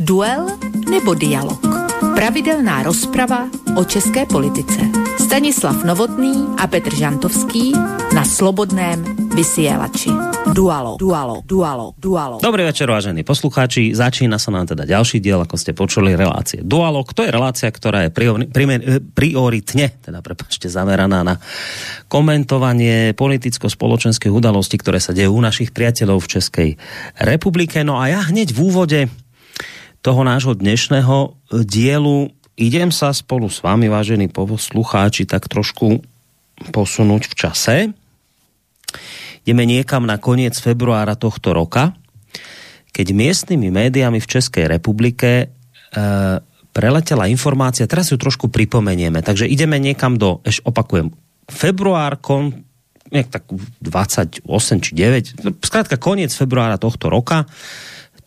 Duel nebo dialog? Pravidelná rozprava o české politice. Stanislav Novotný a Petr Žantovský na Slobodném vysielači. Dualo, dualo, dualo, dualo. Dobrý večer, vážení poslucháči. Začína sa nám teda ďalší diel, ako ste počuli, relácie Dualo. To je relácia, ktorá je prioritne, teda prepačte, zameraná na komentovanie politicko-spoločenských udalostí, ktoré sa dejú u našich priateľov v Českej republike. No a ja hneď v úvode toho nášho dnešného dielu. Idem sa spolu s vami, vážení poslucháči, tak trošku posunúť v čase. Ideme niekam na koniec februára tohto roka, keď miestnymi médiami v Českej republike e, preletela informácia, teraz ju trošku pripomenieme, takže ideme niekam do, eš opakujem, február, kon, nejak tak 28 či 9, zkrátka koniec februára tohto roka,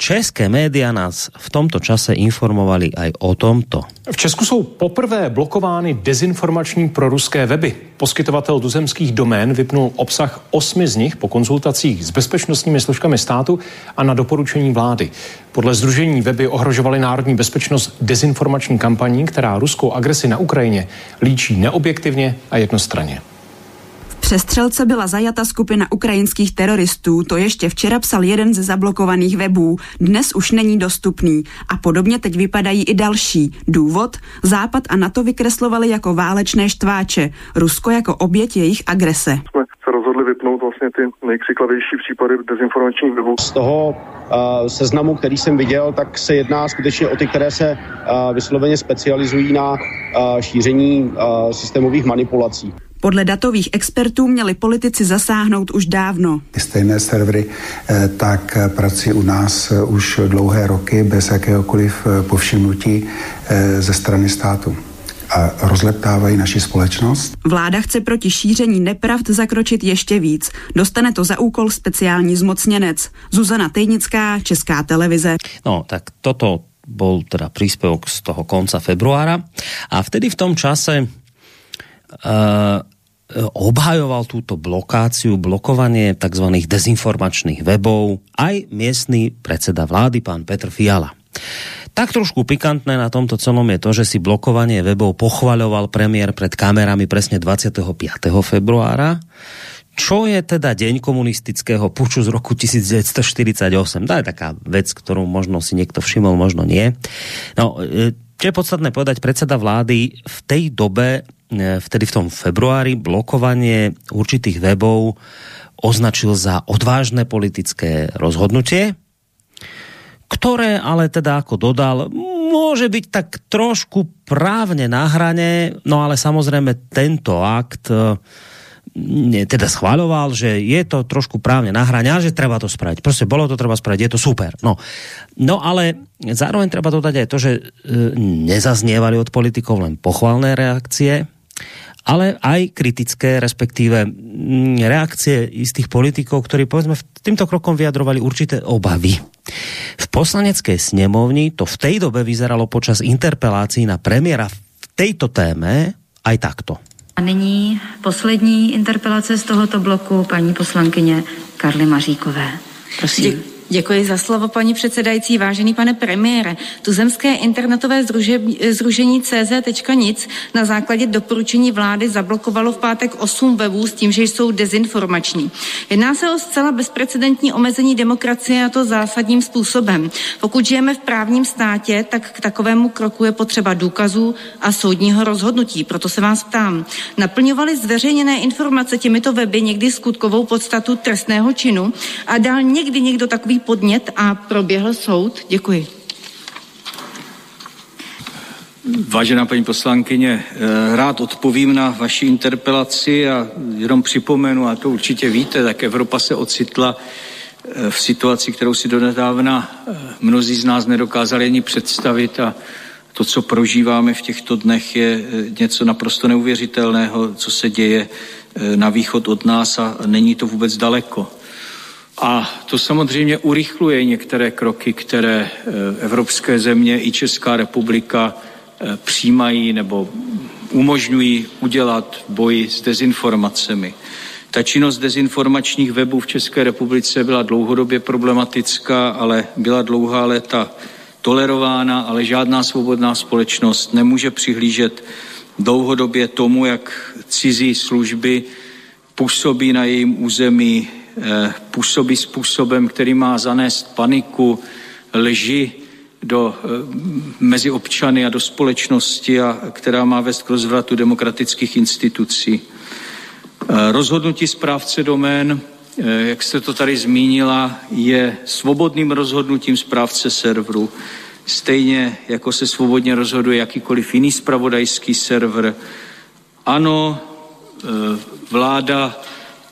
České média nás v tomto čase informovali aj o tomto. V Česku jsou poprvé blokovány dezinformační proruské weby. Poskytovatel tuzemských domén vypnul obsah osmi z nich po konzultacích s bezpečnostními složkami státu a na doporučení vlády. Podle združení weby ohrožovaly národní bezpečnost dezinformační kampaní, která ruskou agresi na Ukrajině líčí neobjektivně a jednostranně přestřelce byla zajata skupina ukrajinských teroristů, to ještě včera psal jeden ze zablokovaných webů, dnes už není dostupný a podobně teď vypadají i další. Důvod? Západ a NATO vykreslovali jako válečné štváče, Rusko jako oběť jejich agrese. Jsme se rozhodli vypnout vlastně ty nejkřiklavější případy dezinformačních webů. Z toho uh, seznamu, který jsem viděl, tak se jedná skutečně o ty, které se uh, vysloveně specializují na uh, šíření uh, systémových manipulací. Podle datových expertů měli politici zasáhnout už dávno. Ty stejné servery eh, tak pracují u nás eh, už dlouhé roky bez jakéhokoliv eh, povšimnutí ze strany státu a rozleptávají naši společnost. Vláda chce proti šíření nepravd zakročit ještě víc. Dostane to za úkol speciální zmocněnec. Zuzana Tejnická, Česká televize. No, tak toto bol teda príspevok z toho konca februára a vtedy v tom čase uh, obhajoval túto blokáciu, blokovanie tzv. dezinformačných webov aj miestný predseda vlády, pán Petr Fiala. Tak trošku pikantné na tomto celom je to, že si blokovanie webov pochvaľoval premiér pred kamerami presne 25. februára, čo je teda deň komunistického puču z roku 1948. To je taká vec, ktorú možno si niekto všimol, možno nie. No, e, čo je podstatné povedať, predseda vlády v tej dobe vtedy v tom februári blokovanie určitých webov označil za odvážné politické rozhodnutie, ktoré ale teda ako dodal, môže byť tak trošku právne na hrane, no ale samozrejme tento akt uh, teda schváľoval, že je to trošku právne na hrane a že treba to spraviť. Prostě bolo to treba spraviť, je to super. No, no ale zároveň treba dodať aj to, že e, nezaznievali od politikov len pochvalné reakcie, ale aj kritické, respektíve mm, reakcie istých politikov, ktorí povedzme týmto krokom vyjadrovali určité obavy. V poslanecké snemovni to v tej dobe vyzeralo počas interpelácií na premiéra v tejto téme aj takto. A nyní poslední interpelace z tohoto bloku paní poslankyně Karly Maříkové. Prosím. Děkuji. Děkuji za slovo, paní předsedající. Vážený pane premiére, tuzemské internetové združení CZ.nic na základě doporučení vlády zablokovalo v pátek 8 webů s tím, že jsou dezinformační. Jedná se o zcela bezprecedentní omezení demokracie a to zásadním způsobem. Pokud žijeme v právním státě, tak k takovému kroku je potřeba důkazů a soudního rozhodnutí. Proto se vás ptám, naplňovaly zveřejněné informace těmito weby někdy skutkovou podstatu trestného činu a dal někdy někdo takový podnět a proběhl soud? Děkuji. Vážená paní poslankyně, eh, rád odpovím na vaši interpelaci a jenom připomenu, a to určitě víte, tak Evropa se ocitla eh, v situaci, kterou si donedávna eh, mnozí z nás nedokázali ani představit a to, co prožíváme v těchto dnech, je něco naprosto neuvěřitelného, co se děje na východ od nás a není to vůbec daleko. A to samozřejmě urychluje některé kroky, které eh, evropské země i Česká republika eh, přijímají nebo umožňují udělat boji s dezinformacemi. Ta činnost dezinformačních webů v České republice byla dlouhodobě problematická, ale byla dlouhá léta tolerována, ale žádná svobodná společnost nemůže přihlížet dlouhodobě tomu, jak cizí služby působí na jejím území, působí způsobem, který má zanést paniku, lži do, eh, mezi občany a do společnosti a která má vést k rozvratu demokratických institucí. Eh, rozhodnutí správce domén, jak jste to tady zmínila, je svobodným rozhodnutím správce serveru, stejně jako se svobodně rozhoduje jakýkoliv jiný spravodajský server. Ano, Eh, vláda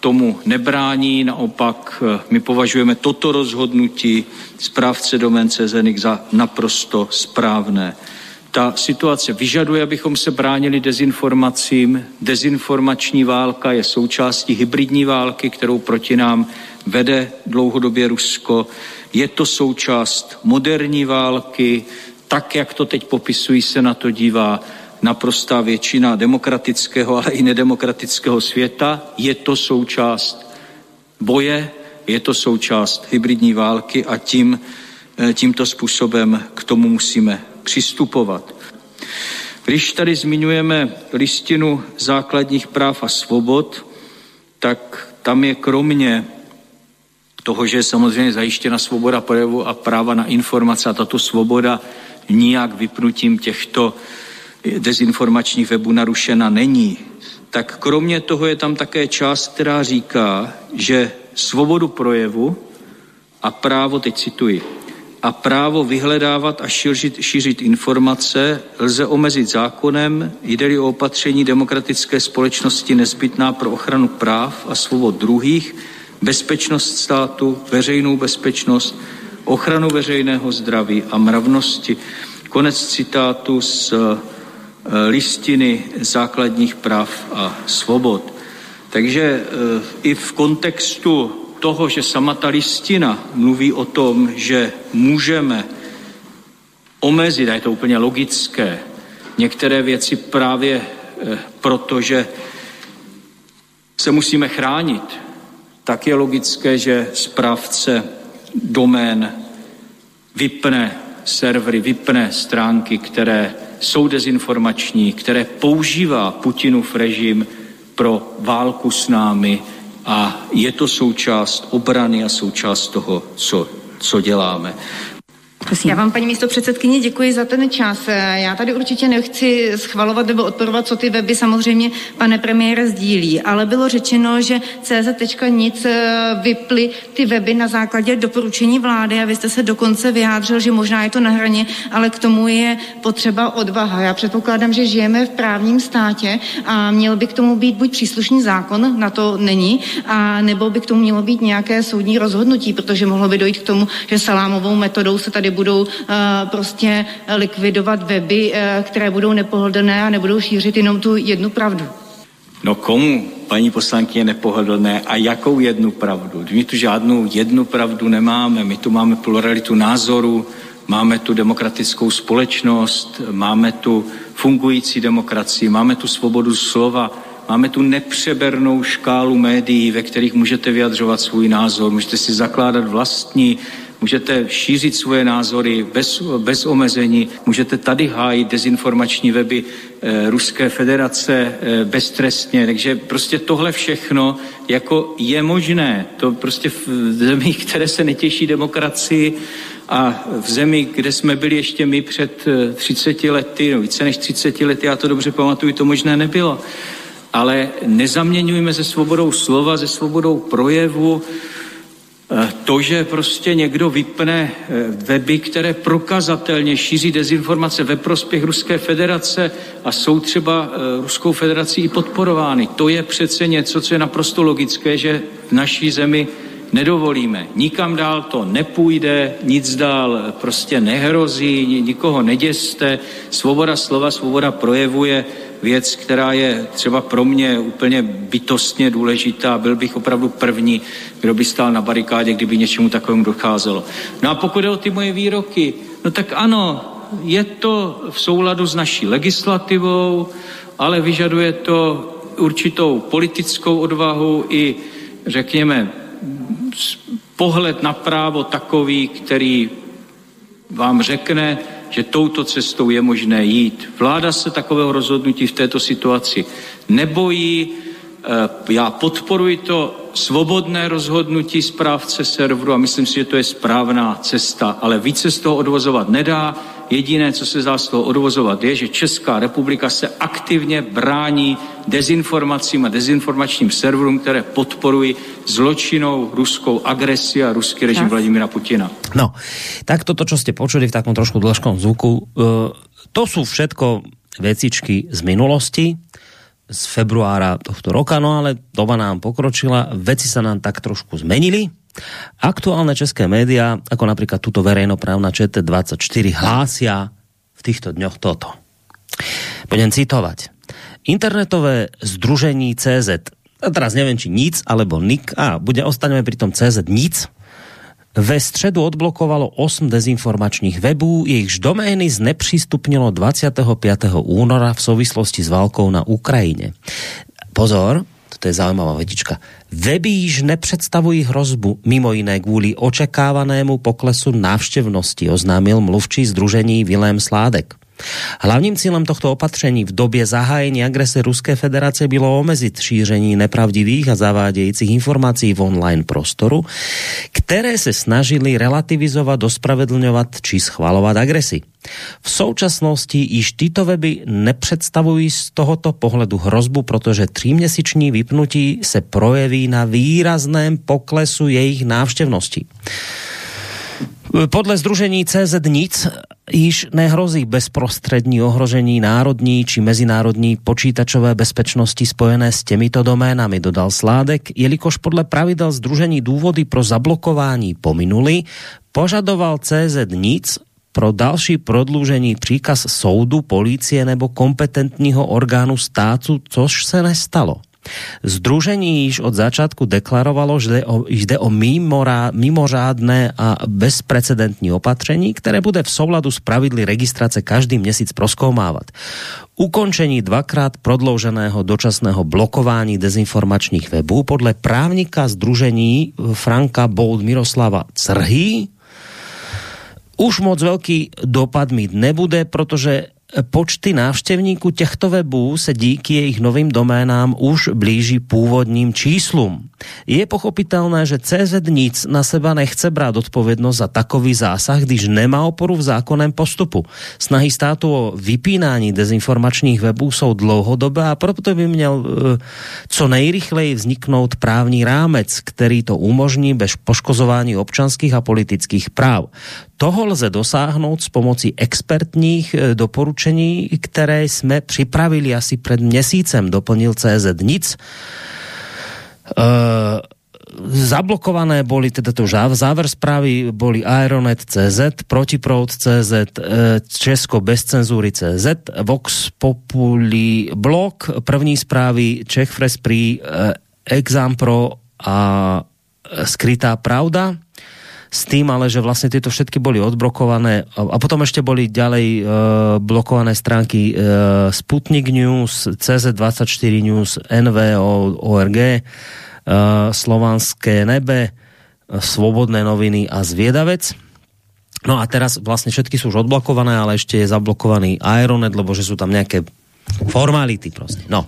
tomu nebrání, naopak eh, my považujeme toto rozhodnutí správce domén CZNIC za naprosto správné. Ta situace vyžaduje, abychom se bránili dezinformacím. Dezinformační válka je součástí hybridní války, kterou proti nám vede dlouhodobě Rusko. Je to součást moderní války, tak, jak to teď popisují, se na to dívá naprostá většina demokratického, ale i nedemokratického světa. Je to součást boje, je to součást hybridní války a tím, eh, tímto způsobem k tomu musíme přistupovat. Když tady zmiňujeme listinu základních práv a svobod, tak tam je kromě toho, že je samozřejmě zajištěna svoboda projevu a práva na informace a tato svoboda nijak vypnutím těchto dezinformačních webů narušena není, tak kromě toho je tam také část, která říká, že svobodu projevu a právo, teď cituji, a právo vyhledávat a šířit, šířit informace lze omezit zákonem, jde-li o opatření demokratické společnosti nezbytná pro ochranu práv a svobod druhých, bezpečnost státu, veřejnou bezpečnost, ochranu veřejného zdraví a mravnosti. Konec citátu z listiny základních práv a svobod. Takže eh, i v kontextu toho, že sama ta listina mluví o tom, že můžeme omezit, a je to úplně logické, některé věci právě eh, proto, že se musíme chránit, tak je logické, že správce domén vypne servery, vypne stránky, které jsou dezinformační, které používá Putinův režim pro válku s námi a je to součást obrany a součást toho, co, co děláme. Prosím. Já vám, paní místo předsedkyně, děkuji za ten čas. Já tady určitě nechci schvalovat nebo odporovat, co ty weby samozřejmě, pane premiére, sdílí, ale bylo řečeno, že CZ.nic eh, vyply ty weby na základě doporučení vlády a vy jste se dokonce vyjádřil, že možná je to na hraně, ale k tomu je potřeba odvaha. Já předpokládám, že žijeme v právním státě a měl by k tomu být buď příslušný zákon, na to není, a nebo by k tomu mělo být nějaké soudní rozhodnutí, protože mohlo by dojít k tomu, že salámovou metodou se tady budou uh, prostě likvidovat weby, uh, které budou nepohodlné a nebudou šířit jenom tu jednu pravdu. No komu, paní poslankyně, nepohodlné a jakou jednu pravdu? My tu žádnou jednu pravdu nemáme, my tu máme pluralitu názorů, máme tu demokratickou společnost, máme tu fungující demokracii, máme tu svobodu slova, máme tu nepřebernou škálu médií, ve kterých můžete vyjadřovat svůj názor, můžete si zakládat vlastní můžete šířit svoje názory bez, bez omezení, můžete tady hájit dezinformační weby e, Ruské federace e, beztrestně. Takže prostě tohle všechno jako je možné. To prostě v zemích, které se netěší demokracii a v zemi, kde jsme byli ještě my před 30 eh, lety, no více než 30 lety, já to dobře pamatuju, to možné nebylo. Ale nezaměňujme se svobodou slova, se svobodou projevu, to, že prostě někdo vypne eh, weby, které prokazatelně šíří dezinformace ve prospěch Ruské federace a jsou třeba eh, Ruskou federací i podporovány, to je přece něco, co je naprosto logické, že v naší zemi nedovolíme. Nikam dál to nepůjde, nic dál prostě nehrozí, nikoho neděste. Svoboda slova, svoboda projevuje věc, která je třeba pro mě úplně bytostně důležitá. Byl bych opravdu první, kdo by stál na barikádě, kdyby něčemu takovému docházelo. No a pokud je o ty moje výroky, no tak ano, je to v souladu s naší legislativou, ale vyžaduje to určitou politickou odvahu i, řekněme, pohled na právo takový, který vám řekne, že touto cestou je možné jít. Vláda se takového rozhodnutí v této situaci nebojí. Eh, já podporuji to svobodné rozhodnutí správce serveru a myslím si, že to je správná cesta, ale více z toho odvozovat nedá. Jediné, co se dá z toho odvozovat, je, že Česká republika se aktivně brání dezinformacím a dezinformačním serverům, které podporují zločinou ruskou agresi a ruský režim Čas. Vladimíra Putina. No, tak toto, čo ste počuli v takom trošku dlhškom zvuku, uh, to sú všetko vecičky z minulosti, z februára tohto roka, no ale doba nám pokročila, veci sa nám tak trošku zmenili. Aktuálne české médiá, ako napríklad tuto verejnoprávna ČT24, hlásia v týchto dňoch toto. Budem citovať. Internetové združení CZ, a teraz neviem, či nic, alebo NIK, a bude, ostaneme pri tom CZ nic, ve středu odblokovalo 8 dezinformačních webů, jejichž domény znepřístupnilo 25. února v souvislosti s válkou na Ukrajině. Pozor, to je zaujímavá vetička. Weby již nepředstavují hrozbu, mimo jiné kvůli očekávanému poklesu návštěvnosti, oznámil mluvčí združení Vilém Sládek. Hlavním cílem tohto opatření v době zahájení agrese Ruské federace bylo omezit šíření nepravdivých a zavádějících informací v online prostoru, které se snažili relativizovat, ospravedlňovat či schvalovat agresi. V současnosti již tyto weby nepředstavují z tohoto pohledu hrozbu, protože tříměsíční vypnutí se projeví na výrazném poklesu jejich návštěvnosti. Podle Združení CZ nic již nehrozí bezprostřední ohrožení národní či mezinárodní počítačové bezpečnosti spojené s těmito doménami, dodal Sládek, jelikož podle pravidel Združení důvody pro zablokování pominuli, požadoval CZ nic pro další prodloužení příkaz soudu, policie nebo kompetentního orgánu státu, což se nestalo. Združení již od začátku deklarovalo, že jde o, mimorá, mimořádné a bezprecedentní opatření, které bude v souladu s pravidly registrace každý měsíc proskoumávat. Ukončení dvakrát prodlouženého dočasného blokování dezinformačních webů podle právníka Združení Franka Bold Miroslava Crhy už moc velký dopad mít nebude, protože počty návštěvníků těchto webů se díky jejich novým doménám už blíží původním číslům. Je pochopitelné, že CZ nic na seba nechce brát odpovědnost za takový zásah, když nemá oporu v zákonném postupu. Snahy státu o vypínání dezinformačních webů jsou dlouhodobé a proto by měl eh, co nejrychleji vzniknout právní rámec, který to umožní bez poškozování občanských a politických práv. Toho lze dosáhnout s pomocí expertních eh, doporučení, které jsme připravili asi před měsícem, doplnil CZ nic. Uh, zablokované boli, teda to záver správy boli Aeronet CZ, Protiproud CZ, eh, Česko bez cenzúry CZ, Vox Populi Blog, první správy Čech Press Pri, Exam Pro a Skrytá pravda s tým ale, že vlastně tyto všetky boli odblokované a potom ešte boli ďalej uh, blokované stránky uh, Sputnik News, CZ24 News, NVO, ORG, uh, Slovanské nebe, Svobodné noviny a Zviedavec. No a teraz vlastně všetky sú už odblokované, ale ešte je zablokovaný Aeronet, lebo že sú tam nejaké formality prostě. No,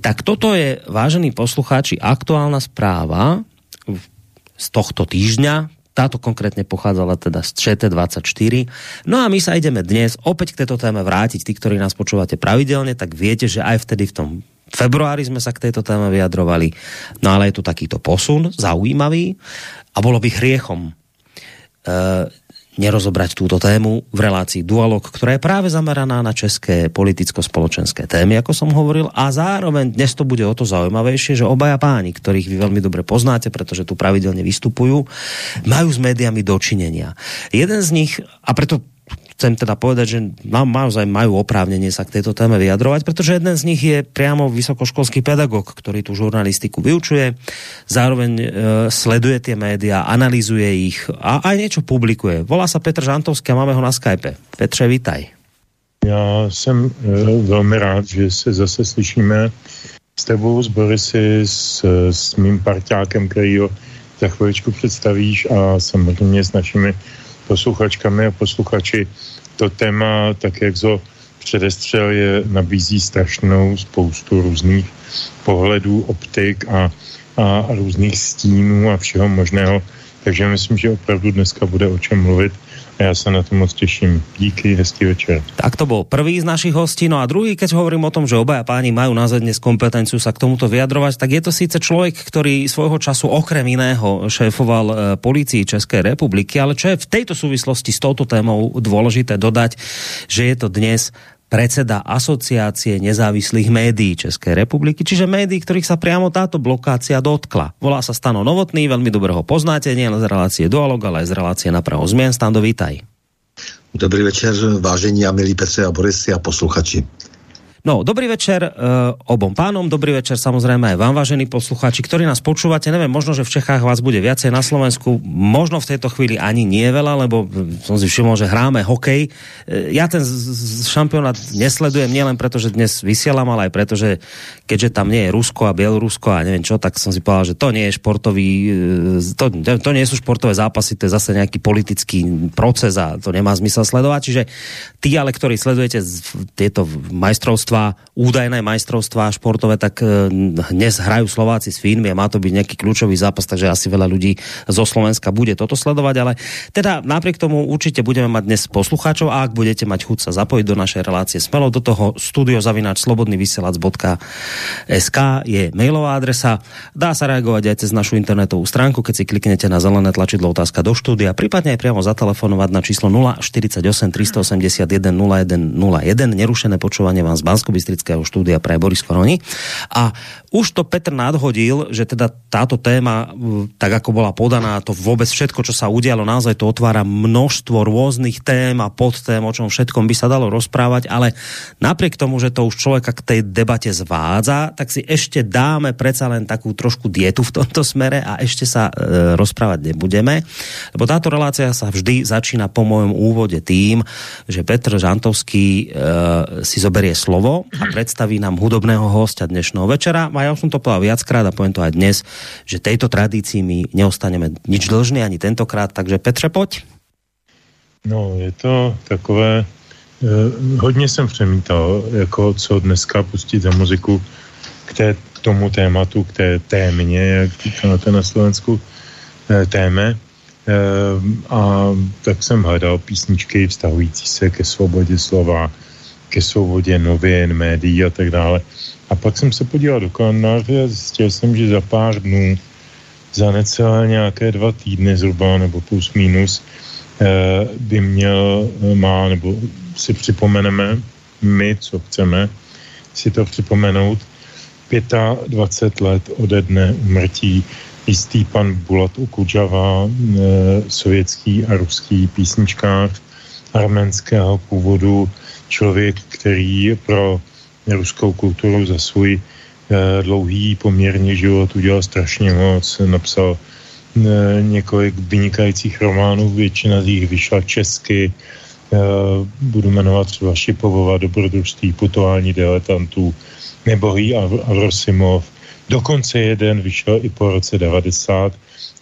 tak toto je, vážení poslucháči, aktuálna správa z tohto týždňa, táto konkrétne pochádzala teda z ČT24. No a my sa ideme dnes opäť k tejto téme vrátiť. Tí, ktorí nás počúvate pravidelne, tak viete, že aj vtedy v tom februári sme sa k tejto téme vyjadrovali. No ale je tu takýto posun, zaujímavý a bolo by hriechom e, nerozobrať túto tému v relácii Dualog, ktorá je práve zameraná na české politicko-spoločenské témy, ako som hovoril, a zároveň dnes to bude o to zaujímavejšie, že obaja páni, ktorých vy veľmi dobre poznáte, pretože tu pravidelne vystupujú, majú s médiami dočinenia. Jeden z nich, a preto chcem teda povedať, že naozaj majú oprávnenie sa k tejto téme vyjadrovať, pretože jeden z nich je priamo vysokoškolský pedagog, ktorý tu žurnalistiku vyučuje, zároveň e, sleduje tie média, analyzuje ich a aj niečo publikuje. Volá sa Petr Žantovský a máme ho na Skype. Petře, vitaj. Já jsem e, velmi rád, že se zase slyšíme s tebou, s Borisy, s, s mým parťákem, který ho za chviličku představíš a samozřejmě s našimi posluchačkami a posluchači. To téma, tak jak zo předestřel, je, nabízí strašnou spoustu různých pohledů, optik a, a různých stínů a všeho možného. Takže myslím, že opravdu dneska bude o čem mluvit já se na to moc těším. Díky, hezký večer. Tak to bol prvý z našich hostí. No a druhý, keď hovorím o tom, že obaja páni majú na dnes kompetenciu sa k tomuto vyjadrovať, tak je to síce človek, ktorý svojho času okrem iného šéfoval e, policii Českej republiky, ale čo je v tejto súvislosti s touto témou dôležité dodať, že je to dnes predseda Asociácie nezávislých médií Českej republiky, čiže médií, ktorých sa priamo táto blokácia dotkla. Volá sa Stano Novotný, veľmi dobre ho poznáte, nie z relácie Dualog, ale aj z relácie na Praho zmien. Stando, vítaj. Dobrý večer, vážení a milí Petře a Borisy a posluchači. No, dobrý večer uh, obom pánom, dobrý večer samozrejme aj vám, vážení poslucháči, ktorí nás počúvate. Neviem, možno, že v Čechách vás bude viacej na Slovensku, možno v tejto chvíli ani nie veľa, lebo som si všimol, že hráme hokej. Uh, ja ten šampionát nesledujem nielen preto, že dnes vysielam, ale aj preto, že keďže tam nie je Rusko a Bielorusko a neviem čo, tak som si povedal, že to nie je športový, uh, to, to nie sú športové zápasy, to je zase nejaký politický proces a to nemá zmysel sledovať. Čiže tí, ale ktorí sledujete tieto majstrovstvá majstrovstva, údajné majstrovstva športové, tak e, dnes hrajú Slováci s Fínmi a má to byť nejaký kľúčový zápas, takže asi veľa ľudí zo Slovenska bude toto sledovať, ale teda napriek tomu určite budeme mať dnes poslucháčov a ak budete mať chuť sa zapojiť do našej relácie smelo do toho studiozavináč slobodnyvysielac.sk je mailová adresa. Dá sa reagovať aj cez našu internetovú stránku, keď si kliknete na zelené tlačidlo otázka do štúdia, prípadne aj priamo zatelefonovať na číslo 048 381 0101. Nerušené počúvanie vám z Bansko-Bystrického štúdia pre Boris Koroni. A už to Petr nadhodil, že teda táto téma, tak ako bola podaná, to vôbec všetko, čo sa udialo, naozaj to otvára množstvo rôznych tém a podtém, o čom všetkom by sa dalo rozprávať, ale napriek tomu, že to už človeka k tej debate zvádza, tak si ešte dáme predsa len takú trošku dietu v tomto smere a ešte sa e, rozprávať nebudeme, lebo táto relácia sa vždy začína po mojom úvode tým, že Petr Žantovský e, si zoberie slovo a predstaví nám hudobného hostia dnešného večera. A ja už som to povedal viackrát a poviem to aj dnes, že tejto tradícii my neostaneme nič dlžní ani tentokrát, takže Petře, poď. No, je to takové, eh, hodně jsem přemítal, jako co dneska pustit za muziku k, té, k tomu tématu, k té témě, jak říkáte na Slovensku, eh, téme. Eh, a tak jsem hledal písničky vztahující se ke svobodě slova, ke svobodě novin, médií a tak dále. A pak jsem se podíval do kalendáře a zjistil jsem, že za pár dnů, za necelé nějaké dva týdny zhruba, nebo plus minus, eh, by měl, eh, má, nebo si připomeneme, my, co chceme, si to připomenout, 25 let ode dne umrtí jistý pan Bulat Ukudžava, eh, sovětský a ruský písničkář arménského původu, člověk, který pro ruskou kulturu za svůj eh, dlouhý poměrně život udělal strašně moc. Napsal eh, několik vynikajících románů, většina z nich vyšla česky. Eh, budu jmenovat třeba Šipovova, Dobrodružství, Putování diletantů, Nebohý Avrosimov. Dokonce jeden vyšel i po roce 90,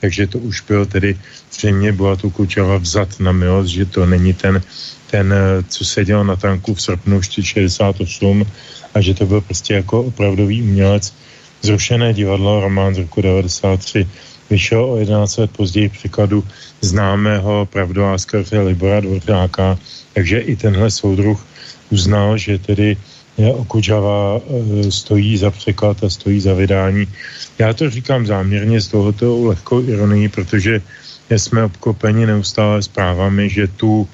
takže to už byl tedy zřejmě byla tu Kučava vzat na milost, že to není ten ten, eh, co seděl na tanku v srpnu 68 a že to byl prostě jako opravdový umělec. Zrušené divadlo, román z roku 93, vyšel o 11 let později překladu známého pravdoláskavce Libora Dvořáka, takže i tenhle soudruh uznal, že tedy Okudžava eh, stojí za překlad a stojí za vydání. Já to říkám záměrně z tohoto lehkou ironii, protože jsme obklopeni neustále zprávami, že tu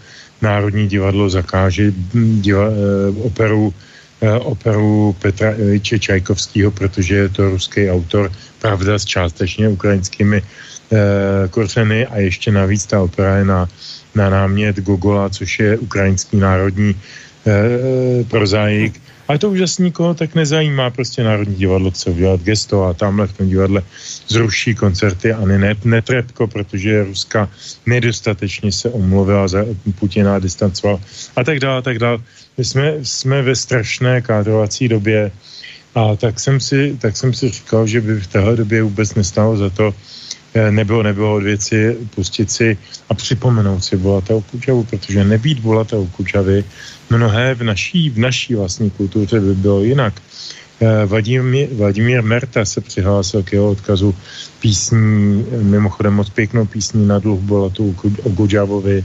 Národní divadlo zakáže diva, eh, operu, eh, operu Petra Iliče Čajkovského, protože je to ruský autor, pravda s částečně ukrajinskými eh, kořeny. A ještě navíc ta opera je na, na námět Gogola, což je ukrajinský národní prozaik ale to už nikoho tak nezajímá, prostě Národní divadlo chce udělat gesto a tamhle v tom divadle zruší koncerty a ne, netrebko, protože Ruska nedostatečně se omluvila za Putina a distancoval a tak dále, tak dále. My jsme, jsme ve strašné kádrovací době a tak jsem, si, tak jsem si říkal, že by v téhle době vůbec nestalo za to nebylo, nebylo od věci pustit si a připomenout si Bulata Kučavu, protože nebýt Bulata Kučavy, mnohé v naší, v naší vlastní kultuře by bylo jinak. Vladimír, Vladimír Merta se přihlásil k jeho odkazu písní, mimochodem moc pěknou písní na dluh Bulatu o Kudžavovi.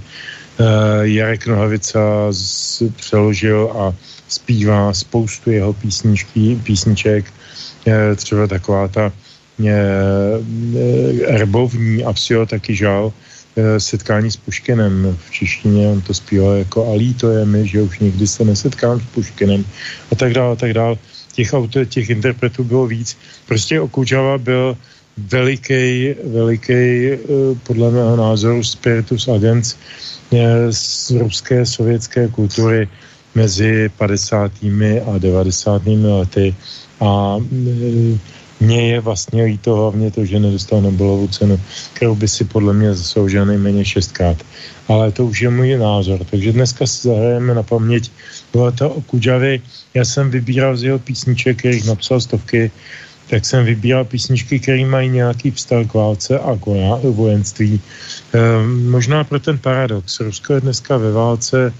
Jarek Nohavica přeložil a zpívá spoustu jeho písničky, písniček, třeba taková ta erbovní a taky žál e, setkání s Puškinem v češtině, on to zpíval jako a líto je mi, že už nikdy se nesetkám s Puškinem a tak dále, a tak dále. Těch, autor, těch interpretů bylo víc. Prostě Okučava byl veliký, veliký, e, podle mého názoru, spiritus agents e, z ruské sovětské kultury mezi 50. a 90. lety a mně je vlastně líto hlavně to, že nedostal Nobelovu cenu, kterou by si podle mě zasloužil nejméně šestkrát. Ale to už je můj názor. Takže dneska si zahrajeme na paměť. Byla to o Kudžavy. Já jsem vybíral z jeho písniček, kterých napsal stovky, tak jsem vybíral písničky, které mají nějaký vztah k válce a k vojenství. E, možná pro ten paradox. Rusko je dneska ve válce, e,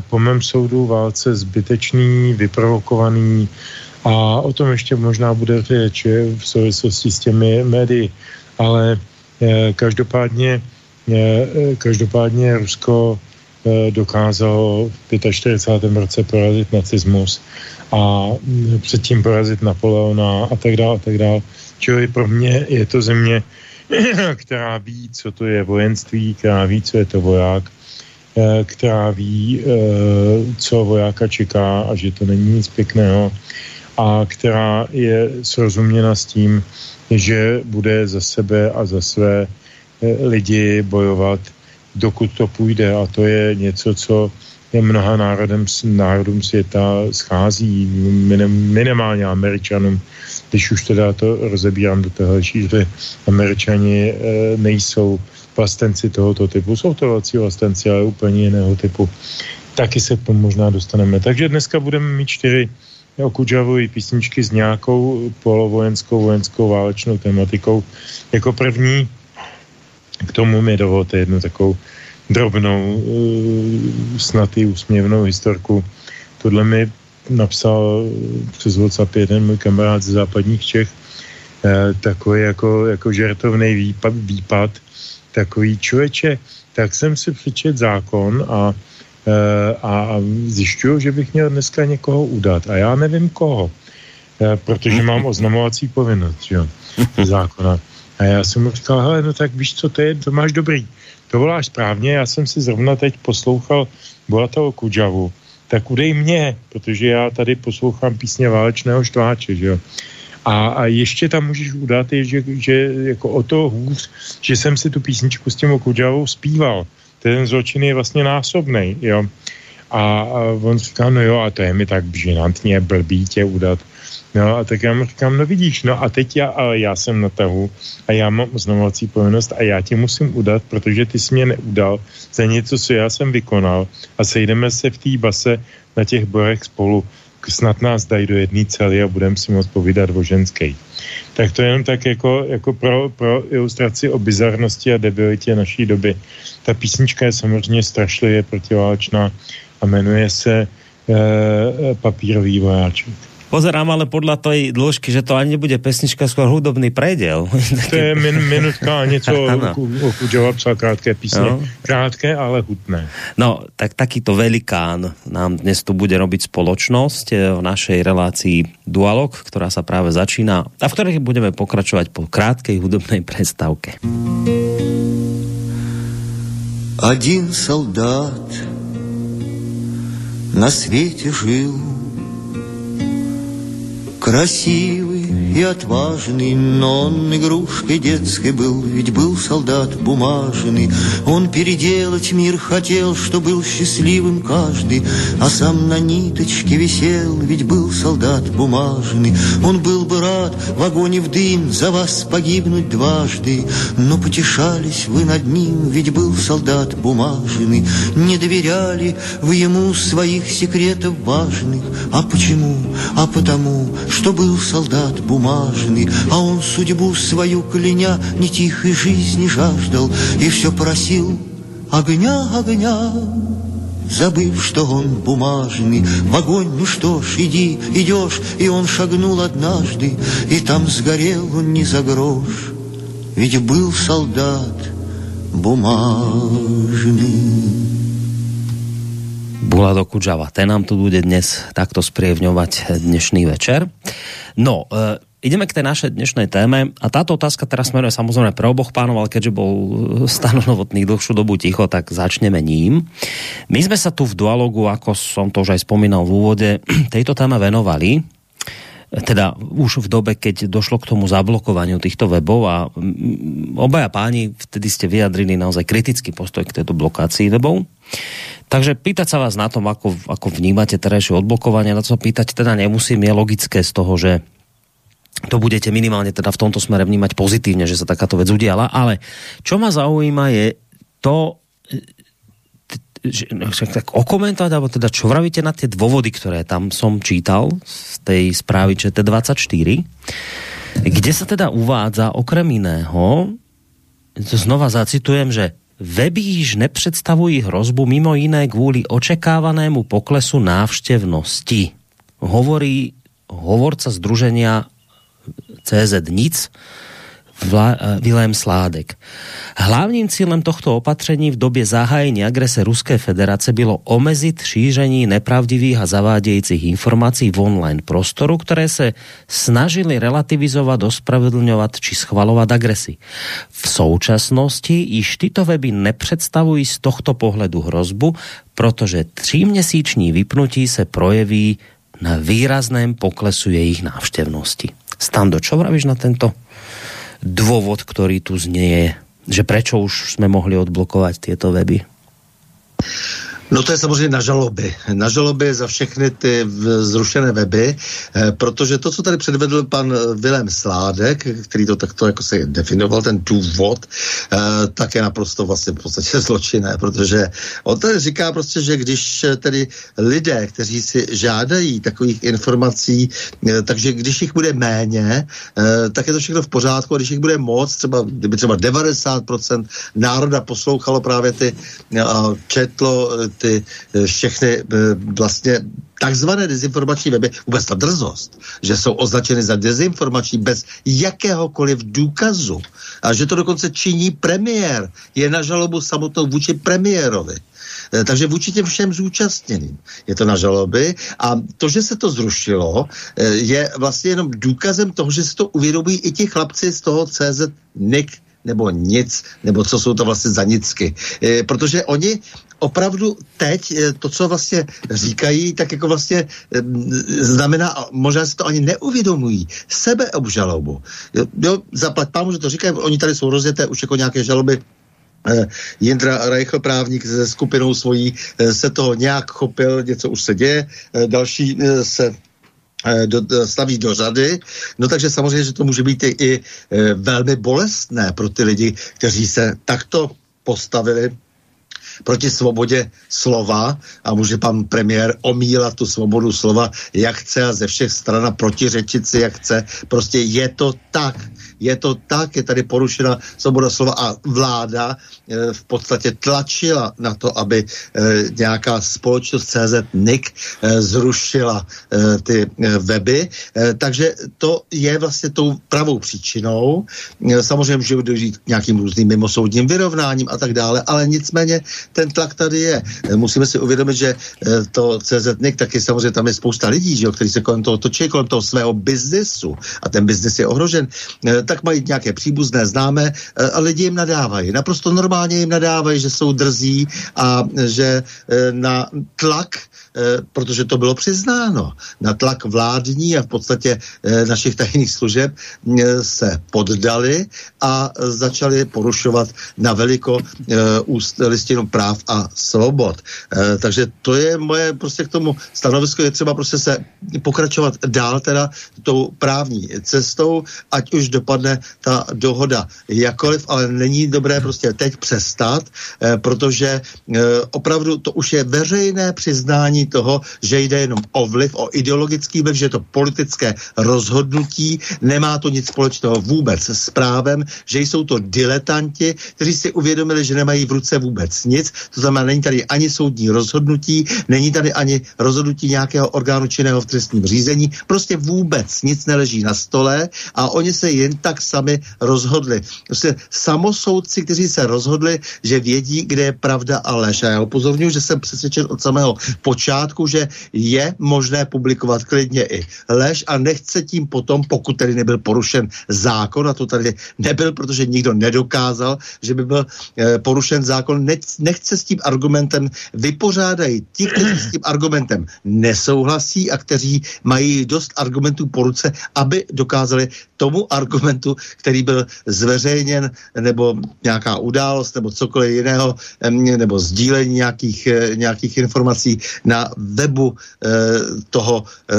po mém soudu válce zbytečný, vyprovokovaný, a o tom ještě možná bude řeč v souvislosti s těmi médii. Ale eh, každopádně, eh, každopádně Rusko eh, dokázalo v 45. roce porazit nacismus a mm, předtím porazit Napoleona a tak dále a tak dále. Čili pro mě je to země, která ví, co to je vojenství, která ví, co je to voják, která ví, co vojáka čeká a že to není nic pěkného a která je srozuměna s tím, že bude za sebe a za své eh, lidi bojovat, dokud to půjde. A to je něco, co je mnoha národem, národům světa schází, minimálně američanům, když už teda to rozebírám do toho šíře, američani e, nejsou vlastenci tohoto typu, jsou to velcí vlastenci, ale úplně jiného typu. Taky se k tomu možná dostaneme. Takže dneska budeme mít čtyři o Kudžavovi písničky s nějakou polovojenskou, vojenskou válečnou tematikou. Jako první k tomu mi dovolte jednu takovou drobnou, uh, snatý, úsměvnou historku. Tohle mi napsal přes WhatsApp jeden můj kamarád z západních Čech, uh, takový jako, jako žertovný výpad, výpad, takový člověče, tak jsem si přečet zákon a Eh, a zjišťuju, že bych měl dneska někoho udat a já nevím koho, eh, protože mám oznamovací povinnost, jo, zákona. A já jsem mu říkal, hele, no tak víš, co to je, to máš dobrý. To voláš správně, já jsem si zrovna teď poslouchal Bolataho Kudžavu, tak udej mě, protože já tady poslouchám písně válečného štváče, že jo. A, a ještě tam můžeš udat, je, že, že jako o to hůř, že jsem si tu písničku s tím Kudžavou zpíval ten zločin je vlastně násobný, jo. A, a on říká, no jo, a to je mi tak žinantně blbý tě udat. No a tak já mu říkám, no vidíš, no a teď já, ale já jsem na tahu a já mám oznamovací povinnost a já tě musím udat, protože ty jsi mě neudal za něco, co já jsem vykonal a sejdeme se v té base na těch borech spolu snad nás dají do jedné celé a budeme si moc povídat o ženské. Tak to je jenom tak jako, jako pro, pro ilustraci o bizarnosti a debilitě naší doby. Ta písnička je samozřejmě strašlivě protiválečná a jmenuje se e, Papírový vojáček. Pozerám ale podľa tej dĺžky, že to ani nebude pesnička, skôr hudobný predel. To je min, minutka a něco o Kudžova psal krátké písně. No. Krátké, ale hutné. No, tak takýto velikán nám dnes tu bude robiť spoločnosť eh, v našej relácii Dualog, ktorá sa práve začína a v ktorej budeme pokračovať po krátkej hudobnej prestávke. Один солдат на свете жил Красивый и отважный, но он игрушкой детской был, ведь был солдат бумажный. Он переделать мир хотел, что был счастливым каждый, а сам на ниточке висел, ведь был солдат бумажный. Он был бы рад в огонь и в дым за вас погибнуть дважды, но потешались вы над ним, ведь был солдат бумажный. Не доверяли вы ему своих секретов важных, а почему? А потому, что был солдат бумажный бумажный, А он судьбу свою кляня не тихой жизни жаждал И все просил огня, огня, Забыв, что он бумажный, в огонь, ну что ж, иди, идешь, И он шагнул однажды, и там сгорел он не за грош, Ведь был солдат бумажный. Bulado Kudžava, ten nám tu bude dnes takto sprievňovať dnešný večer. No, e, ideme k tej našej dnešnej téme a táto otázka teraz smeruje samozrejme pre oboch pánov, ale keďže bol stanonovotný dlhšiu dobu ticho, tak začneme ním. My sme sa tu v dualogu, ako som to už aj spomínal v úvode, tejto téme venovali teda už v dobe, keď došlo k tomu zablokovaniu týchto webov a obaja páni vtedy ste vyjadrili naozaj kritický postoj k tejto blokácii webov. Takže pýtať sa vás na tom, ako, ako vnímate terajšie odblokovanie, na to pýtať teda nemusím, je logické z toho, že to budete minimálne teda v tomto smere vnímať pozitívne, že sa takáto vec udiala, ale čo ma zaujíma je to, že, no, tak okomentovať, alebo teda čo vravíte na tie dôvody, ktoré tam som čítal z tej správy ČT24, kde sa teda uvádza okrem iného, to znova zacitujem, že Weby již nepředstavují hrozbu mimo jiné kvůli očekávanému poklesu návštěvnosti. Hovorí hovorca združenia CZ Nic, Vilém eh, Sládek. Hlavním cílem tohto opatření v době zahájení agrese Ruské federace bylo omezit šíření nepravdivých a zavádějících informací v online prostoru, které se snažili relativizovat, ospravedlňovat či schvalovat agresi. V současnosti již tyto weby nepředstavují z tohto pohledu hrozbu, protože tříměsíční vypnutí se projeví na výrazném poklesu jejich návštěvnosti. Stando, čo vravíš na tento dôvod, ktorý tu znie, že prečo už sme mohli odblokovať tieto weby? No to je samozřejmě na žaloby. Na žaloby za všechny ty zrušené weby, eh, protože to, co tady předvedl pan Vilém Sládek, který to takto jako se definoval, ten důvod, eh, tak je naprosto vlastně v podstatě zločinné, protože on tady říká prostě, že když tedy lidé, kteří si žádají takových informací, eh, takže když jich bude méně, tak je to všechno v pořádku a když jich bude moc, třeba kdyby třeba 90% národa poslouchalo právě ty četlo eh, všechny eh, vlastně takzvané dezinformační weby, vůbec ta drzost, že jsou označeny za dezinformační bez jakéhokoliv důkazu a že to dokonce činí premiér, je na žalobu samotnou vůči premiérovi. Eh, takže vůči těm všem zúčastněným je to na žaloby a to, že se to zrušilo, je vlastně jenom důkazem toho, že se to uvědomují i ti chlapci z toho CZ NIC nebo nic, nebo co jsou to vlastně za nicky. E, protože oni opravdu teď e, to, co vlastně říkají, tak jako vlastně e, znamená, možná si to ani neuvědomují, sebeobžalobu. Jo, jo zaplať pámu, že to říkají, oni tady jsou rozjeté už jako nějaké žaloby Jindra Reichl, právník se skupinou svojí, se toho nějak chopil, něco už se děje, další se Eh, do, staví do řady, no takže samozřejmě, že to může být i, velmi bolestné pro ty lidi, kteří se takto postavili proti svobodě slova a může pan premiér omílat tu svobodu slova, jak chce a ze všech stran a protiřečit si, jak chce. Prostě je to tak je to tak, je tady porušena svoboda slova a vláda e, v podstatě tlačila na to, aby e, nějaká společnost CZ NIC e, zrušila e, ty weby. Takže to je vlastně tou pravou příčinou. Samozřejmě může dojít k nějakým různým mimosoudním vyrovnáním a tak dále, ale nicméně ten tlak tady je. E, musíme si uvědomit, že e, to CZ NIC taky samozřejmě tam je spousta lidí, že jo, kteří se kolem toho točí, kolem toho svého biznesu a ten biznes je ohrožen. E, tak mají nějaké příbuzné, známé eh, a lidi jim nadávají. Naprosto normálně jim nadávají, že jsou drzí a že eh, na tlak Eh, protože to bylo přiznáno. Na tlak vládní a v podstatě eh, našich tajných služeb eh, se poddali a začali porušovat na veliko listinu práv a svobod. E, takže to je moje prostě k tomu stanovisko, je třeba prostě se pokračovat dál teda tou právní cestou, ať už dopadne ta dohoda jakoliv, ale není dobré prostě teď přestat, e, protože e, opravdu to už je veřejné přiznání toho, že jde jenom o vliv, o ideologický vliv, že je to politické rozhodnutí, nemá to nic společného vůbec s právem, že jsou to diletanti, kteří si uvědomili, že nemají v ruce vůbec nic, to znamená, není tady ani soudní rozhodnutí, není tady ani rozhodnutí nějakého orgánu činného v trestním řízení, prostě vůbec nic neleží na stole a oni se jen tak sami rozhodli. Prostě samosoudci, kteří se rozhodli, že vědí, kde je pravda a lež. A já upozorňuji, že jsem přesvědčen od samého počátku, že je možné publikovat klidně i lež a nechce tím potom, pokud tedy nebyl porušen zákon, a to tady nebyl, protože nikdo nedokázal, že by byl e, porušen zákon, nechce s tím argumentem vypořádají ti, kteří s tím argumentem nesouhlasí a kteří mají dost argumentů po ruce, aby dokázali tomu argumentu, který byl zveřejněn, nebo nějaká událost, nebo cokoliv jiného, nebo sdílení nějakých, eh, nějakých informací na webu eh, toho eh,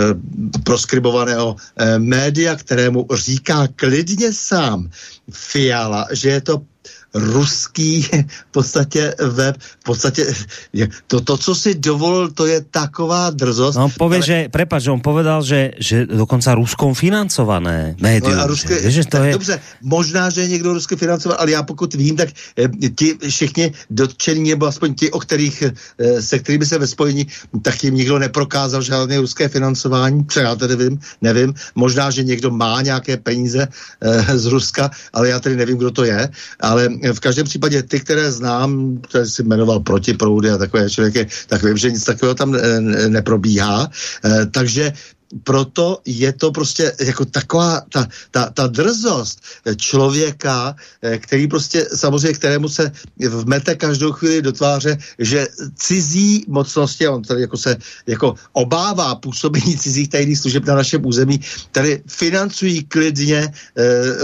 proskribovaného média, kterému říká klidně sám Fiala, že je to ruský v podstatě web, v podstatě to, to co si dovolil, to je taková drzost. No, pově, ale... že, prepač, on povedal, že, že dokonce ruskou financované médium. No, ruské, že, že to je... Dobře, možná, že je někdo rusky financovaný, ale já pokud vím, tak eh, ti všichni dotčení, nebo aspoň ti, o kterých, eh, se kterými se ve spojení, tak jim nikdo neprokázal žádné ruské financování, co já tedy vím, nevím. Možná, že někdo má nějaké peníze eh, z Ruska, ale já tedy nevím, kdo to je, ale v každém případě ty, které znám, které si jmenoval protiproudy a takové člověky, tak vím, že nic takového tam neprobíhá. Eh, takže proto je to prostě jako taková ta, ta, ta drzost člověka, eh, který prostě samozřejmě, kterému se vmete každou chvíli do tváře, že cizí mocnosti, on tady jako se jako obává působení cizích tajných služeb na našem území, tady financují klidně e,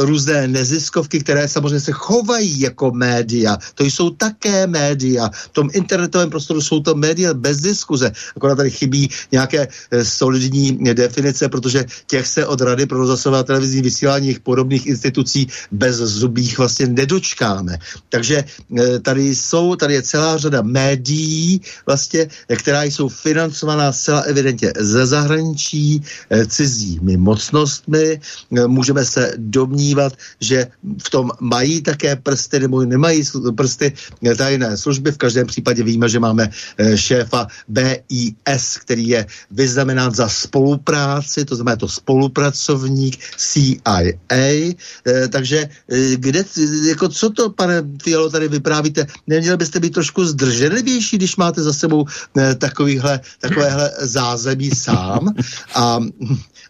různé neziskovky, které samozřejmě se chovají jako média. To jsou také média. V tom internetovém prostoru jsou to média bez diskuze. Akorát tady chybí nějaké e, solidní definice, protože těch se od Rady pro rozhlasové a televizní vysílání podobných institucí bez zubích vlastně nedočkáme. Takže e, tady jsou, tady je celá řada médií, vlastně, která jsou financovaná zcela evidentně ze zahraničí, e, cizími mocnostmi. E, můžeme se domnívat, že v tom mají také prsty nebo nemají prsty tajné služby. V každém případě víme, že máme šéfa BIS, který je vyznamenán za spolupráci spolupráci, to znamená to spolupracovník CIA, e, eh, takže e, kde, jako co to, pane Fialo, tady vyprávíte? Neměli byste být trošku zdrženlivější, když máte za sebou e, takovýhle, takovéhle zázemí sám a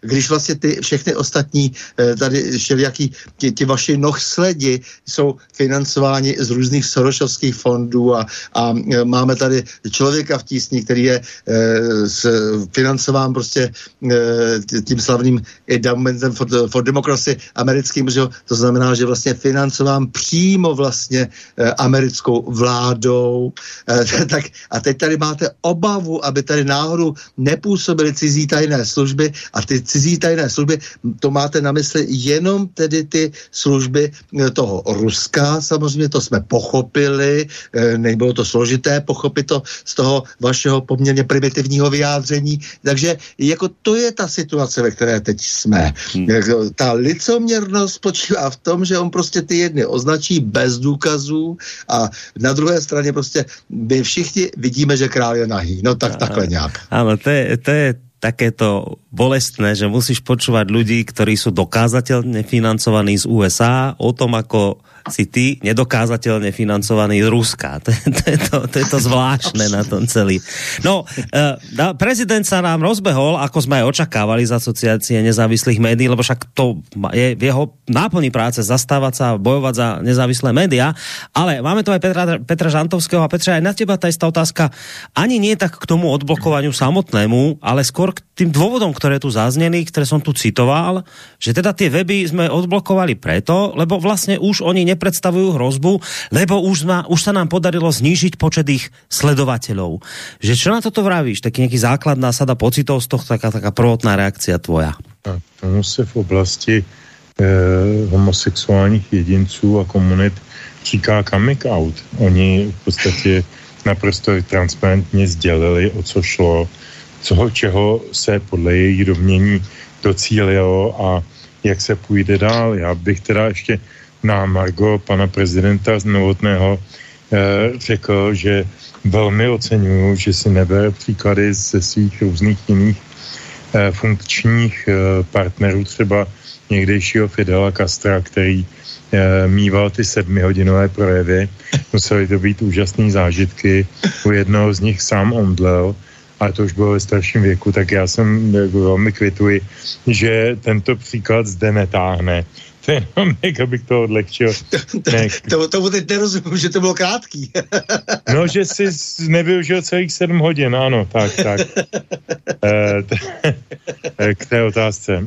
když vlastně ty všechny ostatní tady všelijaký, ti, ti vaši nohsledi jsou financováni z různých Sorošovských fondů a, a máme tady člověka v tísni, který je e, s, financován prostě Eh, tím slavným endowmentem for, for democracy americkým, že to znamená, že vlastně financován přímo vlastně eh, americkou vládou. Eh, tak a teď tady máte obavu, aby tady náhodou nepůsobily cizí tajné služby. A ty cizí tajné služby, to máte na mysli jenom tedy ty služby toho Ruska, samozřejmě to jsme pochopili, nebylo to složité pochopit to z toho vašeho poměrně primitivního vyjádření, takže jako to je je ta situace, ve které teď jsme. Hmm. Ta licoměrnost spočívá v tom, že on prostě ty jedny označí bez důkazů a na druhé straně prostě my všichni vidíme, že král je nahý. No tak takhle nějak. Ano, to je, to je takéto bolestné, že musíš počúvať ľudí, ktorí sú dokázateľne financovaní z USA o tom, ako si ty nedokázateľne financovaný z Ruska. To, to, je, to, to je to zvláštne na tom celý. No, uh, prezident sa nám rozbehol, ako sme aj očakávali z asociácie nezávislých médií, lebo však to je v jeho náplní práce zastávať sa, bojovať za nezávislé média, ale máme tu aj Petra, Petra Žantovského a Petra, aj na teba tá istá otázka ani nie tak k tomu odblokovaniu samotnému, ale skôr k tým dôvodom, ktoré tu zazneli, ktoré som tu citoval, že teda tie weby sme odblokovali preto, lebo vlastne už oni nepredstavujú hrozbu, lebo už, ma, už sa nám podarilo znížiť počet ich sledovateľov. Že čo na toto vravíš? Taký nejaký základná sada pocitov z toho, taká, taká prvotná reakcia tvoja. A tomu se v oblasti eh, homosexuálních jedinců a komunit říká coming out. Oni v podstatě naprosto transparentně sdělili, o co šlo, co, čeho se podle jejich domění docílilo a jak se půjde dál. Já bych teda ještě na Margo pana prezidenta Novotného eh, řekl, že velmi oceňuju, že si nebere příklady ze svých různých jiných eh, funkčních eh, partnerů, třeba někdejšího Fidela Castra, který Eh, mýval ty sedmihodinové projevy. Museli to být úžasné zážitky. U jednoho z nich sám omdlel, ale to už bylo ve starším věku, tak já jsem jako velmi kvituji, že tento příklad zde netáhne. To je jenom abych to odlehčil. Ne. To, tomu teď nerozumím, že to bylo krátký. no, že jsi nevyužil celých sedm hodin, ano, tak, tak. E, t- k té otázce. E,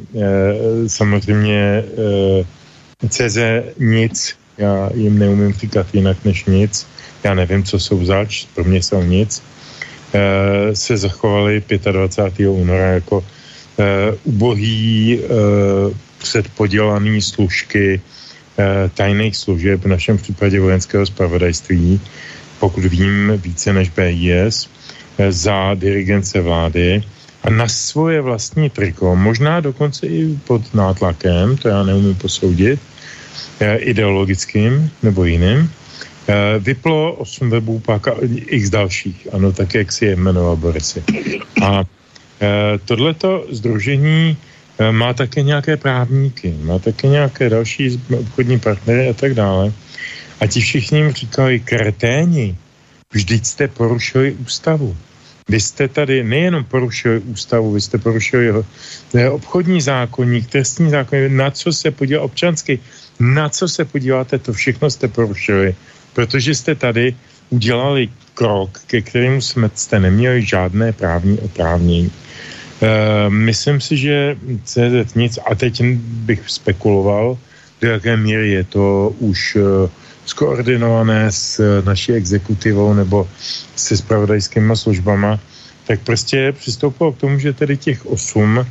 samozřejmě e, CZ nic, já jim neumím říkat jinak než nic, já nevím, co jsou zač, pro mě jsou nic, se zachovali 25. února jako e, ubohý e, předpodělaný služky tajných služeb, v našem případě vojenského spravodajství, pokud vím více než BIS, za dirigence vlády a na svoje vlastní triko, možná dokonce i pod nátlakem, to já neumím posoudit, eh, ideologickým nebo jiným, eh, vyplo 8 webů pak x dalších, ano, tak jak si je jmenoval Borisy. A eh, tohleto združení má také nějaké právníky, má také nějaké další obchodní partnery a tak dále. A ti všichni jim říkali, kreténi, vždyť jste porušili ústavu. Vy jste tady nejenom porušili ústavu, vy jste porušili jeho obchodní zákonník, trestní zákonník, na co se podíval občanský, na co se podíváte, to všechno jste porušili, protože jste tady udělali krok, ke kterému jsme, jste neměli žádné právní oprávnění. E, myslím si, že CZ nic, a teď bych spekuloval, do jaké míry je to už e, skoordinované s naší exekutivou nebo se spravodajskými službama, tak prostě přistoupilo k tomu, že tedy těch osm uh,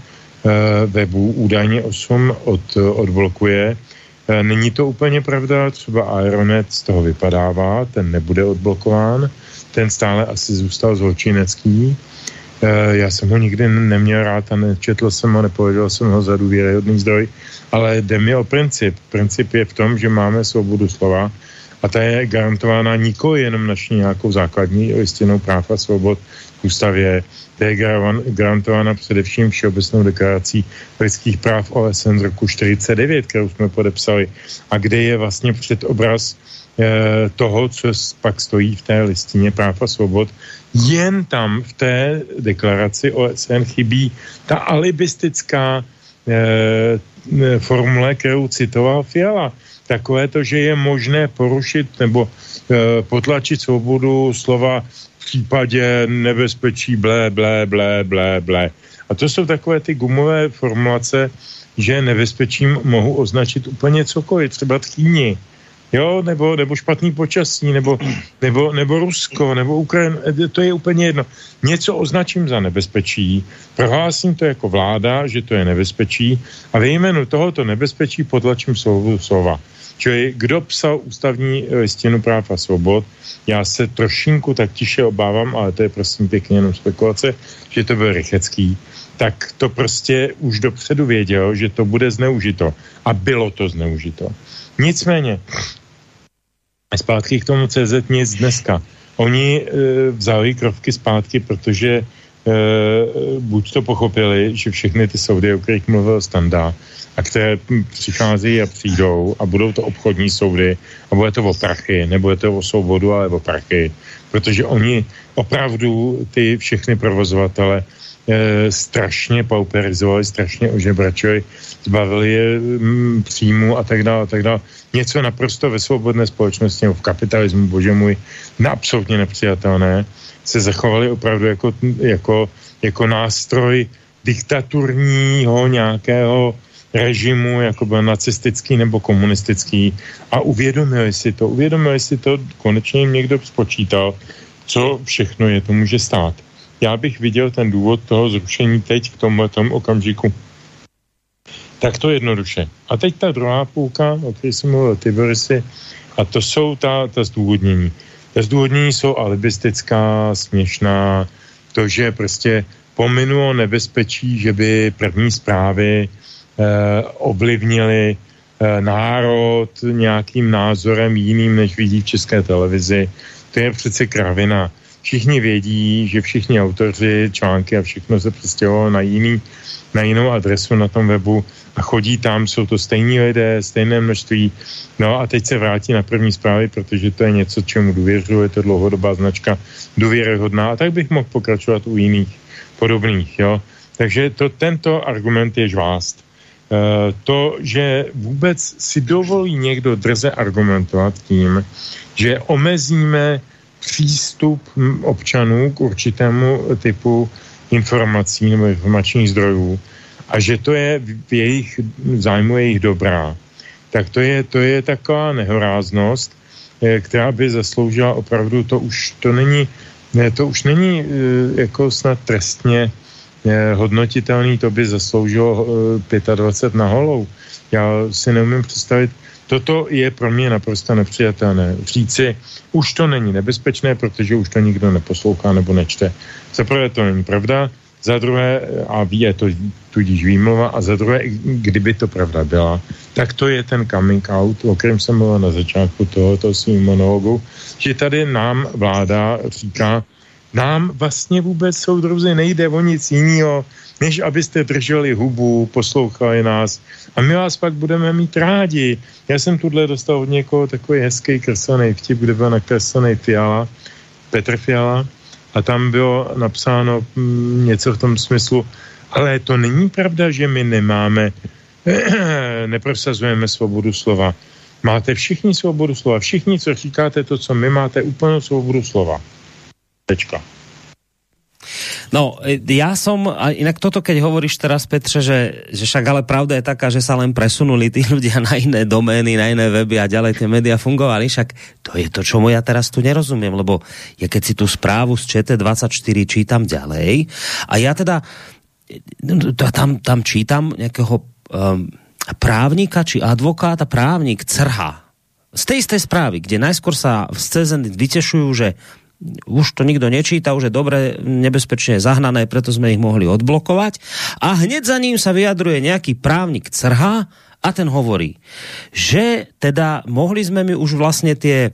webů, údajně osm od, odblokuje. Uh, není to úplně pravda, třeba Aeronet z toho vypadává, ten nebude odblokován, ten stále asi zůstal zločinecký. Já jsem ho nikdy neměl rád a nečetl jsem ho, nepovedal jsem ho za důvěryhodný zdroj, ale jde mi o princip. Princip je v tom, že máme svobodu slova, a ta je garantována nikoli jenom naší nějakou základní listinou práv a svobod v ústavě, ta je garantována především Všeobecnou deklarací lidských práv OSN z roku 49, kterou jsme podepsali. A kde je vlastně předobraz eh, toho, co pak stojí v té listině práv a svobod, jen tam v té deklaraci OSN chybí ta alibistická eh, formule, kterou citoval Fiala takové to, že je možné porušit nebo e, potlačit svobodu slova v případě nebezpečí blé, blé, blé, blé, blé. A to jsou takové ty gumové formulace, že nebezpečím mohu označit úplně cokoliv, třeba tchýni, jo, nebo, nebo špatný počasí, nebo, nebo, nebo Rusko, nebo Ukrajina, e, to je úplně jedno. Něco označím za nebezpečí, prohlásím to jako vláda, že to je nebezpečí a ve jménu tohoto nebezpečí potlačím slovo slova. Čili kdo psal ústavní listinu práv a svobod, já se trošinku tak tiše obávám, ale to je prostě pěkně jenom spekulace, že to byl Rychecký, tak to prostě už dopředu věděl, že to bude zneužito. A bylo to zneužito. Nicméně, zpátky k tomu CZ nic dneska. Oni e, vzali krovky zpátky, protože buď to pochopili, že všechny ty soudy, o kterých mluvil Standa, a které přicházejí a přijdou a budou to obchodní soudy a bude to o prachy, nebude to o svobodu, ale o prachy, protože oni opravdu ty všechny provozovatele e, strašně pauperizovali, strašně ožebračili, zbavili je m, příjmu a tak dále, a tak dále. Něco naprosto ve svobodné společnosti, v kapitalismu, bože můj, absolutně nepřijatelné, se zachovali opravdu jako, jako, jako nástroj diktaturního nějakého režimu, jako byl nacistický nebo komunistický a uvědomili si to, uvědomili si to, konečně jim někdo spočítal, co všechno je to může stát. Já bych viděl ten důvod toho zrušení teď k tomu okamžiku. Tak to jednoduše. A teď ta druhá půlka, o které jsem mluvil, ty a to jsou ta, ta zdůvodnění. Zdůvodnění jsou alibistická, směšná, to, že prostě pominulo nebezpečí, že by první zprávy eh, ovlivnili eh, národ nějakým názorem jiným, než vidí v české televizi. To je přece kravina. Všichni vědí, že všichni autoři, články a všechno se přestěhovalo na, jiný, na jinou adresu na tom webu a chodí tam, jsou to stejní lidé, stejné množství. No a teď se vrátí na první zprávy, protože to je něco, čemu důvěřuji, je to dlouhodobá značka, důvěryhodná a tak bych mohl pokračovat u jiných podobných, jo. Takže to, tento argument je žvást. E, to, že vůbec si dovolí někdo drze argumentovat tím, že omezíme přístup občanů k určitému typu informací nebo informačních zdrojů a že to je v jejich v zájmu jejich dobrá, tak to je, to je taková nehoráznost, eh, která by zasloužila opravdu, to už to není, ne, to už není eh, jako snad trestně eh, hodnotitelný, to by zasloužilo 25 na holou. Já si neumím představit, Toto je pro mě naprosto nepřijatelné. Říci, už to není nebezpečné, protože už to nikdo neposlouchá nebo nečte. Za prvé to není pravda, za druhé, a ví, je to tudíž výmluva, a za druhé, kdyby to pravda byla, tak to je ten coming out, o kterém jsem mluvil na začátku tohoto svým monologu, že tady nám vláda říká, nám vlastně vůbec soudruzi nejde o nic jiného, než abyste drželi hubu, poslouchali nás a my vás pak budeme mít rádi. Já jsem tuhle dostal od někoho takový hezký kreslený vtip, kde byl nakreslený Fiala, Petr Fiala a tam bylo napsáno mm, něco v tom smyslu, ale to není pravda, že my nemáme, neprosazujeme svobodu slova. Máte všichni svobodu slova, všichni, co říkáte to, co my máte, úplnou svobodu slova. Tečka. No, ja som, a inak toto, keď hovoríš teraz, Petře, že, že však ale pravda je taká, že sa len presunuli tí ľudia na iné domény, na iné weby a ďalej tie média fungovali, však to je to, čomu ja teraz tu nerozumiem, lebo ja keď si tú správu z ČT24 čítam ďalej a ja teda tam, tam čítam nejakého um, právnika či advokáta, právnik Crha z tej istej správy, kde najskôr sa v CZN vytešujú, že už to nikto nečíta, už je dobre nebezpečne zahnané, preto sme ich mohli odblokovať. A hneď za ním sa vyjadruje nejaký právnik Crha a ten hovorí, že teda mohli sme mi už vlastne tie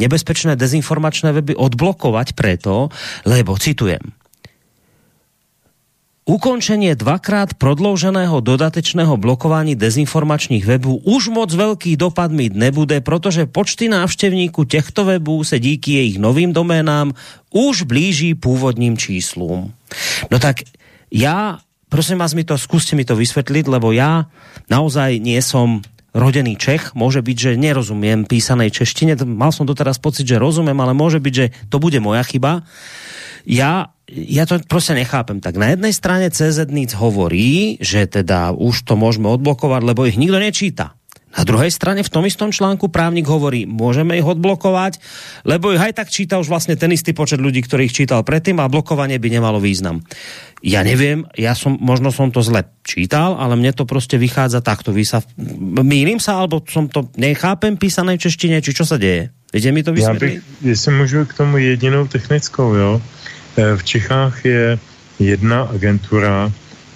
nebezpečné dezinformačné weby odblokovať preto, lebo citujem, Ukončenie dvakrát prodlouženého dodatečného blokování dezinformačních webů už moc velký dopad mít nebude, protože počty návštěvníků těchto webů se díky jejich novým doménám už blíží původním číslům. No tak já, prosím vás, mi to, skúste mi to vysvětlit, lebo já naozaj nie som rodený Čech, môže byť, že nerozumiem písanej češtine, mal som doteraz pocit, že rozumiem, ale môže byť, že to bude moja chyba. Ja ja to prostě nechápem. Tak na jednej strane CZ nic hovorí, že teda už to môžeme odblokovať, lebo ich nikto nečíta. Na druhej strane v tom istom článku právnik hovorí, môžeme ich odblokovať, lebo ich aj tak číta už vlastne ten istý počet ľudí, ktorých čítal predtým a blokovanie by nemalo význam. Ja neviem, ja som, možno som to zle čítal, ale mne to prostě vychádza takto. Vy sa, mýlim sa, alebo som to nechápem písané v češtině, či čo sa deje? Viete mi to vysvětlit? Já bych, jestli můžu k tomu jedinou technickou, jo. Eh, v Čechách je jedna agentura,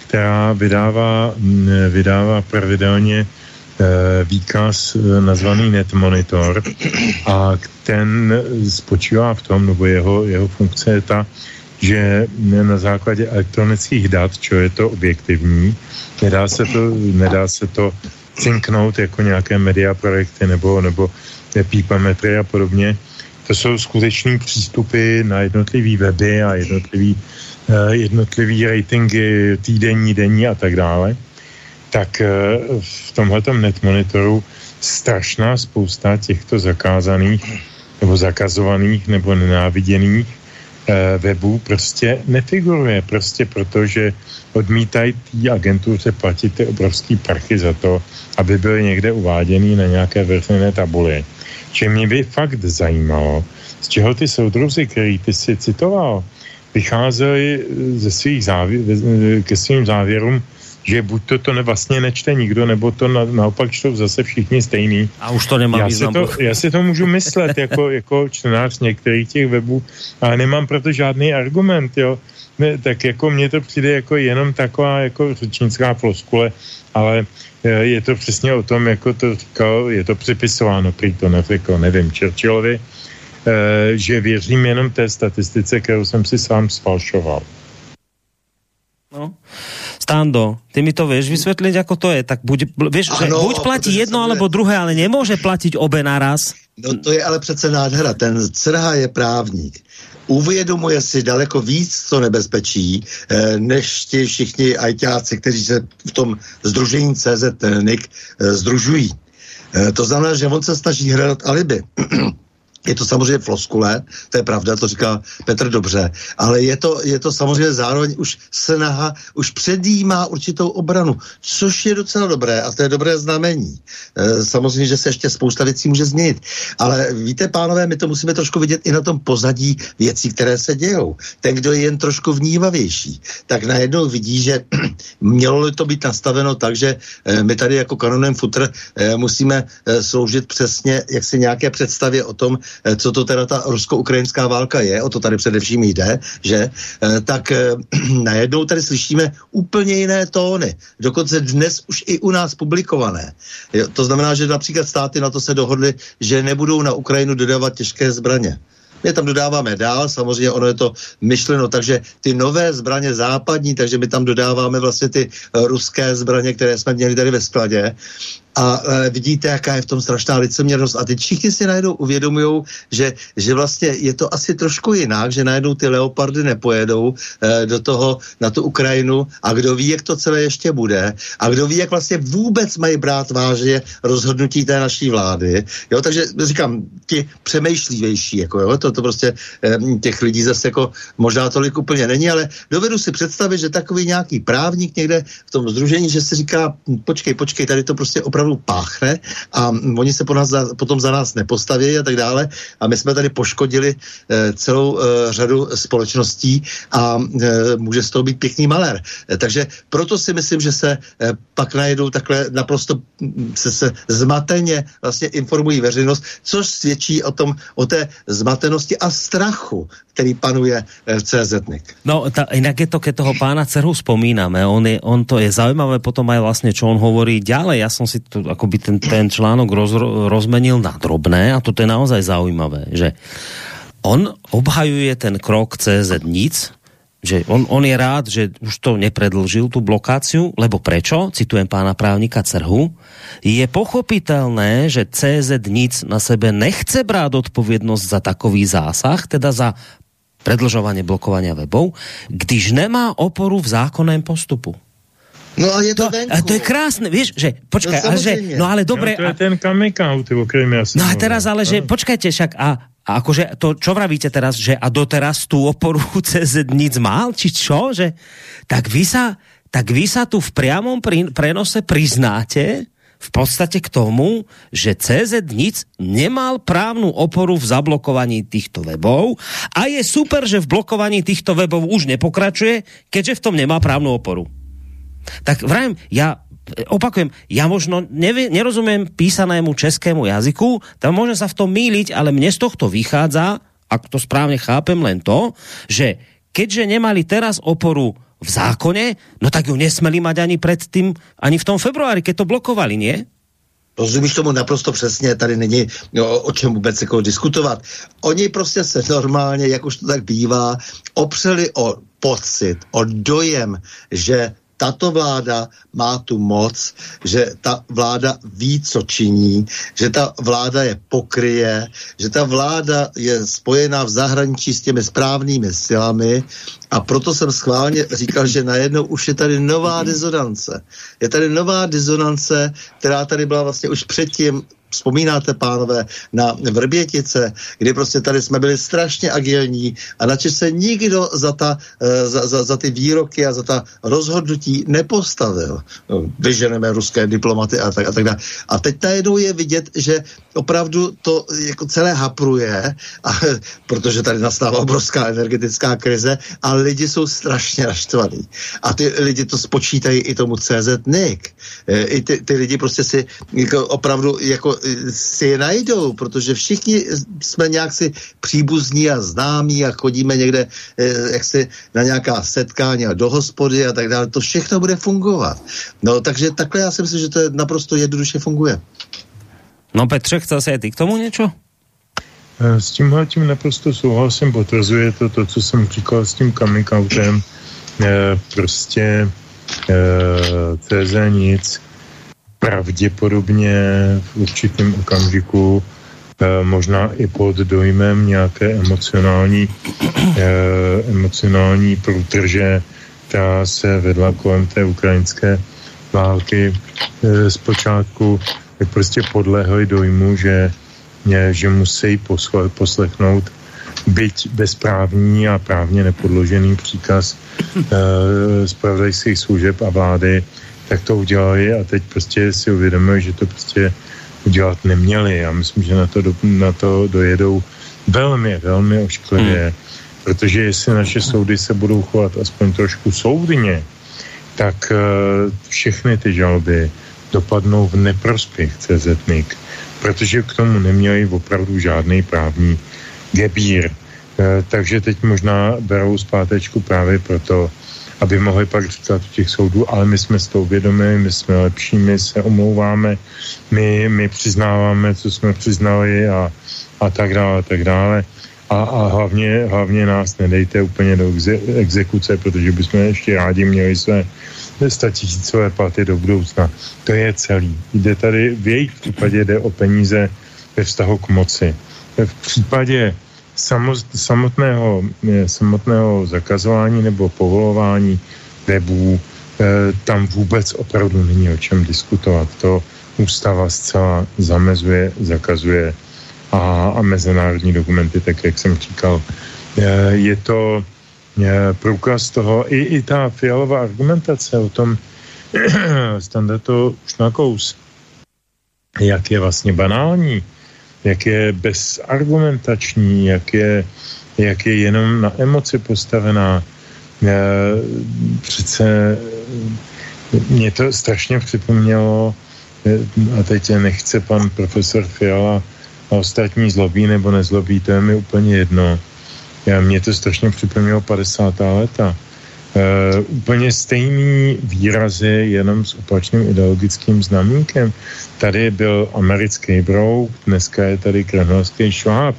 která vydává, mm, vydává pravidelně eh, výkaz eh, nazvaný Net Monitor a ten spočívá v tom, nebo jeho, jeho funkce je ta, že na základě elektronických dat, čo je to objektivní, nedá se to, nedá se to cinknout jako nějaké media projekty nebo, nebo pípametry a podobně, to jsou skutečný přístupy na jednotlivý weby a jednotlivý, uh, jednotlivý ratingy týdenní, denní a tak dále, tak uh, v tomhletom net monitoru strašná spousta těchto zakázaných nebo zakazovaných nebo nenáviděných eh, webů prostě nefiguruje. Prostě protože odmítají té agentuře platit ty obrovský prachy za to, aby byly někde uváděný na nějaké veřejné tabuli. Čiže mě by fakt zajímalo, z čeho ty soudruzi, který ty si citoval, vycházeli ze svých závěr, ke svým závěrům, že buď to to ne, vlastně nečte nikdo, nebo to na, naopak čtou zase všichni stejný. A už to nemá já význam. Si to, já si to můžu myslet jako, jako čtenář některých těch webů, ale nemám proto žádný argument, jo. Ne, tak jako mně to přijde jako jenom taková jako řečnická floskule, ale e, je to přesně o tom, jako to říkal, je to připisováno, prý to neřekl, nevím, Churchillovi, e, že věřím jenom té statistice, kterou jsem si sám sfalšoval. No. Stando, ty mi to vieš vysvetliť, ako to je? Tak buď, vieš, ano, že buď platí jedno, alebo druhé, ale nemůže platit obe naraz. No to je ale přece nádhera. Ten Crha je právník. Uvědomuje si daleko víc co nebezpečí, eh, než ti všichni ajťáci, kteří se v tom združení CZ NIK eh, združují. Eh, to znamená, že on se snaží hledat alibi. Je to samozřejmě floskule, to je pravda, to říká Petr dobře, ale je to, je to samozřejmě zároveň už snaha, už předjímá určitou obranu, což je docela dobré a to je dobré znamení. E, samozřejmě, že se ještě spousta věcí může změnit, ale víte, pánové, my to musíme trošku vidět i na tom pozadí věcí, které se dějou. Ten, kdo je jen trošku vnímavější, tak najednou vidí, že mělo to být nastaveno tak, že e, my tady jako kanonem futr e, musíme sloužit přesně jak si nějaké představě o tom, co to teda ta rusko-ukrajinská válka je, o to tady především jde, že, eh, tak eh, najednou tady slyšíme úplně jiné tóny. Dokonce dnes už i u nás publikované. To znamená, že například státy na to se dohodly, že nebudou na Ukrajinu dodávat těžké zbraně. My tam dodáváme dál, samozřejmě ono je to myšleno, takže ty nové zbraně západní, takže my tam dodáváme vlastně ty ruské zbraně, které jsme měli tady ve skladě a e, vidíte, jaká je v tom strašná liceměrnost. A teď všichni si najednou uvědomují, že, že vlastně je to asi trošku jinak, že najednou ty leopardy nepojedou e, do toho, na tu Ukrajinu a kdo ví, jak to celé ještě bude a kdo ví, jak vlastně vůbec mají brát vážně rozhodnutí té naší vlády. Jo, takže říkám, ti přemýšlivější, jako jo, to, to prostě e, těch lidí zase jako možná tolik úplně není, ale dovedu si představit, že takový nějaký právník někde v tom združení, že si říká, počkej, počkej, tady to prostě opravdu opravdu páchne a oni se po nás za, potom za nás nepostaví a tak dále. A my jsme tady poškodili e, celou e, řadu společností a e, může z toho být pěkný malér. E, takže proto si myslím, že se e, pak najedou takhle naprosto se, se zmateně vlastně informují veřejnost, což svědčí o tom, o té zmatenosti a strachu, který panuje v CZNIK. No, ta, inak je to, keď toho pána Cerhu spomíname, on, je, on to je zaujímavé potom aj vlastne, čo on hovorí ďalej. Ja som si to akoby ten, ten článok roz, rozmenil na drobné a to je naozaj zaujímavé, že on obhajuje ten krok CZ nic, že on, on je rád, že už to nepredlžil tú blokáciu, lebo prečo, citujem pána právnika Cerhu, je pochopitelné, že CZ nic na sebe nechce brát odpovědnosť za takový zásah, teda za predlžovanie blokovania webov, když nemá oporu v zákonném postupu. No a je to no, A to je krásne, vieš, že počkaj, no, ale že, no ale dobre. No, to je ten kamikaut, o ktorým ja No a teraz ale, že počkajte však a, a akože to, čo vravíte teraz, že a doteraz tú oporu cez nic mal, či čo, že tak vy sa, tak vy sa tu v priamom pri, prenose priznáte, v podstate k tomu, že CZ nic nemal právnu oporu v zablokovaní týchto webov a je super, že v blokovaní týchto webov už nepokračuje, keďže v tom nemá právnu oporu. Tak vrajím, ja opakujem, ja možno nevie, nerozumiem písanému českému jazyku, tam môžem sa v tom míliť, ale mne z tohto vychádza, ak to správne chápem, len to, že keďže nemali teraz oporu v zákone, no tak ju nesmeli mať ani predtým, ani v tom februári, keď to blokovali, nie? Rozumíš tomu naprosto přesně, tady není no, o čem vůbec jako diskutovat. Oni prostě se normálně, jak už to tak bývá, opřeli o pocit, o dojem, že tato vláda má tu moc, že ta vláda ví, co činí, že ta vláda je pokryje, že ta vláda je spojená v zahraničí s těmi správnými silami a proto jsem schválně říkal, že najednou už je tady nová dizonance. Je tady nová dizonance, která tady byla vlastně už předtím vzpomínáte, pánové, na Vrbětice, kdy prostě tady jsme byli strašně agilní a načež se nikdo za, ta, eh, za, za, za ty výroky a za ta rozhodnutí nepostavil. No, vyženeme ruské diplomaty a tak, a tak dále. A teď najednou je vidět, že opravdu to jako celé hapruje, a, protože tady nastává obrovská energetická krize a lidi jsou strašně naštvaní. A ty lidi to spočítají i tomu CZ Nick. E, I ty, ty lidi prostě si jako opravdu jako si je najdou, protože všichni jsme nějak si příbuzní a známí a chodíme někde e, jak si na nějaká setkání a do hospody a tak dále. To všechno bude fungovat. No takže takhle já si myslím, že to je naprosto jednoduše funguje. No Petře, chcel se ty k tomu něco? S tímhle tím naprosto souhlasím, potvrzuje to to, co jsem říkal s tím kamikautem. E, prostě e, CZ nic pravděpodobně v určitém okamžiku e, možná i pod dojmem nějaké emocionální e, emocionální průtrže, která se vedla kolem té ukrajinské války e, zpočátku, tak prostě podlehli dojmu, že že musí posle, poslechnout byť bezprávní a právně nepodložený příkaz e, zpravodajských služeb a vlády, tak to udělali a teď prostě si uvědomují, že to prostě udělat neměli. Já myslím, že na to, do, na to dojedou velmi, velmi ošklivě, hmm. protože jestli naše soudy se budou chovat aspoň trošku soudně, tak e, všechny ty žalby dopadnou v neprospěch CZNIK protože k tomu neměli opravdu žádný právní gebír. E, takže teď možná berou zpátečku právě proto, aby mohli pak říkat u těch soudů, ale my jsme s tou vědomi, my jsme lepší, my se omlouváme, my, my přiznáváme, co jsme přiznali a, a tak dále, a tak dále. A, a hlavně, hlavně nás nedejte úplně do exe, exekuce, protože bychom ještě rádi měli své statisícové platy do budoucna. To je celý. Jde tady, v jejich případě jde o peníze ve vztahu k moci. V případě samotného, samotného zakazování nebo povolování webů eh, tam vůbec opravdu není o čem diskutovat. To ústava zcela zamezuje, zakazuje a, a mezinárodní dokumenty, tak jak jsem říkal. Eh, je to průkaz toho, i, i ta fialová argumentace o tom, stande to už na kous, jak je vlastně banální, jak je bezargumentační, jak je, jak je jenom na emoci postavená. Přece mě to strašně připomnělo, a teď nechce pan profesor Fiala a ostatní zlobí nebo nezlobí, to je mi úplně jedno já, mě to strašně připomnělo 50. leta. E, úplně stejný výrazy, jenom s opačným ideologickým znamínkem. Tady byl americký brouk, dneska je tady kremelský šváb.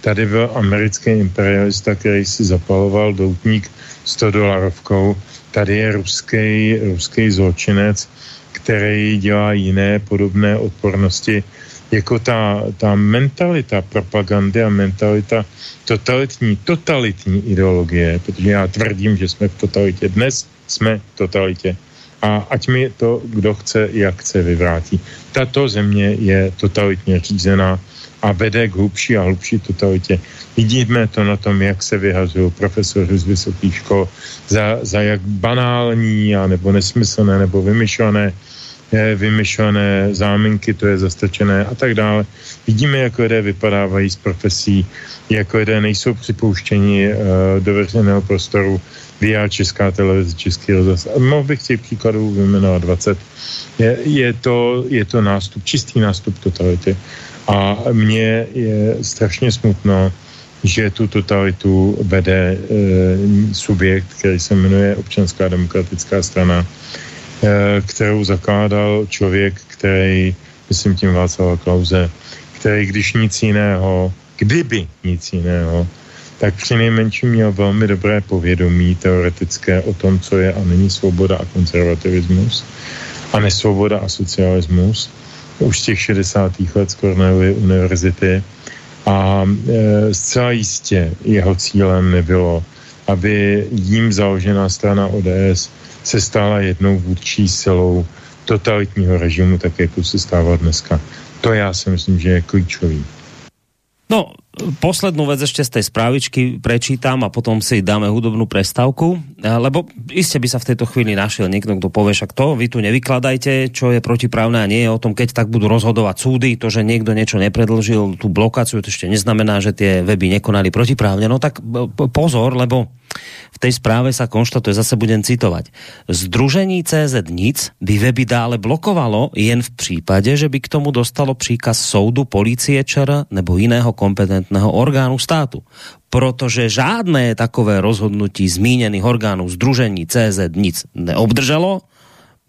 Tady byl americký imperialista, který si zapaloval doutník 100 dolarovkou. Tady je ruský, ruský zločinec, který dělá jiné podobné odpornosti jako ta, ta mentalita propagandy a mentalita totalitní, totalitní ideologie, protože já tvrdím, že jsme v totalitě. Dnes jsme v totalitě. A ať mi to, kdo chce, jak chce, vyvrátí. Tato země je totalitně řízená a vede k hlubší a hlubší totalitě. Vidíme to na tom, jak se vyhazují profesoři z vysokých škol za, za jak banální a nebo nesmyslné nebo vymyšlené vymyšlené záminky, to je zastačené a tak dále. Vidíme, jak lidé vypadávají z profesí, jak lidé nejsou připouštěni uh, do veřejného prostoru via Česká televize, Český rozhlas. Mohl bych těch příkladů vyjmenovat 20. Je, je, to, je to nástup, čistý nástup totality. A mně je strašně smutno, že tu totalitu vede e, subjekt, který se jmenuje Občanská demokratická strana, Eh, kterou zakládal člověk, který, myslím tím Václava Klauze, který když nic jiného, kdyby nic jiného, tak při nejmenším měl velmi dobré povědomí teoretické o tom, co je a není svoboda a konzervativismus a nesvoboda a socialismus už z těch 60. let z Cornelly univerzity a e, zcela jistě jeho cílem nebylo, aby jím založená strana ODS se stala jednou vůdčí silou totalitního režimu, tak jako se stává dneska. To já si myslím, že je klíčový. No, poslednú vec ešte z tej správičky prečítam a potom si dáme hudobnú prestávku, lebo iste by sa v tejto chvíli našiel niekto, kto povie, však to vy tu nevykladajte, čo je protiprávne a nie je o tom, keď tak budú rozhodovať súdy, to, že niekto niečo nepredlžil, tú blokáciu, to ešte neznamená, že tie weby nekonali protiprávne. No tak pozor, lebo v tej správe sa konštatuje, zase budem citovať, Združení CZ nic by weby dále blokovalo jen v případě, že by k tomu dostalo příkaz soudu, policie ČR nebo jiného kompetentného orgánu státu. Protože žádné takové rozhodnutí zmíněných orgánů Združení CZ nic neobdrželo,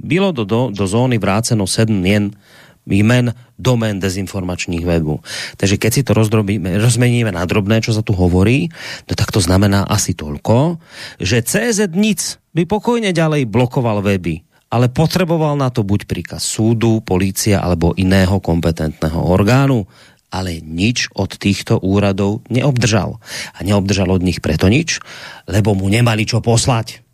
bylo do, do, do zóny vráceno sedm jen jmen domén dezinformačních webů. Takže keď si to rozmeníme na drobné, čo sa tu hovorí, no tak to znamená asi toľko, že CZ nic by pokojne ďalej blokoval weby, ale potreboval na to buď príkaz súdu, polícia alebo iného kompetentného orgánu, ale nič od týchto úradov neobdržal. A neobdržal od nich preto nič, lebo mu nemali čo poslať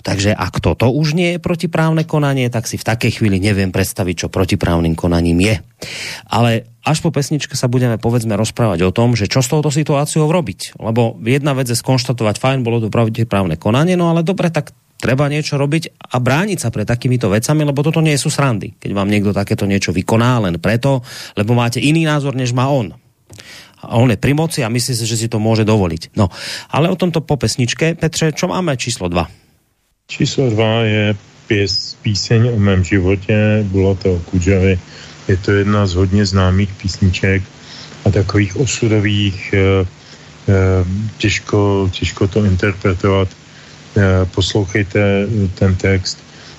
Takže ak toto už nie je protiprávne konanie, tak si v takej chvíli neviem predstaviť, čo protiprávnym konaním je. Ale až po pesničke sa budeme povedzme rozprávať o tom, že čo s touto situáciou robiť. Lebo jedna vec je skonštatovať, fajn, bolo to protiprávne konanie, no ale dobre, tak treba niečo robiť a brániť sa pre takýmito vecami, lebo toto nie sú srandy. Keď vám niekto takéto niečo vykoná len preto, lebo máte iný názor, než má on a on je pri moci a myslí si, že si to môže dovoliť. No, ale o tomto po pesničke. Petře, čo máme číslo 2? Číslo dva je pěs, píseň o mém životě Bulatého Kudžavy. Je to jedna z hodně známých písniček a takových osudových, eh, eh, těžko, těžko to interpretovat. Eh, poslouchejte ten text.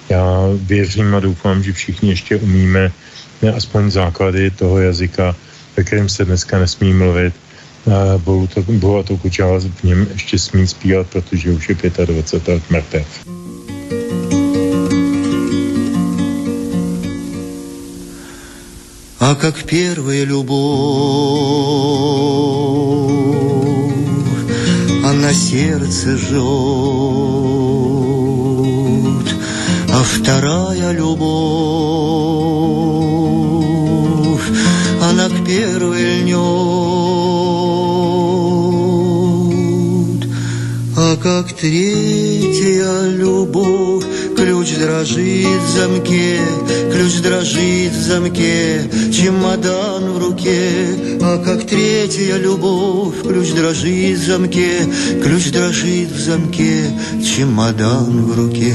Já věřím a doufám, že všichni ještě umíme aspoň základy toho jazyka, ve kterém se dneska nesmí mluvit. Bohuto Kučava v něm ještě smí zpívat, protože už je 25 let mrtev. А как первая любовь, она сердце жжет, а вторая любовь, она к первой льнет, а как третья любовь, ключ дрожит в замке, ключ дрожит в замке, чемодан в руке, а как третья любовь, ключ дрожит в замке, ключ дрожит в замке, чемодан в руке.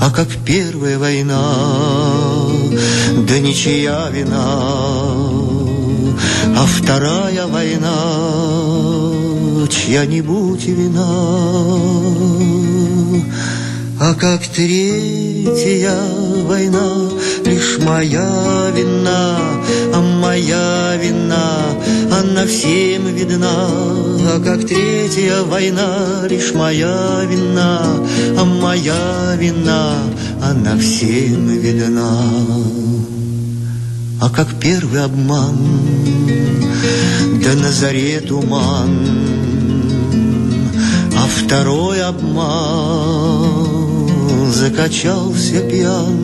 А как первая война, да ничья вина, а вторая война, чья-нибудь вина. А как третья война, лишь моя вина, а моя вина, она всем видна. А как третья война, лишь моя вина, а моя вина, она всем видна. А как первый обман, да на заре туман, а второй обман, закачался пьян.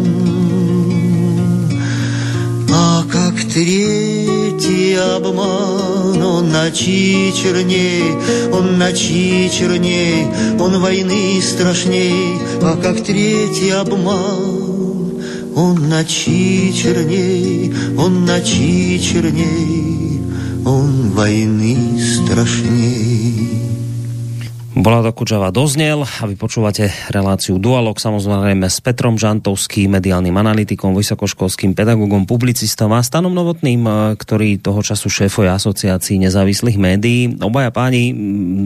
А как третий обман, он ночи черней, он ночи черней, он войны страшней. А как третий обман, он ночи черней, он ночи черней, он войны страшней. Bola to Kučava doznel a vy počúvate reláciu Dualog samozrejme s Petrom Žantovským, mediálnym analytikom, vysokoškolským pedagogom, publicistom a Stanom Novotným, e, ktorý toho času šéfuje asociácii nezávislých médií. Obaja páni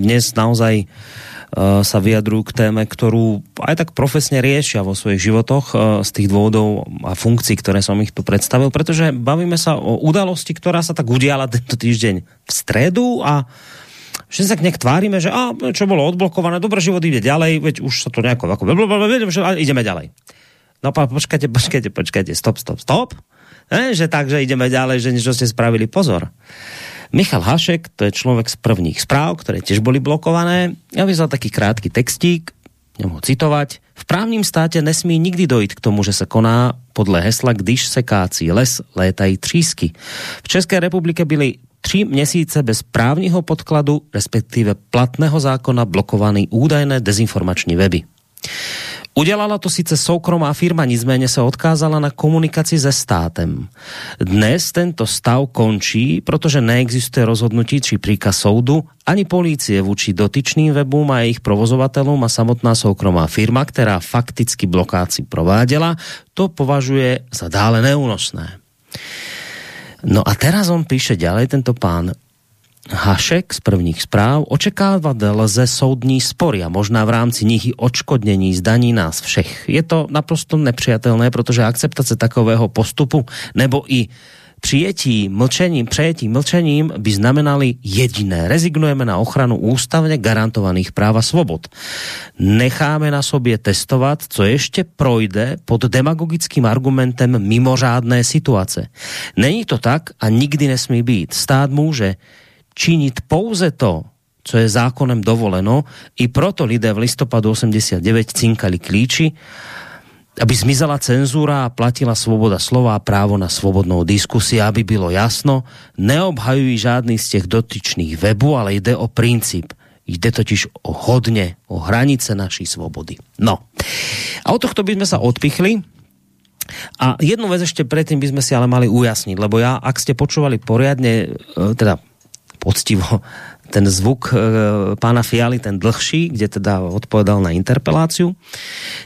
dnes naozaj e, sa vyjadrujú k téme, ktorú aj tak profesne riešia vo svojich životoch e, z tých dôvodov a funkcií, ktoré som ich tu predstavil, pretože bavíme sa o udalosti, ktorá sa tak udiala tento týždeň v stredu a že sa nejak tvárime, že a, čo bolo odblokované, dobrý život ide ďalej, veď už sa to nejako, ako, ideme ďalej. No počkajte, počkajte, počkajte, stop, stop, stop. E, že tak, že ideme ďalej, že niečo ste spravili, pozor. Michal Hašek, to je človek z prvních správ, ktoré tiež boli blokované. Ja vyzval taký krátky textík, ho citovať, v právním státě nesmí nikdy dojít k tomu, že se koná podle hesla, když se kácí les, létají třísky. V České republike byly tři měsíce bez právního podkladu, respektive platného zákona blokovaný údajné dezinformační weby. Udělala to sice soukromá firma, nicméně se odkázala na komunikaci se státem. Dnes tento stav končí, protože neexistuje rozhodnutí či příkaz soudu ani policie vůči dotyčným webům a jejich provozovatelům a samotná soukromá firma, která fakticky blokáci prováděla, to považuje za dále neúnosné. No a teraz on píše ďalej, tento pán, Hašek z prvních zpráv očekávat lze soudní spory a možná v rámci nich i odškodnění zdaní nás všech. Je to naprosto nepřijatelné, protože akceptace takového postupu nebo i přijetí mlčením, přejetí mlčením by znamenali jediné. Rezignujeme na ochranu ústavně garantovaných práv a svobod. Necháme na sobě testovat, co ještě projde pod demagogickým argumentem mimořádné situace. Není to tak a nikdy nesmí být. Stát může činit pouze to, co je zákonem dovoleno. I proto lidé v listopadu 89 cinkali klíči, aby zmizela cenzúra a platila svoboda slova a právo na svobodnou diskusi, aby bylo jasno, neobhajují žádný z těch dotyčných webu, ale jde o princíp. Jde totiž o hodně, o hranice naší svobody. No. A od tohto by sme sa odpichli. A jednu vec ešte predtým by sme si ale mali ujasniť, lebo ja, ak ste počúvali poriadne, e, teda poctivo ten zvuk e, pána Fialy, ten dlhší, kde teda odpovedal na interpeláciu,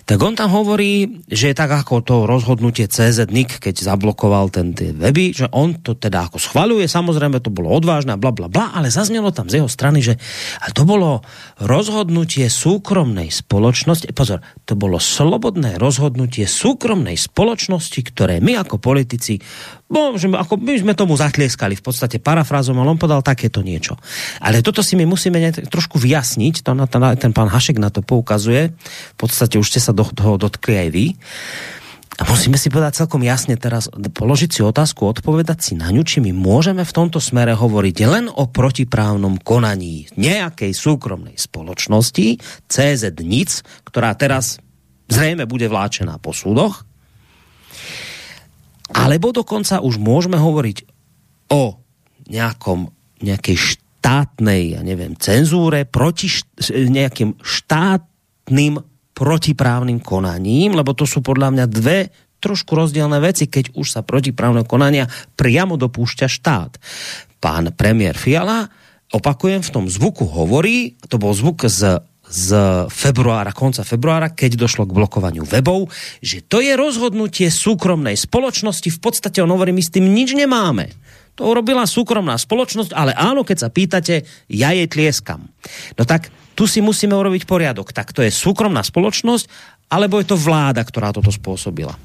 tak on tam hovorí, že je tak ako to rozhodnutie CZ NIK, keď zablokoval ten tie weby, že on to teda ako schvaluje, samozrejme to bolo odvážne, bla bla bla, ale zaznelo tam z jeho strany, že ale to bolo rozhodnutie súkromnej spoločnosti, pozor, to bolo slobodné rozhodnutie súkromnej spoločnosti, ktoré my ako politici Bo, že ako my sme tomu zatlieskali, v podstate parafrázom, ale on podal takéto niečo. Ale toto si my musíme trošku vyjasniť, to na, to, ten pán Hašek na to poukazuje, v podstate už ste sa do toho dotkli aj vy. A musíme si povedať celkom jasne teraz, položiť si otázku, odpovedať si na ňu, či my môžeme v tomto smere hovoriť len o protiprávnom konaní nejakej súkromnej spoločnosti, CZ NIC, ktorá teraz zrejme bude vláčená po súdoch, Alebo dokonca už môžeme hovoriť o nejakom, nejakej štátnej, ja neviem, cenzúre proti št, nejakým štátnym protiprávnym konaním, lebo to sú podľa mňa dve trošku rozdielne veci, keď už sa protiprávne konania priamo dopúšťa štát. Pán premiér Fiala, opakujem, v tom zvuku hovorí, to bol zvuk z z februára, konca februára, keď došlo k blokovaniu webov, že to je rozhodnutie súkromnej spoločnosti. V podstate on hovorí, my s tým nič nemáme. To urobila súkromná spoločnosť, ale áno, keď sa pýtate, ja jej tlieskam. No tak tu si musíme urobiť poriadok. Tak to je súkromná spoločnosť, alebo je to vláda, ktorá toto spôsobila?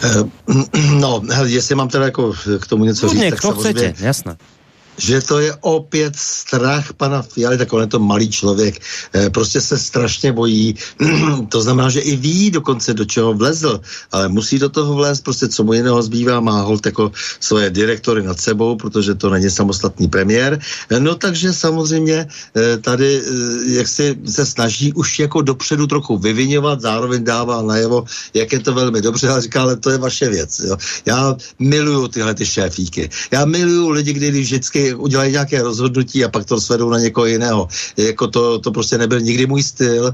Eh, no, jestli mám teda jako k tomu něco říct, tak samozřejmě... Chcete, jasné že to je opět strach pana Fialy, tak on je to malý člověk, e, prostě se strašně bojí, to znamená, že i ví dokonce, do čeho vlezl, ale musí do toho vlézt, prostě co mu jiného zbývá, má hold jako svoje direktory nad sebou, protože to není samostatný premiér, e, no takže samozřejmě e, tady, jak si se snaží už jako dopředu trochu vyvinovat, zároveň dává najevo, jak je to velmi dobře, ale říká, ale to je vaše věc. Jo. Já miluju tyhle ty šéfíky. Já miluju lidi, kdy vždycky udělají nějaké rozhodnutí a pak to svedou na někoho jiného. Jako to, to prostě nebyl nikdy můj styl, e,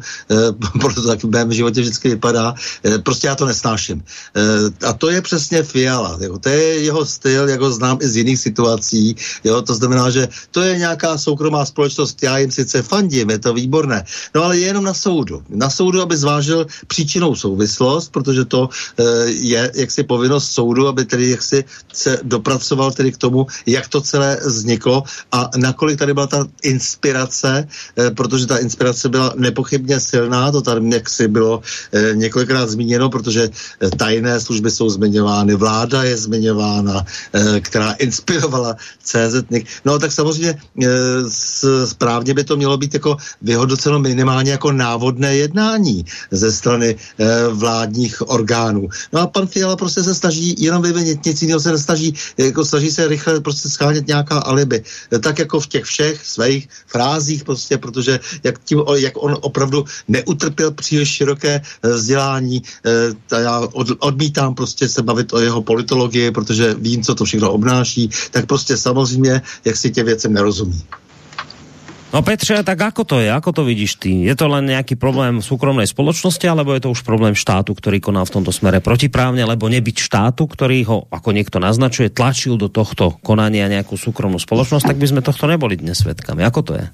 proto tak v mém životě vždycky vypadá. E, prostě já to nesnáším. E, a to je přesně Fiala. Jo. To je jeho styl, jak ho znám i z jiných situací. Jo. To znamená, že to je nějaká soukromá společnost, já jim sice fandím, je to výborné, no ale jenom na soudu. Na soudu, aby zvážil příčinou souvislost, protože to je jaksi povinnost soudu, aby tedy jaksi se dopracoval tedy k tomu, jak to celé vzniklo a nakolik tady byla ta inspirace, eh, protože ta inspirace byla nepochybně silná, to tady jaksi bylo eh, několikrát zmíněno, protože eh, tajné služby jsou zmiňovány, vláda je zmiňována, která inspirovala CZ. No tak samozřejmě správně by to mělo být jako vyhodnoceno minimálně jako návodné jednání ze strany vládních orgánů. No a pan Fiala prostě se snaží jenom vyvinit, nic jiného se nesnaží, jako snaží se rychle prostě schánět nějaká alibi. Tak jako v těch všech svých frázích prostě, protože jak, tím, jak on opravdu neutrpěl příliš široké vzdělání, já od, odmítám prostě se bavit o jeho politologii, protože vím, co to všechno obnáší, tak prostě samozřejmě, jak si tě věcem nerozumí. No Petře, tak ako to je? Ako to vidíš ty? Je to len nejaký problém súkromnej spoločnosti, alebo je to už problém štátu, ktorý koná v tomto smere protiprávne, lebo nebyť štátu, ktorý ho, ako niekto naznačuje, tlačil do tohto konania nejakú súkromnú spoločnosť, tak by sme tohto neboli dnes svedkami. Ako to je?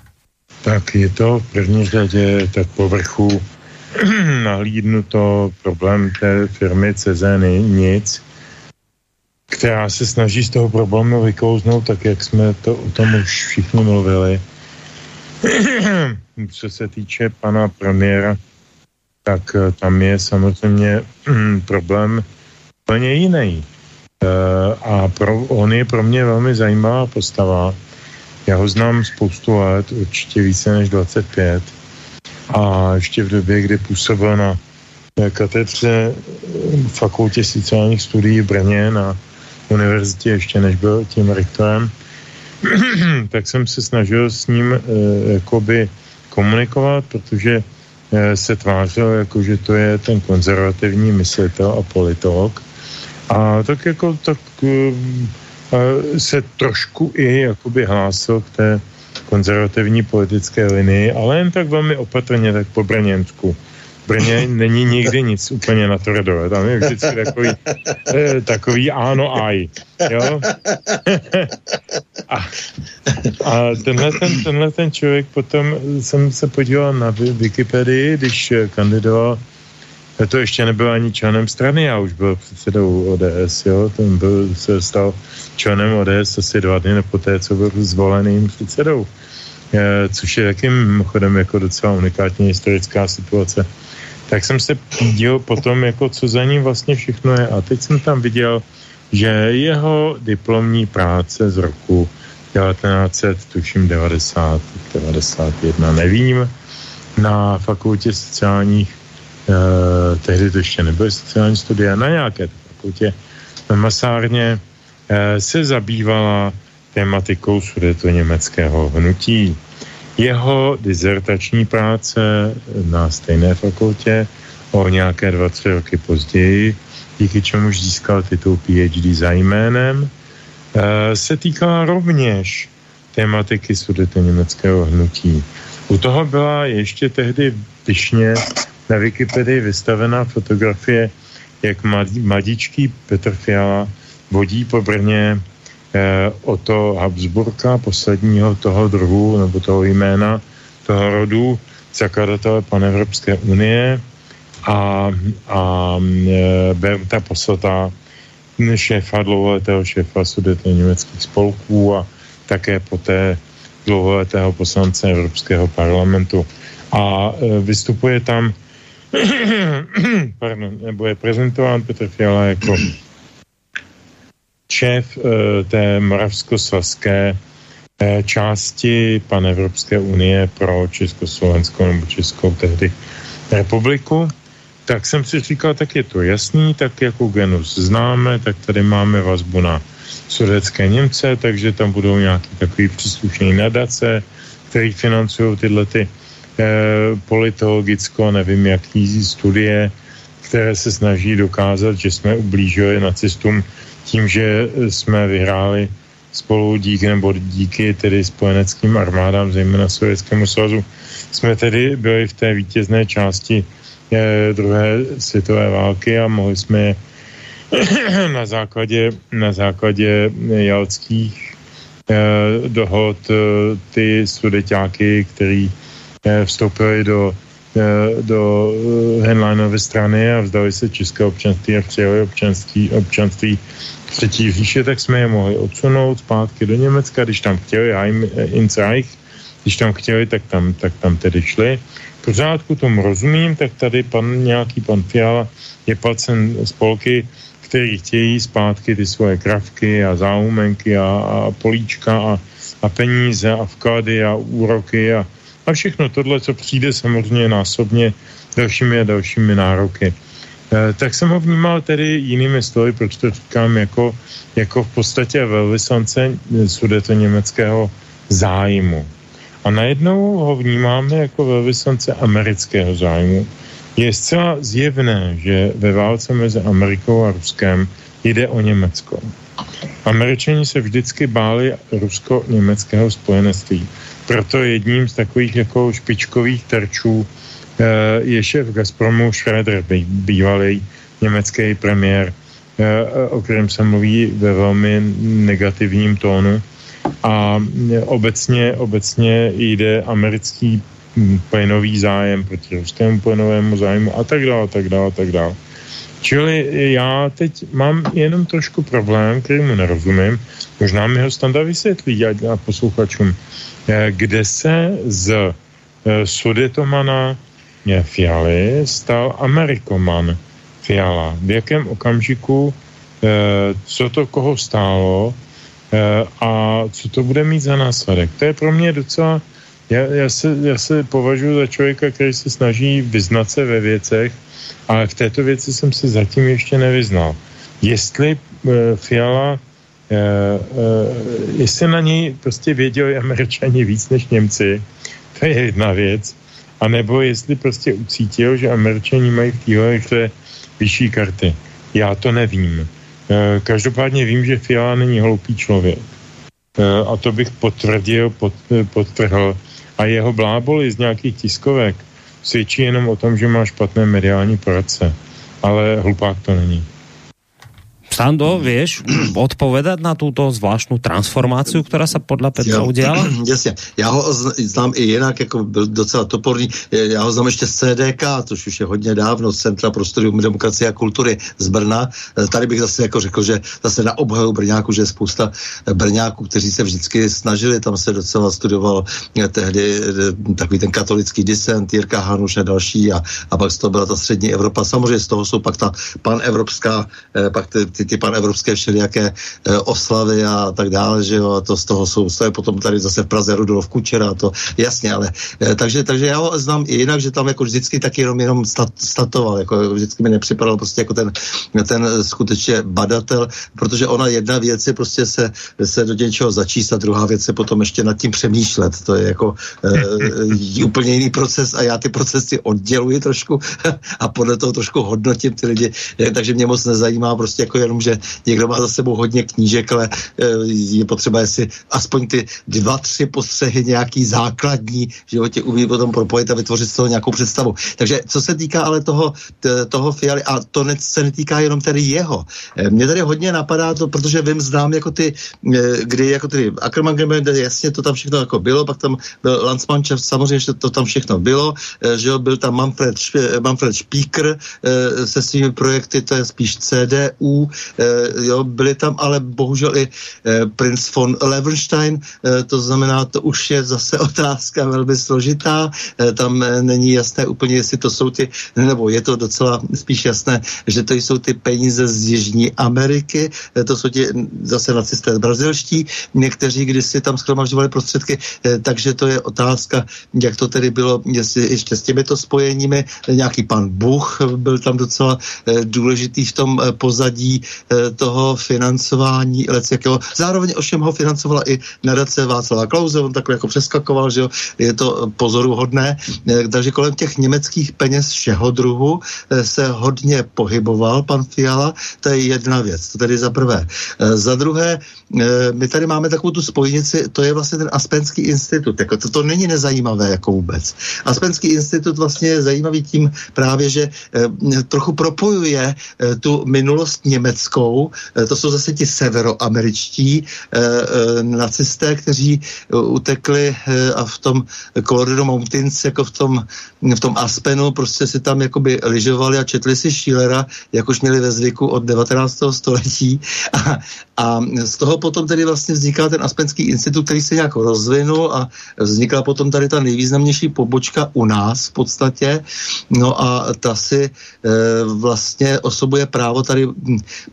Tak je to v první řadě tak povrchu nahlídnuto problém té firmy Cezeny nic, která se snaží z toho problému vykouznout, tak jak jsme to o tom už všichni mluvili Co se týče pana premiéra, tak eh, tam je samozřejmě mm, problém úplně jiný. Eh, a pro, on je pro mě velmi zajímavá postava. Já ho znám spoustu let, určitě více než 25. A ještě v době, kdy působil na katedře fakultě sociálních studií v Brně na univerzitě, ještě než byl tím rektorem, tak jsem se snažil s ním e, jakoby komunikovat, protože e, se tvářil, jako že to je ten konzervativní myslitel a politolog. A tak jako tak e, se trošku i jakoby hlásil k té konzervativní politické linii, ale jen tak velmi opatrně, tak po Brněnsku. Brně není nikdy nic úplně na tvrdo. Tam je vždycky takový, eh, takový áno aj. Jo? a, a tenhle, ten, tenhle ten člověk potom jsem se podíval na Wikipedii, když kandidoval to ještě nebyl ani členem strany, já už byl předsedou ODS, jo, ten byl, se stal členem ODS asi dva dny po té, co byl zvoleným předsedou, e, což je taky mimochodem jako docela unikátní historická situace tak jsem se díval potom, jako co za ním vlastně všechno je. A teď jsem tam viděl, že jeho diplomní práce z roku 1900, tuším 90, 91, nevím, na fakultě sociálních, eh, tehdy to ještě nebyly sociální studia, na nějaké fakultě na Masárně eh, se zabývala tematikou sudeto německého hnutí. Jeho dizertační práce na stejné fakultě o nějaké 20 roky později, díky čemuž získal titul PhD za jménem, eh, se týkala rovněž tematiky sudety německého hnutí. U toho byla ještě tehdy pyšně na Wikipedii vystavená fotografie, jak mladíčký Petr Fiala vodí po Brně o to Habsburka, posledního toho druhu, nebo toho jména, toho rodu, zakladatele Panevropské unie a, a e, Berta Poslata, šéfa dlouholetého šéfa sudetně německých spolků a také poté dlouholetého poslance Evropského parlamentu. A e, vystupuje tam, pardon, nebo je prezentován Petr Fiala jako šéf uh, té moravskoslezské uh, části Panevropské unie pro Československo nebo Českou tehdy republiku. Tak jsem si říkal, tak je to jasný, tak jako genus známe, tak tady máme vazbu na sudecké Němce, takže tam budou nějaký takový příslušný nadace, který financují tyhle ty eh, politologicko, nevím jaký studie, které se snaží dokázat, že jsme ublížili nacistům tím, že jsme vyhráli spolu díky nebo díky tedy spojeneckým armádám, zejména Sovětskému svazu, jsme tedy byli v té vítězné části eh, druhé světové války a mohli jsme na základě, na základě jalských eh, dohod eh, ty sudeťáky, který vstoupili do do eh, Henleinovy strany a vzdali se české občanství a přijeli občanství, občanství třetí říše, tak jsme je mohli odsunout zpátky do Německa, když tam chtěli, Heim eh, ins Reich, když tam chtěli, tak tam, tak tam tedy šli. Pořádku tomu rozumím, tak tady pan, nějaký pan Fiala je placen spolky, který chtějí zpátky ty svoje kravky a záumenky a, a políčka a, a peníze a vklady a úroky a, a všechno tohle, co přijde samozřejmě násobně dalšími a dalšími nároky. tak jsem ho vnímal tedy jinými slovy, proč to říkám, jako, jako v podstatě velvyslance sudeto německého zájmu. A najednou ho vnímáme jako velvyslance amerického zájmu. Je zcela zjevné, že ve válce mezi Amerikou a Ruskem jde o Německo. Američani se vždycky báli rusko-německého spojenství. Proto jedním z takových jako špičkových terčů eh, je šéf Gazpromu Schroeder, bývalý německý premiér, eh, o kterém se mluví ve velmi negativním tónu. A obecně, obecně jde americký hm, plynový zájem proti ruskému plynovému zájmu a tak dále, tak dále, tak dále. Čili já teď mám jenom trošku problém, který mu nerozumím. Možná mi ho standa vysvětlí a posluchačům. Eh, kde se z eh, Sudetomana eh, Fialy stal Amerikoman Fiala. V jakém okamžiku, co to koho stálo a co to bude mít za následek. To je pro mě docela já, já, se, já se považuji za člověka, který se snaží vyznat se ve věcech, ale v této věci jsem se zatím ještě nevyznal. Jestli Fiala, jestli na něj prostě věděli američani víc než Němci, to je jedna věc, a nebo jestli prostě ucítil, že američani mají v téhle hře vyšší karty. Já to nevím. Uh, každopádně vím, že Fiala není hloupý člověk. A to bych potvrdil, pod, podtrhl. A jeho bláboli z nějakých tiskovek svědčí jenom o tom, že má špatné mediální poradce. Ale hlupák to není. Sando, vieš odpovedať na túto zvláštnu transformáciu, která se podle Petra jo, udělala? Jasně, já ho znám i jinak, jako byl docela toporný, já ho znám ještě z CDK, což už je hodně dávno, z Centra pro studium demokracie a kultury z Brna. Tady bych zase jako řekl, že zase na obhaju Brňáku, že je spousta Brňáků, kteří se vždycky snažili, tam se docela studoval tehdy eh, takový ten katolický disent, Jirka Hanuš a další a, a pak z toho byla ta střední Evropa. Samozřejmě z toho jsou pak ta panevropská, eh, pak ty, ty ty, panevropské všelijaké e, oslavy a tak dále, že jo, a to z toho jsou, to je potom tady zase v Praze Rudolf Kučera, a to jasně, ale e, takže, takže já ho znám i jinak, že tam jako vždycky taky jenom, jenom stat, statoval, jako vždycky mi nepřipadal prostě jako ten, ten skutečně badatel, protože ona jedna věc je prostě se, se do něčeho začíst a druhá věc je potom ještě nad tím přemýšlet, to je jako e, úplně jiný proces a já ty procesy odděluji trošku a podle toho trošku hodnotím ty lidi, takže mě moc nezajímá prostě jako jenom, že někdo má za sebou hodně knížek, ale eh, je potřeba, jestli aspoň ty dva, tři postřehy nějaký základní v životě umí potom propojit a vytvořit z toho nějakou představu. Takže co se týká ale toho, toho Fialy, a to ne, se netýká jenom tedy jeho. Eh, mě tady hodně napadá to, protože vím, znám jako ty, eh, kdy jako ty Ackermann jasně to tam všechno jako bylo, pak tam byl Landsmannschaft, samozřejmě, že to tam všechno bylo, že byl tam Manfred, Manfred Spíker se svými projekty, to je spíš CDU, jo, byli tam ale bohužel i eh, princ von Levenstein, eh, to znamená, to už je zase otázka velmi složitá, tam není jasné úplně, jestli to jsou ty, nebo je to docela spíš jasné, že to jsou ty peníze z Jižní Ameriky, to jsou ti zase nacisté brazilští, někteří kdysi tam schromažďovali prostředky, takže to je otázka, jak to tedy bylo, jestli ještě s těmito spojeními, nějaký pan Buch byl tam docela důležitý v tom pozadí, Eh, toho financování jakého. Zároveň ovšem ho financovala i nadace Václava Klauze, on takhle jako přeskakoval, že jo, je to pozoruhodné. Eh, takže kolem těch německých peněz všeho druhu eh, se hodně pohyboval pan Fiala, to je jedna věc, to tedy za prvé. Za druhé, my tady máme takovou tu spojnici, to je vlastně ten Aspenský institut, jako to, to není nezajímavé jako vůbec. Aspenský institut vlastně je zajímavý tím právě, že trochu propojuje tu minulost Německo Amerikou. Eh, to jsou zase ti severoameričtí eh, eh, nacisté, kteří utekli a v tom Colorado Mountains, jako v tom, v tom Aspenu, prostě si tam jakoby lyžovali a četli si Schillera, jak už měli ve zvyku od 19. století. A, A z toho potom tedy vlastně vzniká ten Aspenský institut, který se nějak rozvinul a vznikla potom tady ta nejvýznamnější pobočka u nás v podstatě. No a ta si e, vlastně osobuje právo tady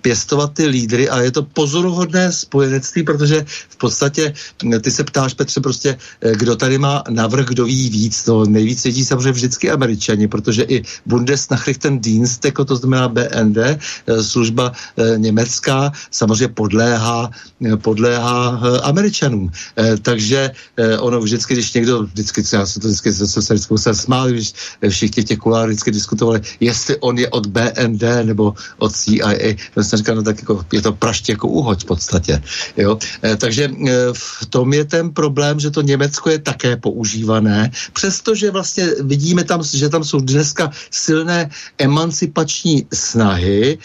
pěstovat ty lídry a je to pozoruhodné spojenectví, protože v podstatě ty se ptáš, Petře, prostě e, kdo tady má navrh, kdo ví víc. No, nejvíc vědí samozřejmě vždycky američani, protože i Bundesnachrichtendienst, jako to znamená BND, e, služba e, německá, samozřejmě podléhá, e, podléhá e, američanům. E, takže ono vždycky, když někdo, vždycky, já se to vždycky se, se, se, se smál, když všichni těch kulárů vždycky diskutovali, jestli on je od BND nebo od CIA. To jsem říkal, no tak jako, je to praště jako uhoď v podstatě. Jo? Takže v tom je ten problém, že to Německo je také používané, přestože vlastně vidíme tam, že tam jsou dneska silné emancipační snahy,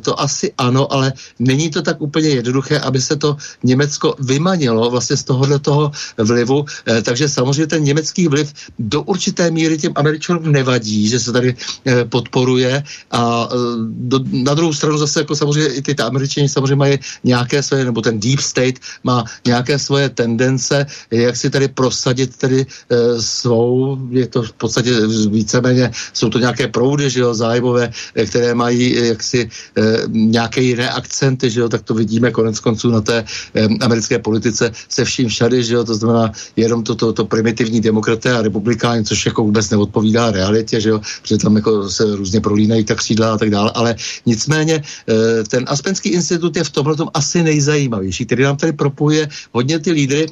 to asi ano, ale není to tak úplně jednoduché, aby se to Německo vymanilo vlastně z tohohle toho vlivu, e, takže samozřejmě ten německý vliv do určité míry těm Američanům nevadí, že se tady e, podporuje. A e, do, na druhou stranu zase jako samozřejmě i ty Američani samozřejmě mají nějaké své, nebo ten deep state má nějaké svoje tendence, jak si tady prosadit tedy svou, je to v podstatě víceméně, jsou to nějaké proudy, že jo, zájmové, které mají jaksi nějaké jiné akcenty, že jo, tak to vidíme konec konců na té americké politice se vším všady, že jo, to znamená jenom to, to, to primitivní demokraté a republikáni, což jako vůbec neodpovídá realitě, že jo, protože tam jako se různě prolínají tak křídla a tak dále, ale nicméně e, ten Aspenský institut je v tomhle asi nejzajímavější, který nám tady propuje hodně ty lídry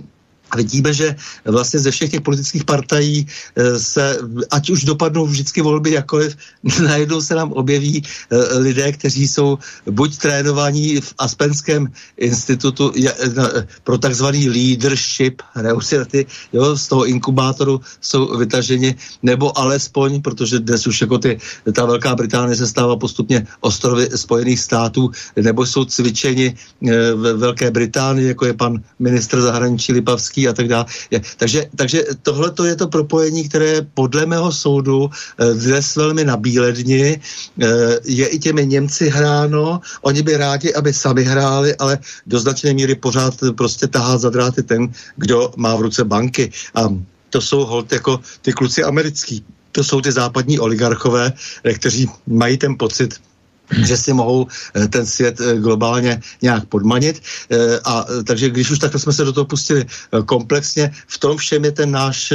a vidíme, že vlastně ze všech těch politických partají eh, se, ať už dopadnou vždycky volby jakkoliv, najednou se nám objeví eh, lidé, kteří jsou buď trénovaní v Aspenském institutu pro takzvaný leadership, reusiraty, jo, z toho inkubátoru jsou vytaženi, nebo alespoň, protože dnes už jako ty, ta Velká Británie se stává postupně ostrovy Spojených států, nebo jsou cvičeni eh, ve Velké Británii, jako je pan ministr zahraničí Lipavský, a tak dále. Takže, takže tohle je to propojení, které podle mého soudu eh, dnes velmi nabíledni. Eh, je i těmi Němci hráno, oni by rádi, aby sami hráli, ale do značné míry pořád prostě tahá za dráty ten, kdo má v ruce banky. A to jsou hold jako ty kluci americký. To jsou ty západní oligarchové, eh, kteří mají ten pocit, že si mohou eh, ten svět eh, globálně nějak podmanit. Eh, a takže když už takhle jsme se do toho pustili komplexně, v tom všem je ten náš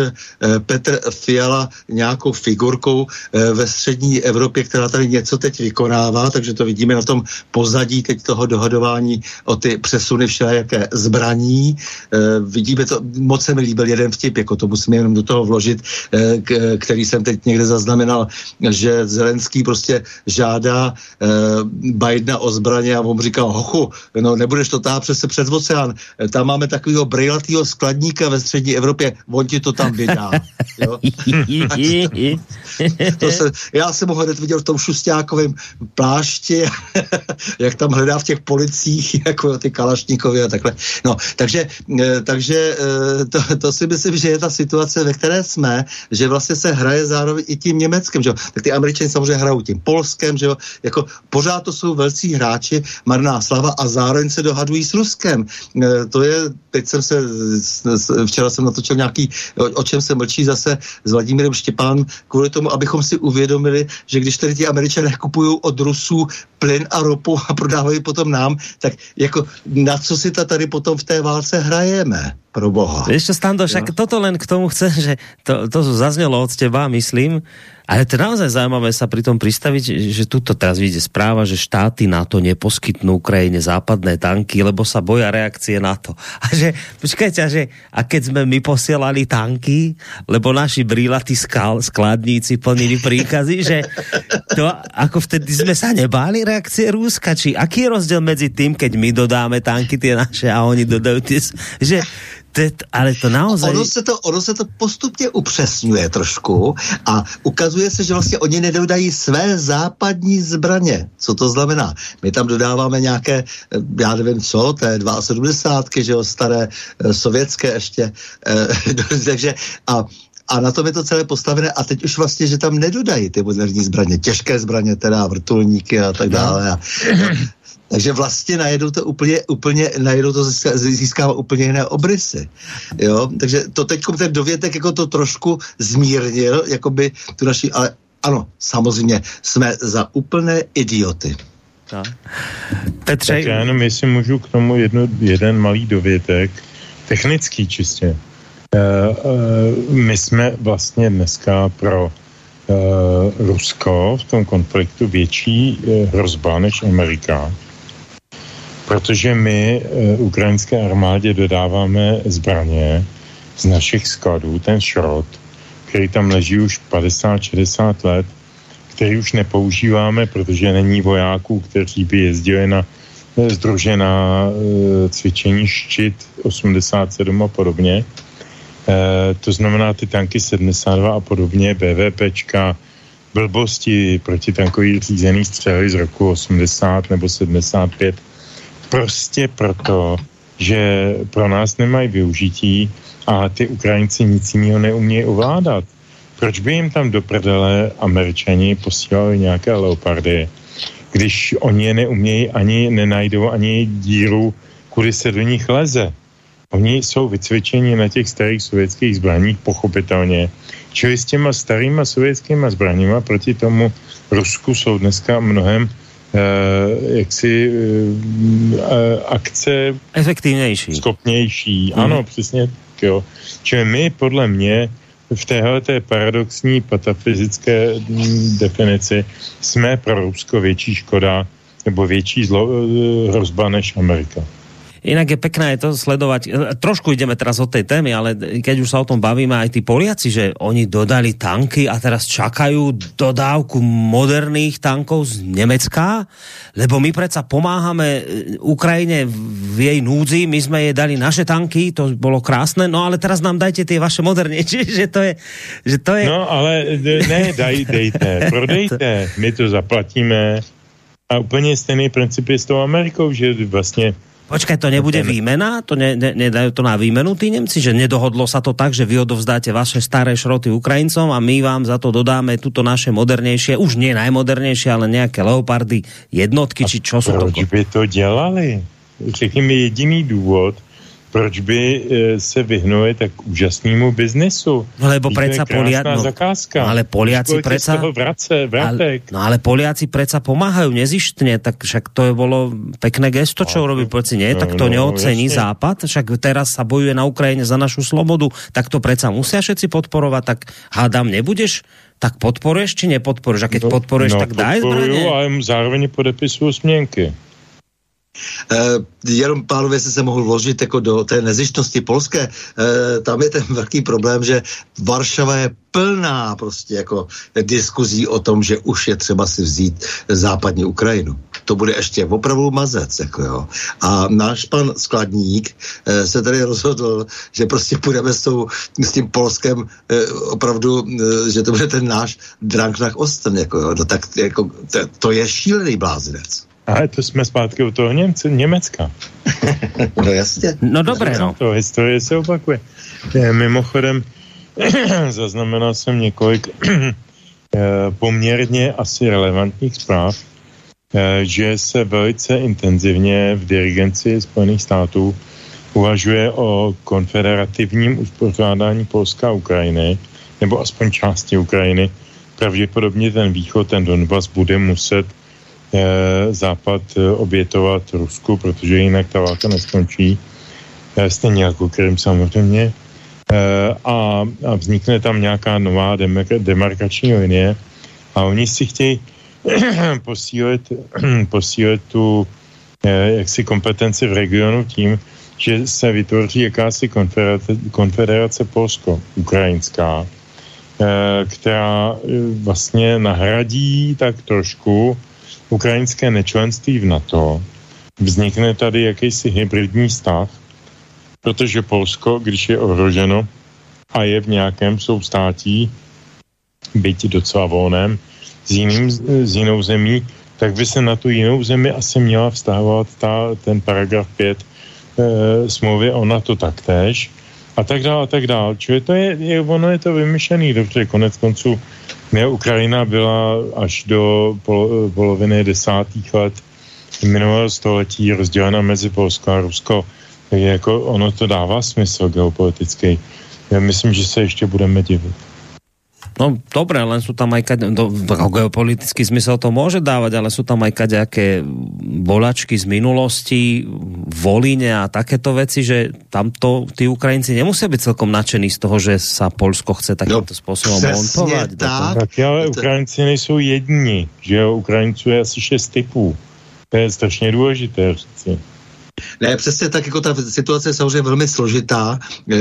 Petr Fiala nějakou figurkou ve střední Evropě, která tady něco teď vykonává, takže to vidíme na tom pozadí teď toho dohadování o ty přesuny všelijaké zbraní. Vidíme to, moc se mi líbil jeden vtip, jako to musíme jenom do toho vložit, který jsem teď někde zaznamenal, že Zelenský prostě žádá Bidena o zbraně a on říkal, hochu, no nebudeš to táhat přes před oceán, eh, tam máme takového brejlatýho skladníka ve střední Evropě, on ti to tam vydá. to se, já jsem ho hned viděl v tom šustákovém plášti, jak tam hledá v těch policích, jako ty kalašníkovi a takhle. No, takže, eh, takže to, to si myslím, že je ta situace, ve které jsme, že vlastně se hraje zároveň i tím Německem, že jo? Tak ty Američani samozřejmě hrajou tím Polskem, že jo? Jako pořád to jsou velcí hráči, marná slava a zároveň se dohadují s Ruskem. E, to je, teď jsem se, včera jsem natočil nějaký, o, o čem se mlčí zase s Vladimírem Štěpán, kvůli tomu, abychom si uvědomili, že když tady ti američané kupují od Rusů plyn a ropu a prodávají potom nám, tak jako na co si to tady potom v té válce hrajeme? Pro boha. Vieš čo, Stando, však toto len k tomu chcem, že to, to zaznelo od teba, myslím, ale to je naozaj zaujímavé sa pri tom pristaviť, že tuto teraz vyjde správa, že štáty NATO neposkytnú Ukrajine západné tanky, lebo sa boja reakcie NATO. A že, počkajte, a že, a keď sme my posielali tanky, lebo naši brílatí skal, skladníci plnili príkazy, že to, ako vtedy sme sa nebáli reakcie Rúska, či aký je rozdiel medzi tým, keď my dodáme tanky tie naše a oni dodajú tie, že Teď, ale to naozaj... Ono se to, ono se to postupně upřesňuje trošku a ukazuje se, že vlastně oni nedodají své západní zbraně. Co to znamená? My tam dodáváme nějaké, já nevím co, to je 72, že jo, staré, eh, sovětské ještě. Eh, takže a a na tom je to celé postavené a teď už vlastně, že tam nedodají ty moderní zbraně, těžké zbraně, teda vrtulníky a tak dále. A, takže vlastně najednou to úplně, úplně najednou to získává úplně jiné obrysy. Jo? Takže to teď ten dovětek jako to trošku zmírnil, jakoby tu naši, ale ano, samozřejmě jsme za úplné idioty. No. Petře... Tak já jenom, jestli můžu k tomu jedno, jeden malý dovětek, technický čistě. Uh, uh, my jsme vlastně dneska pro Rusko v tom konfliktu větší uh, hrozba než Amerika protože my e, ukrajinské armádě dodáváme zbraně z našich skladů, ten šrot, který tam leží už 50-60 let, který už nepoužíváme, protože není vojáků, kteří by jezdili na združená cvičení štit 87 a podobně. E, to znamená ty tanky 72 a podobně, BVPčka, blbosti protitankový řízený střely z roku 80 nebo 75 Prostě proto, že pro nás nemají využití a ty Ukrajinci nic jiného neumějí ovládat. Proč by jim tam do prdele američani posílali nějaké leopardy, když oni je neumějí ani nenajdou ani díru, kudy se do nich leze. Oni jsou vycvičeni na těch starých sovětských zbraních, pochopitelně. Čili s těma starýma sovětskými zbraněma proti tomu Rusku jsou dneska mnohem Uh, jaksi uh, akce efektivnější. Schopnější, mm. ano, přesně tak, jo. Čili my podle mě v téhle té paradoxní patafyzické mm, definici jsme pro Rusko větší škoda nebo větší zlo, hrozba než Amerika. Inak je pekné to sledovať. E, trošku ideme teraz od tej témy, ale keď už sa o tom bavíme, aj tí Poliaci, že oni dodali tanky a teraz čakajú dodávku moderných tankov z Nemecka, lebo my predsa pomáhame e, Ukrajine v jej núdzi, my sme jej dali naše tanky, to bolo krásne, no ale teraz nám dajte tie vaše modernejšie, že to je... Že to je... No ale ne, daj, dejte, prodejte, my to zaplatíme. A úplně stejný princip je s tou Amerikou, že vlastně Počkaj, to nebude výmena? To ne, ne, nedajú to na výmenu tí Nemci? Že nedohodlo sa to tak, že vy odovzdáte vaše staré šroty Ukrajincom a my vám za to dodáme tuto naše modernejšie, už nie najmodernejšie, ale nejaké leopardy, jednotky, a či čo sú to? Proč by to dělali? Řekni mi jediný důvod, proč by e, se vyhnuli tak úžasnému biznesu? No lebo predsa Polia... no, zakázka. No, ale Poliaci predsa... Vrace, ale, no ale Poliaci predsa pomáhajú nezištne, tak však to je bolo pekné gesto, čo urobí Poliaci. Nie, no, tak to no, neocení jasne. Západ, však teraz sa bojuje na Ukrajine za našu slobodu, tak to predsa musia všetci podporovať, tak hádam, nebudeš tak podporuješ či nepodporuješ? A keď no, podporuješ, no, tak daj zbraně. ale zároveň podepisuju směnky. Uh, jenom pánové se se mohl vložit jako do té nezištnosti polské. Uh, tam je ten velký problém, že Varšava je plná prostě jako diskuzí o tom, že už je třeba si vzít západní Ukrajinu. To bude ještě opravdu mazec, jako jo. A náš pan skladník uh, se tady rozhodl, že prostě půjdeme s, tou, s tím Polskem opravdu, že to bude ten náš Dranknach Osten, jako jo. No tak jako, to, to je šílený blázinec. Ale to jsme zpátky u toho Němce, Německa. no jasně. No dobré, no. To historie se opakuje. Mimochodem, zaznamenal jsem několik eh, poměrně asi relevantních zpráv, eh, že se velice intenzivně v dirigenci Spojených států uvažuje o konfederativním uspořádání Polska a Ukrajiny, nebo aspoň části Ukrajiny. Pravděpodobně ten východ, ten Donbass bude muset Eh, Západ eh, obětovat Rusku, protože jinak ta válka neskončí. Eh, stejně jako Krym samozřejmě. A, a vznikne tam nějaká nová demarkační linie a oni si chtějí posílit, posílit tu jaksi kompetenci v regionu tím, že se vytvoří jakási konfederace, konfederace polsko-ukrajinská, která vlastně nahradí tak trošku ukrajinské nečlenství v NATO, vznikne tady jakýsi hybridní stav, protože Polsko, když je ohroženo a je v nějakém soustátí, byť docela volném, s, jiným, s jinou zemí, tak by se na tu jinou zemi asi měla vztahovat ta, ten paragraf 5 e, smlouvy o NATO taktéž. A tak dále, a tak dále. Čili to je, je, ono je to vymyšlený, dobře, konec konců ne, Ukrajina byla až do pol, poloviny desátých let minulého století rozdělena mezi Polsko a Rusko. Takže jako ono to dává smysl geopolitický. Já myslím, že se ještě budeme divit. No dobré, len sú tam aj kade, do, geopolitický zmysel to môže dávať, ale sú tam aj kadejaké bolačky z minulosti, Volíne a takéto veci, že tamto tí Ukrajinci nemusia byť celkom nadšení z toho, že sa Polsko chce takýmto no, spôsobom montovať. Tak. tak ale Ukrajinci nejsou jedni, že jo, Ukrajinců je asi šest typů. To je strašně důležité říci. Ne, přesně tak, jako ta situace je samozřejmě velmi složitá e,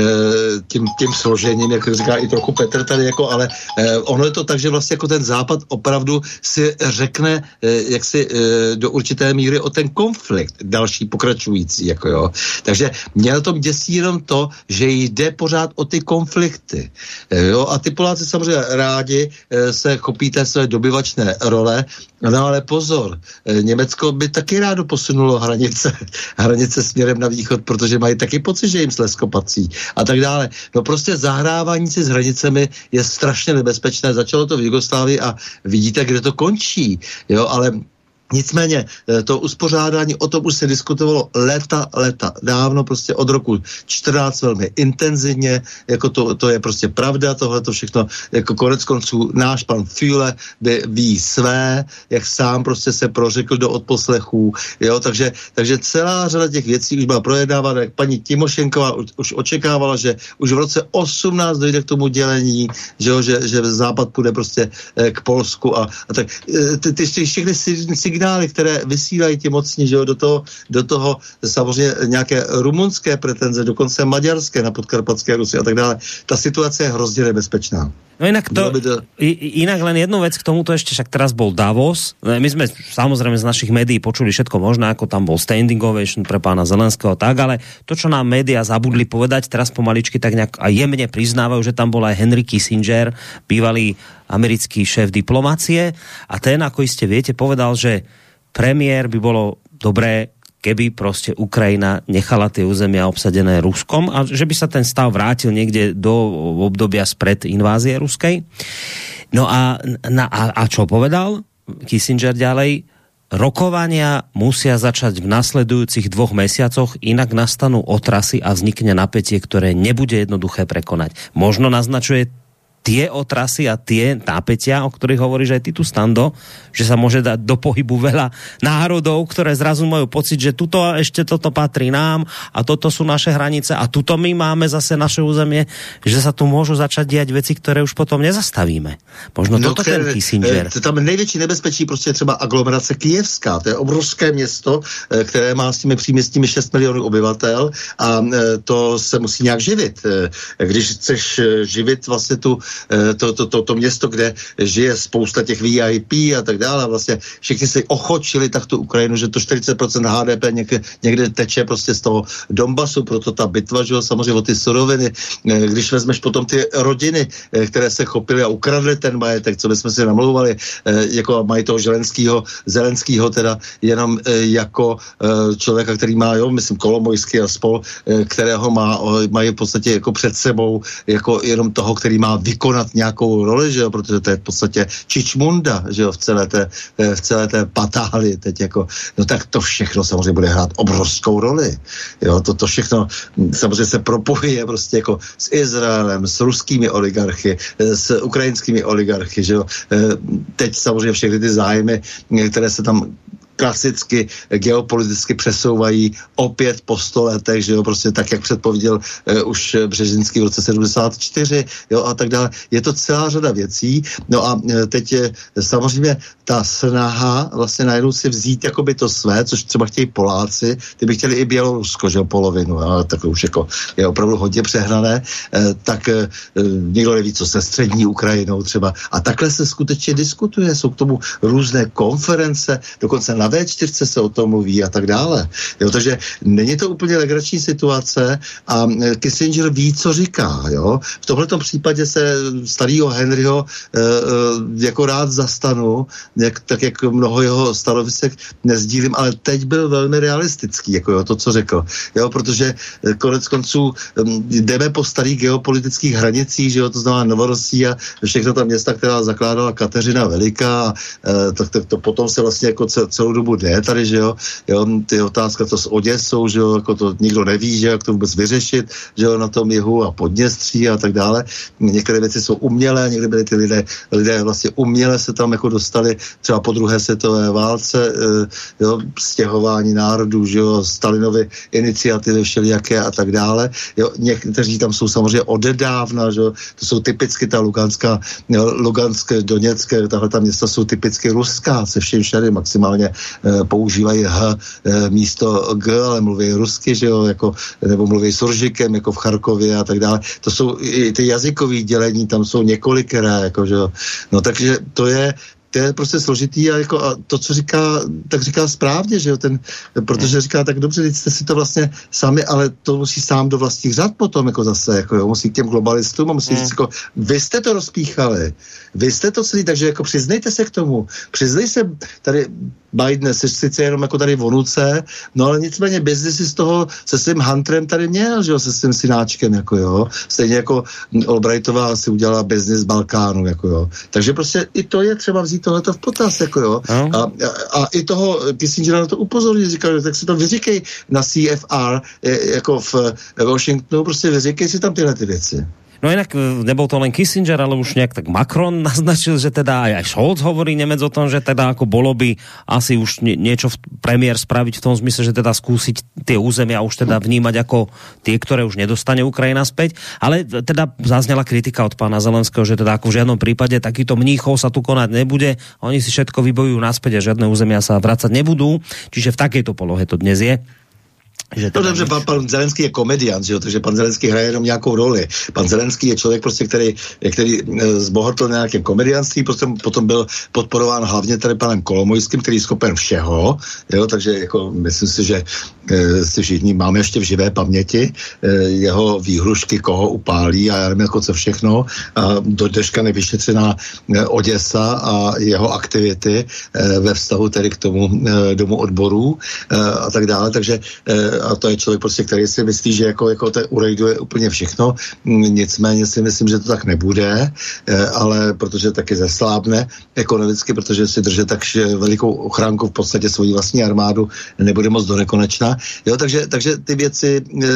tím, tím složením, jak říká i trochu Petr tady, jako, ale e, ono je to tak, že vlastně jako ten západ opravdu si řekne e, jak si do určité míry o ten konflikt další pokračující, jako jo. Takže mě na tom děsí jenom to, že jde pořád o ty konflikty. Jo, a ty Poláci samozřejmě rádi se chopí té své dobyvačné role, no ale pozor, e, Německo by taky rádo posunulo hranice hranice směrem na východ, protože mají taky pocit, že jim Slezko patří a tak dále. No prostě zahrávání si s hranicemi je strašně nebezpečné. Začalo to v Jugoslávii a vidíte, kde to končí. Jo, ale Nicméně eh, to uspořádání, o tom už se diskutovalo leta, leta, dávno, prostě od roku 14 velmi intenzivně, jako to, to je prostě pravda, tohle to všechno, jako konec konců náš pan Füle by ví své, jak sám prostě se prořekl do odposlechů, jo, takže, takže celá řada těch věcí už byla projednávána, jak paní Timošenková už, už očekávala, že už v roce 18 dojde k tomu dělení, že, jo, že, že západ půjde prostě eh, k Polsku a, a tak. Eh, ty, ty všechny signály signály, které vysílají ti mocní, že jo, do toho, do toho samozřejmě nějaké rumunské pretenze, dokonce maďarské na podkarpatské Rusy a tak dále. Ta situace je hrozně nebezpečná. No inak to, inak len jednu vec k tomuto ešte, však teraz bol Davos. My sme samozrejme z našich médií počuli všetko možné, ako tam bol standing ovation pre pána Zelenského, tak, ale to, čo nám média zabudli povedať, teraz pomaličky tak nejak a jemne priznávajú, že tam bol aj Henry Kissinger, bývalý americký šéf diplomácie a ten, ako iste viete, povedal, že premiér by bolo dobré keby prostě Ukrajina nechala ty územia obsadené Ruskom a že by sa ten stav vrátil někde do obdobia spred invázie ruskej. No a, na, a, a čo povedal Kissinger ďalej? Rokovania musia začať v nasledujúcich dvoch mesiacoch, inak nastanú otrasy a vznikne napätie, ktoré nebude jednoduché prekonať. Možno naznačuje tie otrasy a tie nápetia, o ktorých hovoríš aj ty tu stando, že sa môže dať do pohybu veľa národov, ktoré zrazu majú pocit, že tuto ešte toto patrí nám a toto sú naše hranice a tuto my máme zase naše územie, že sa tu môžu začať diať veci, ktoré už potom nezastavíme. Možno no, toto ten Kissinger. Eh, tam největší nebezpečí prostě třeba aglomerace Kijevská. To je obrovské město, eh, které má s těmi příměstími 6 milionů obyvatel a eh, to se musí nějak živit. Když chceš živit vlastně tu to, to, to, to město, kde žije spousta těch VIP a tak dále. Vlastně všichni si ochočili tak tu Ukrajinu, že to 40% HDP někde, někde teče prostě z toho Donbasu, proto ta bitva, že jo, samozřejmě o ty suroviny. Eh, když vezmeš potom ty rodiny, eh, které se chopily a ukradly ten majetek, co bychom si namlouvali, jako mají toho Zelenskýho, Zelenskýho teda jenom jako člověka, který má, jo, myslím, Kolomojský a spol, kterého má, mají v podstatě jako před sebou, jako jenom toho, který má vy vykonat nějakou roli, že jo, protože to je v podstatě čičmunda, že jo, v celé té, eh, v celé té patáli teď jako, no tak to všechno samozřejmě bude hrát obrovskou roli, jo, to, to všechno hm, samozřejmě se propojuje prostě jako s Izraelem, s ruskými oligarchy, eh, s ukrajinskými oligarchy, že jo, eh, teď samozřejmě všechny ty zájmy, které se tam klasicky geopoliticky přesouvají opět po sto letech, že jo, prostě tak, jak předpověděl uh, už Břežinský v roce 74, jo, a tak dále. Je to celá řada věcí, no a uh, teď je samozřejmě ta snaha vlastně najednou si vzít jakoby to své, což třeba chtějí Poláci, ty by chtěli i Bělorusko, že jo, polovinu, ale tak už jako je opravdu hodně přehnané, uh, tak uh, nikdo neví, co se střední Ukrajinou třeba. A takhle se skutečně diskutuje, jsou k tomu různé konference, dokonce na V4 se o tom mluví a tak dále. Jo, takže není to úplně legrační situace a Kissinger ví, co říká. Jo. V tomto případě se starého Henryho e, e, jako rád zastanu, jak, tak jak mnoho jeho stanovisek nezdílím, ale teď byl velmi realistický, jako jo, to, co řekl. Jo, protože e, konec konců jdeme po starých geopolitických hranicích, že jo, to znamená Novorosí a všechno ta města, která zakládala Kateřina Veliká, e, tak, tak to potom se vlastně jako celou dobu jde tady, že jo, jo ty otázka to s Oděsou, že jo, jako to nikdo neví, že jak to vůbec vyřešit, že jo, na tom jihu a Podněstří a tak dále. Některé věci jsou umělé, někdy byly ty lidé, lidé vlastně uměle se tam jako dostali třeba po druhé světové válce, e, jo, stěhování národů, že jo, Stalinovy iniciativy všelijaké a tak dále. Jo, někteří tam jsou samozřejmě odedávna, že jo, to jsou typicky ta Luganská, Luganské, Doněcké, tahle ta města jsou typicky ruská, se vším všady maximálně používají H e, místo G, ale mluví rusky, že jo, jako, nebo mluví s Uržikem, jako v Charkově a tak dále. To jsou i ty jazykové dělení, tam jsou několikeré, jako, že jo. No takže to je, to je prostě složitý a, jako a to, co říká, tak říká správně, že jo, ten, protože říká, tak dobře, teď jste si to vlastně sami, ale to musí sám do vlastních řad potom, jako zase, jako jo, musí k těm globalistům a musí mm. říct, jako, vy jste to rozpíchali, vy jste to celý, takže jako přiznejte se k tomu, přiznej se, tady Biden jsi sice jenom jako tady vonuce, no ale nicméně biznesy z toho se svým Hunterem tady měl, že jo, se svým synáčkem, jako jo. Stejně jako Albrightová si udělala biznis Balkánu, jako jo. Takže prostě i to je třeba vzít tohleto v potaz, jako jo. No. A, a, a, i toho Kissingera na to upozorní, říkal, tak si to vyříkej na CFR, jako v Washingtonu, prostě vyříkej si tam tyhle ty věci. No inak e, nebol to len Kissinger, ale už nejak tak Macron naznačil, že teda aj, aj Scholz hovorí Nemec o tom, že teda ako bolo by asi už niečo v premiér spraviť v tom zmysle, že teda skúsiť tie územia už teda vnímať ako tie, ktoré už nedostane Ukrajina späť. Ale teda zaznela kritika od pána Zelenského, že teda ako v žiadnom prípade takýto mníchov sa tu konať nebude. Oni si všetko vybojujú naspäť a žiadne územia sa vracať nebudú. Čiže v takejto polohe to dnes je. Že no dobře, pan, pan Zelenský je komediant, že jo? takže pan Zelenský hraje jenom nějakou roli. Pan Zelenský je člověk, prostě, který, který e, zbohatl na nějakém komedianství, prostě potom byl podporován hlavně tady panem Kolomojským, který je schopen všeho, jo? takže jako myslím si, že si všichni máme ještě v živé paměti e, jeho výhrušky, koho upálí a já nevím, jako co všechno. A do dneška nevyšetřená e, Oděsa a jeho aktivity ve vztahu tedy k tomu domu odborů a tak dále, takže a to je člověk prostě, který si myslí, že jako, jako ten urejduje úplně všechno. Nicméně si myslím, že to tak nebude, eh, ale protože taky zeslábne ekonomicky, protože si drže tak velikou ochránku v podstatě svoji vlastní armádu, nebude moc do nekonečna. Jo, takže, takže ty věci eh,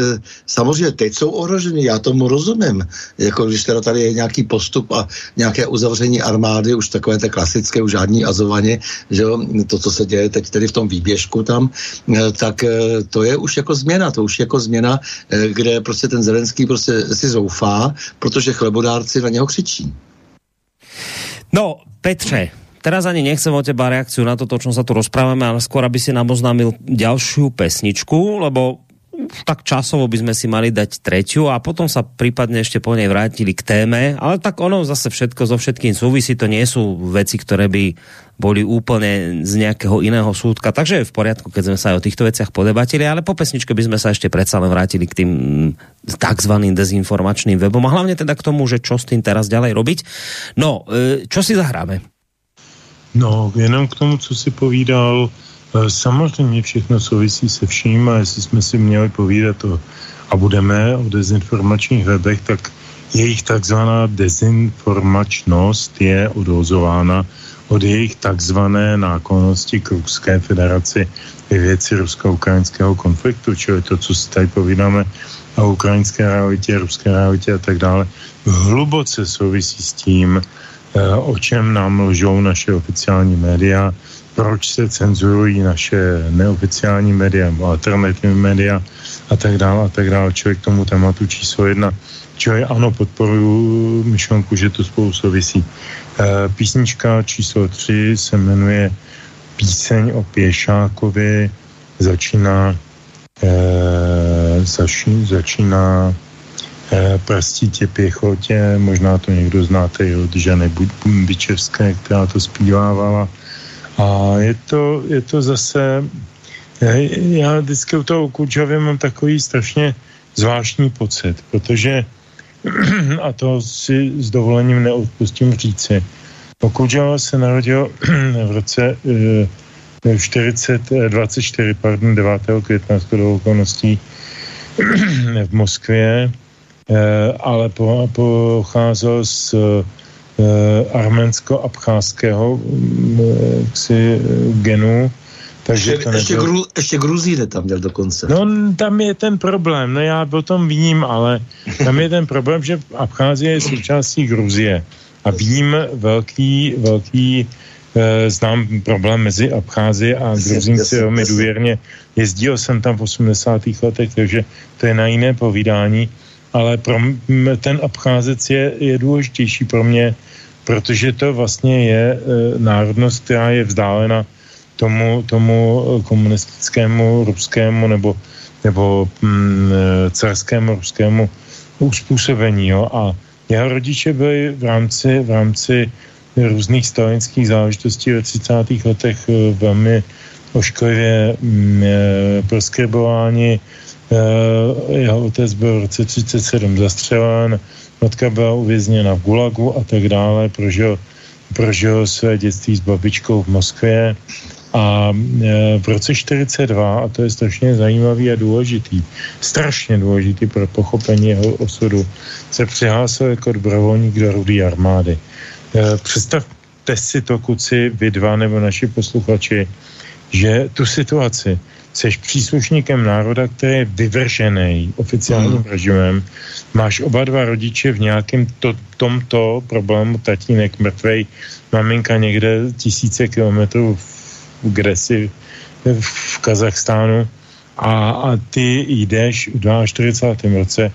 samozřejmě teď jsou ohroženy, já tomu rozumím. Jako když teda tady je nějaký postup a nějaké uzavření armády, už takové té klasické, už žádní azovaně, že jo, to, co se děje teď tedy v tom výběžku tam, eh, tak to je už jako změna, to už jako změna, eh, kde prostě ten Zelenský prostě si zoufá, protože chlebodárci na něho křičí. No, Petře, teraz ani nechcem od teba reakciu na to, o čom sa tu rozprávame, ale skôr, aby si nám oznámil ďalšiu pesničku, lebo tak časovo by sme si mali dať tretiu a potom sa prípadne ešte po nej vrátili k téme, ale tak ono zase všetko so všetkým súvisí, to nie sú veci, ktoré by boli úplne z nejakého iného súdka, takže je v poriadku, keď sme sa aj o týchto veciach podebatili, ale po pesničke by sme sa ešte predsa len vrátili k tým takzvaným dezinformačným webom a hlavne teda k tomu, že čo s tým teraz ďalej robiť. No, e, čo si zahráme? No, jenom k tomu, co si povídal, E, samozřejmě všechno souvisí se vším a jestli jsme si měli povídat o, a budeme o dezinformačních webech, tak jejich takzvaná dezinformačnost je odvozována od jejich takzvané náklonosti k Ruské federaci ve věci rusko-ukrajinského konfliktu, čili to, co si tady povídáme o ukrajinské realitě, ruské realitě a tak dále, hluboce souvisí s tím, o čem nám lžou naše oficiální média, proč se cenzurují naše neoficiální média, alternativní média a tak dále a tak dále. Člověk k tomu tématu číslo jedna. Čili ano, podporuji myšlenku, že to spolu souvisí. E, písnička číslo tři se jmenuje Píseň o Pěšákovi, začíná e, zači, začíná e, Prstítě pěchotě, možná to někdo znáte i od Žany Byčevské, která to zpívávala A je to, je to zase, já vždycky u toho Kučavě mám takový strašně zvláštní pocit, protože a to si s dovolením neodpustím říci. Kučava se narodil v roce 40, 24, pardon, 9. května z okolností v Moskvě, eh, ale po, pocházel z eh, arménsko-abcházského mm, si genu, takže ještě, to nebyl... ještě, Gru, ještě Gruzíne tam měl dokonce. No tam je ten problém, no já o tom vím, ale tam je ten problém, že Abcházie je součástí Gruzie a vím velký, velký e, znám problém mezi Abcházie a Gruzínci velmi důvěrně. Jezdil jsem tam v 80. letech, takže to je na jiné povídání, ale pro m, ten Abcházec je, je důležitější pro mě, protože to vlastně je e, národnost, která je vzdálena tomu, tomu komunistickému ruskému nebo, nebo mm, carskému ruskému uspůsobení. Jo? A jeho rodiče byli v rámci, v rámci různých stalinských záležitostí ve 30. letech eh, velmi ošklivě mm, eh, proskribováni. Eh, jeho otec byl v roce 37 zastřelen, matka byla uvězněna v Gulagu a tak dále, prožil, prožil své dětství s babičkou v Moskvě a e, v roce 42, a to je strašně zajímavý a důležitý, strašně důležitý pro pochopení jeho osudu, se přihlásil jako dobrovolník do rudé armády. E, představte si to, kuci, vy dva nebo naši posluchači, že tu situaci seš příslušníkem národa, který je vyvržený oficiálním mm. režimem, máš oba dva rodiče v nějakém to, tomto problému, tatínek mrtvej, maminka někde tisíce kilometrů v kde si v Kazachstánu a, a ty jdeš v 42. roce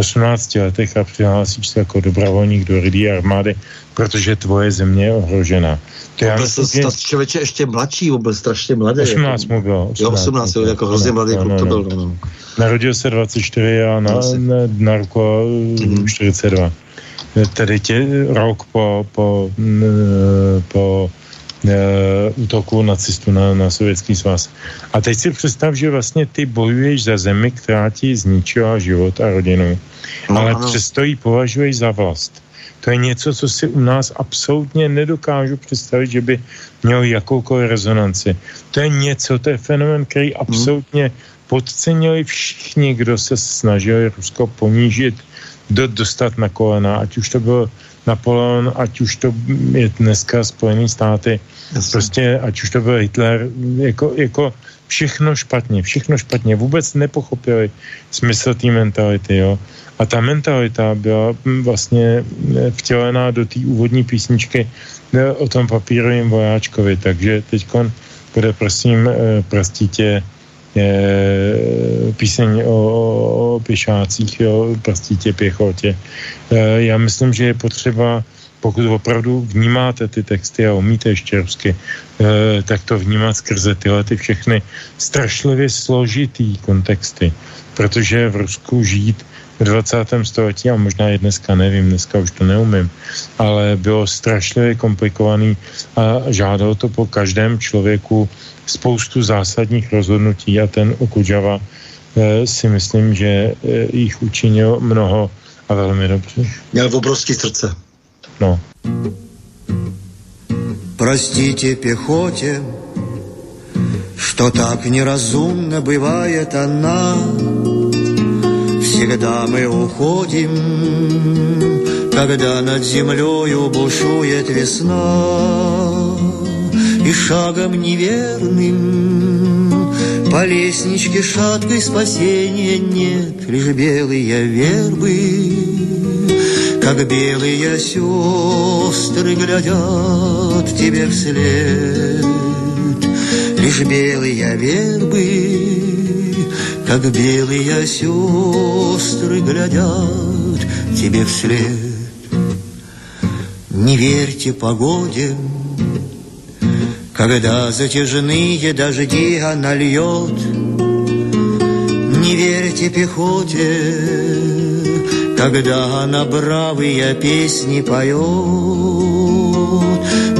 18 letech a přihlásíš se jako dobrovolník do rydí armády, protože tvoje země je ohrožena. To já myslím, že... člověče ještě mladší, byl strašně mladý. 18 jako, mu bylo. 18, jo, 18, jo, jako hrozně mladý no, no, to byl. No, no. Narodil se 24 a na, na, na roku mm-hmm. 42. Tedy tě, rok po, po, po e, útoku nacistů na, na sovětský svaz. A teď si představ, že vlastně ty bojuješ za zemi, která ti zničila život a rodinu, no, ale ano. přesto ji považuješ za vlast. To je něco, co si u nás absolutně nedokážu představit, že by měl jakoukoliv rezonanci. To je něco, to je fenomen, který hmm. absolutně podcenili všichni, kdo se snažili Rusko ponížit, do, dostat na kolena, ať už to byl Napoleon, ať už to je dneska Spojené státy, Jasně. prostě ať už to byl Hitler, jako, jako všechno špatně, všechno špatně, vůbec nepochopili smysl té mentality, jo. A ta mentalita byla vlastně vtělená do té úvodní písničky o tom papírovém vojáčkovi, takže teď bude prosím eh, prostítě píseň o, o pěšácích, o prostítě pěchotě. E, já myslím, že je potřeba, pokud opravdu vnímáte ty texty a umíte ještě rusky, e, tak to vnímat skrze tyhle ty všechny strašlivě složitý kontexty, protože v Rusku žít v 20. století a možná i dneska, nevím, dneska už to neumím, ale bylo strašlivě komplikovaný a žádalo to po každém člověku spoustu zásadních rozhodnutí a ten Okudžava eh, si myslím, že eh, jich učinil mnoho a velmi dobře. Měl obrovské srdce. No. Простите пехоте, что так неразумно бывает она. Всегда мы уходим, когда над землею бушует весна и шагом неверным По лестничке шаткой спасения нет, Лишь белые вербы, Как белые сестры глядят тебе вслед. Лишь белые вербы, как белые сестры глядят тебе вслед. Не верьте погоде, когда затяжные дожди она льет, Не верьте пехоте, Тогда она бравые песни поет.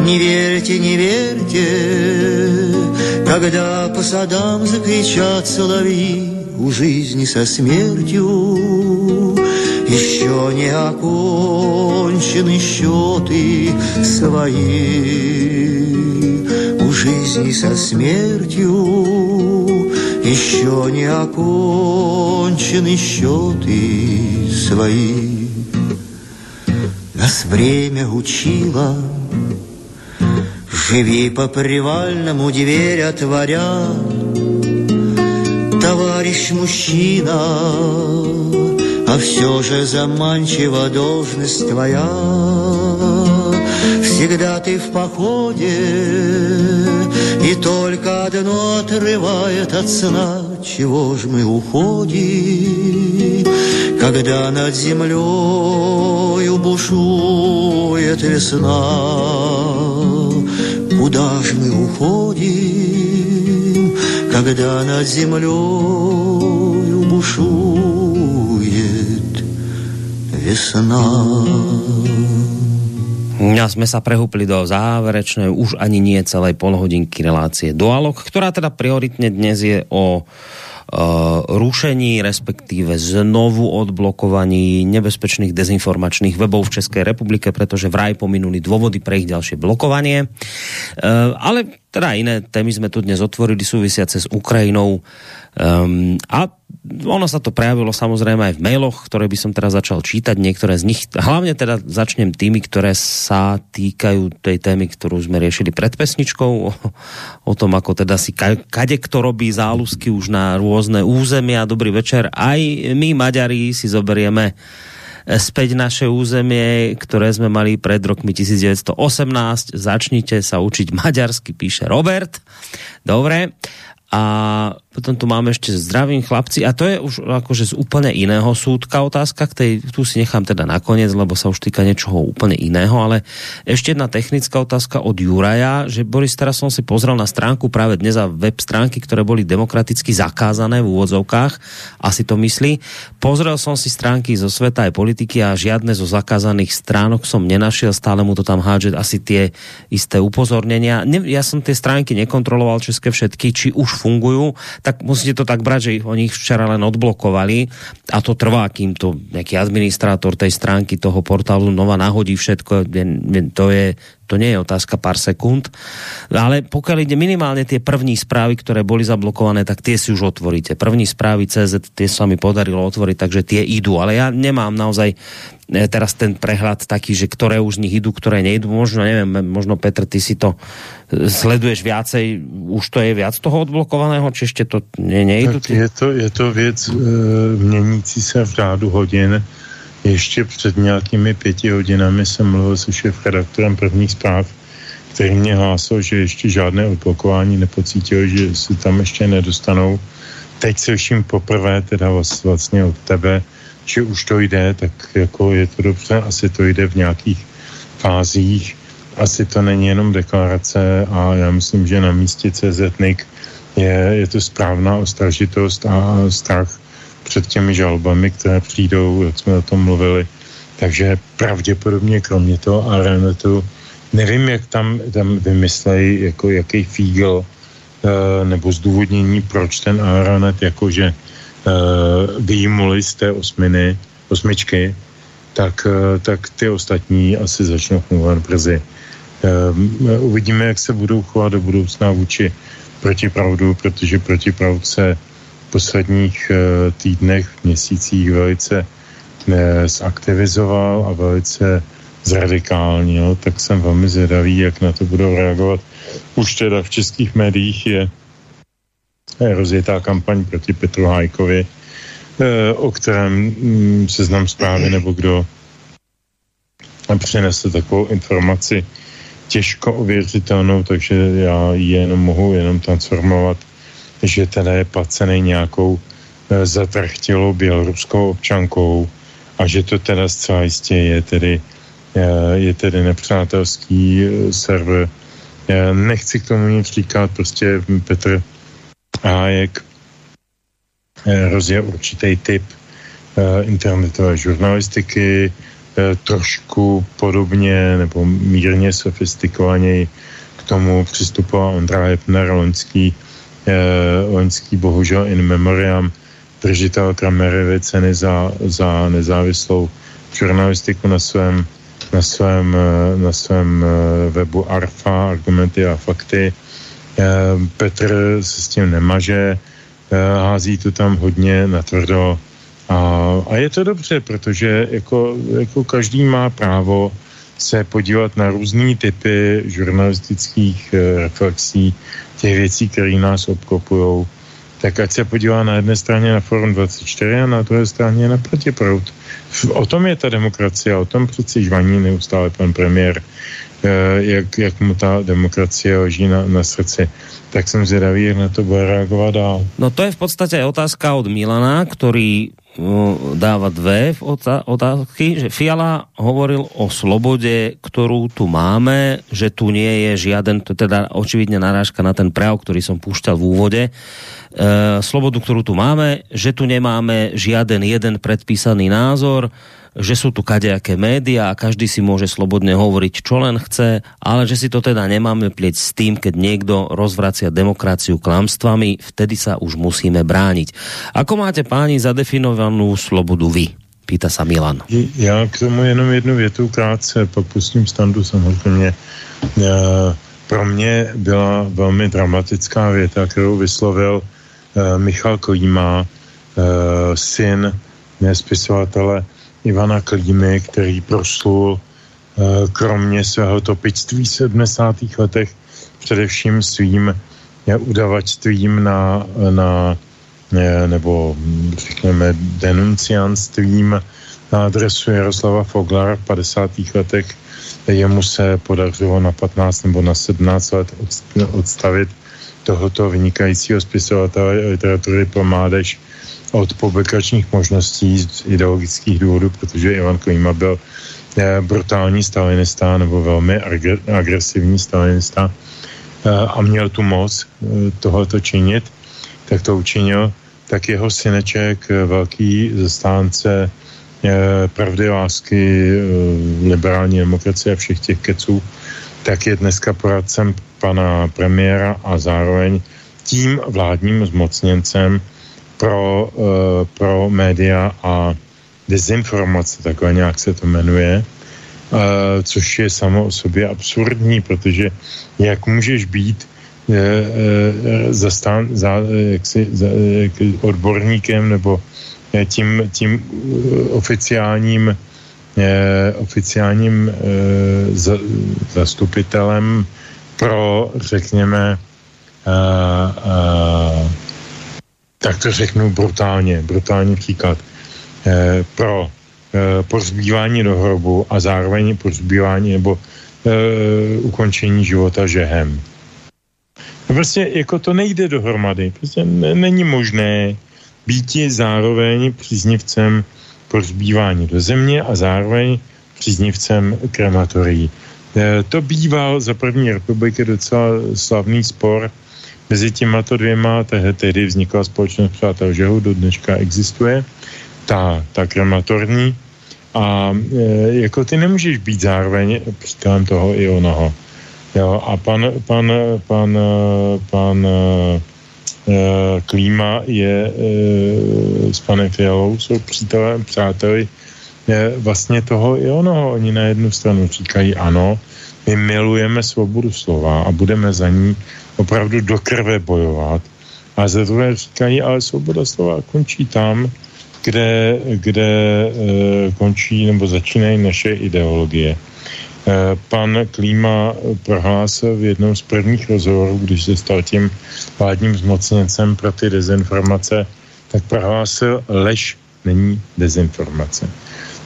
Не верьте, не верьте, когда по садам закричат соловьи у жизни со смертью. Еще не окончены счеты свои у жизни со смертью. Еще не окончены счеты свои. Нас время учило, живи по привальному дверь отворя, товарищ мужчина, а все же заманчива должность твоя. Всегда ты в походе, и только одно отрывает от сна, чего ж мы уходим, когда над землей бушует весна. Куда ж мы уходим, когда над землей бушует весна? A sme sa prehúpli do záverečnej, už ani nie celej polhodinky relácie Dualog, ktorá teda prioritne dnes je o rušení, respektíve znovu odblokovaní nebezpečných dezinformačných webov v Českej republike, pretože vraj pominuli dôvody pre ich ďalšie blokovanie. Ale teda iné témy sme tu dnes otvorili súvisiace s Ukrajinou. Um, a ono sa to prejavilo samozrejme aj v mailoch, ktoré by som teraz začal čítať, niektoré z nich, hlavne teda začnem tými, ktoré sa týkajú tej témy, ktorú sme riešili pred pesničkou, o, o tom, ako teda si ka, kade kto robí zálusky už na rôzne územia. Dobrý večer, aj my Maďari si zoberieme späť naše územie, ktoré sme mali pred rokmi 1918. Začnite sa učiť maďarsky, píše Robert. Dobre. A potom tu máme ešte zdravím chlapci a to je už akože z úplne iného súdka otázka, k tej, tu si nechám teda nakoniec, lebo sa už týka niečoho úplne iného, ale ešte jedna technická otázka od Juraja, že Boris, teraz som si pozrel na stránku práve dnes a web stránky, ktoré boli demokraticky zakázané v úvodzovkách, asi to myslí. Pozrel som si stránky zo sveta aj politiky a žiadne zo zakázaných stránok som nenašiel, stále mu to tam hádže asi tie isté upozornenia. Ne, ja som tie stránky nekontroloval české všetky, či už fungujú, tak musíte to tak brať, že oni ich včera len odblokovali a to trvá, kým to nejaký administrátor tej stránky toho portálu nova nahodí všetko, to je, to nie je otázka pár sekúnd, ale pokiaľ ide minimálne tie první správy, ktoré boli zablokované, tak tie si už otvoríte. První správy CZ, tie sa mi podarilo otvoriť, takže tie idú, ale ja nemám naozaj e, teraz ten prehľad taký, že ktoré už z nich idú, ktoré nejdu. Možno, neviem, možno Petr, ty si to e, sleduješ viacej, už to je viac toho odblokovaného, či ešte to ne, nejdu? Tak je to, je to věc e, měnící se v řádu hodin ještě před nějakými pěti hodinami jsem mluvil se šéf redaktorem prvních zpráv, který mě hlásil, že ještě žádné odblokování nepocítil, že se tam ještě nedostanou. Teď se vším poprvé teda vlastně od tebe, že už to jde, tak jako je to dobře, asi to jde v nějakých fázích, asi to není jenom deklarace a já myslím, že na místě CZNIC je, je to správná ostražitost a strach před těmi žalbami, které přijdou, jak jsme o tom mluvili. Takže pravděpodobně kromě toho Arenetu, nevím, jak tam, tam vymyslejí, jako jaký fígl e, nebo zdůvodnění, proč ten Arenet jakože e, vyjmuli z té osminy, osmičky, tak, e, tak ty ostatní asi začnou fungovat brzy. Uvidíme, jak se budou chovat do budoucna vůči protipravdu, protože protipravd se posledních eh, týdnech, měsících velice eh, zaktivizoval a velice zradikálnil, tak jsem velmi zvědavý, jak na to budou reagovat. Už teda v českých médiích je rozjetá kampaň proti Petru Hajkovi, eh, o kterém mm, seznam zprávy nebo kdo přinesl takovou informaci těžko ověřitelnou, takže já ji jenom mohu jenom transformovat že teda je placený nějakou e, běloruskou občankou a že to teda zcela jistě je tedy, e, je tedy nepřátelský e, server. E, nechci k tomu nic říkat, prostě Petr Hájek e, rozje určitý typ internetové žurnalistiky, trošku podobně nebo mírně sofistikovaněji k tomu přistupoval Ondra Hepner, loňský, loňský bohužel in memoriam držitel Kramerevy ceny za, za nezávislou žurnalistiku na svém, na svém, na svém webu Arfa, argumenty a fakty. Petr se s tím nemaže, hází to tam hodně natvrdo a, a je to dobře, protože jako, jako každý má právo se podívat na různé typy žurnalistických reflexí, těch věcí, které nás obklopují tak ať se podívá na jedné straně na Forum 24 a na druhé straně na protiprout. O tom je ta demokracie, o tom přeci žvaní neustále pan premiér, eh, jak, jak mu ta demokracie leží na, na srdci. Tak jsem zvědavý, jak na to bude reagovat dál. No to je v podstatě otázka od Milana, který dáva dve otázky, že Fiala hovoril o slobode, ktorú tu máme, že tu nie je žiaden, to teda očividne narážka na ten prejav, ktorý som púšťal v úvode, e, slobodu, ktorú tu máme, že tu nemáme žiaden jeden predpísaný názor, že sú tu kadejaké média a každý si môže slobodne hovoriť, čo len chce, ale že si to teda nemáme plieť s tým, keď niekto rozvracia demokraciu klamstvami, vtedy sa už musíme brániť. Ako máte páni zadefinovanú slobodu vy? Pýta sa Milan. Já k tomu jenom jednu větu krátce, pak pustím standu samozřejmě. Pro mě byla velmi dramatická věta, kterou vyslovil eh, Michal Kolíma, eh, syn spisovatele Ivana Klímy, který proslul eh, kromě svého topictví v 70. letech především svým eh, udavačstvím na, na eh, nebo řekněme denuncianstvím na adresu Jaroslava Foglara v 50. letech. Jemu se podařilo na 15 nebo na 17 let odstavit tohoto vynikajícího spisovatele literatury pro mládež od publikačních možností z ideologických důvodů, protože Ivan Klima byl eh, brutální stalinista nebo velmi agresivní stalinista eh, a měl tu moc eh, tohoto činit, tak to učinil, tak jeho syneček, velký zastánce pravdy, lásky, liberální demokracie a všech těch keců, tak je dneska poradcem pana premiéra a zároveň tím vládním zmocněncem pro, uh, pro média a dezinformace, takhle nějak se to jmenuje, uh, což je samo o sobě absurdní, protože jak můžeš být uh, zastán, za, jaksi, za, odborníkem nebo tím, tím oficiálním oficiálním za, zastupitelem pro, řekněme, tak to řeknu brutálně, brutální příklad, eh, pro eh, pozbývání do hrobu a zároveň pozbývání nebo eh, ukončení života žehem. No prostě jako to nejde dohromady. Prostě není možné být zároveň příznivcem pozbývání do země a zároveň příznivcem krematorií. E, to býval za první republiky docela slavný spor Mezi těmato dvěma tehdy vznikla společnost Přátel Žehu, do dneška existuje, ta, ta krematorní, a e, jako ty nemůžeš být zároveň příkladem toho i onoho. Jo, a pan, pan, pan, pan e, Klíma je e, s panem Fialou, jsou přítelem, přáteli vlastně toho i onoho. Oni na jednu stranu říkají ano, my milujeme svobodu slova a budeme za ní opravdu do krve bojovat. A ze druhé říkají, ale svoboda slova končí tam, kde, kde e, končí nebo začínají naše ideologie. E, pan Klíma prohlásil v jednom z prvních rozhovorů, když se stal tím vládním zmocněncem pro ty dezinformace, tak prohlásil, lež není dezinformace.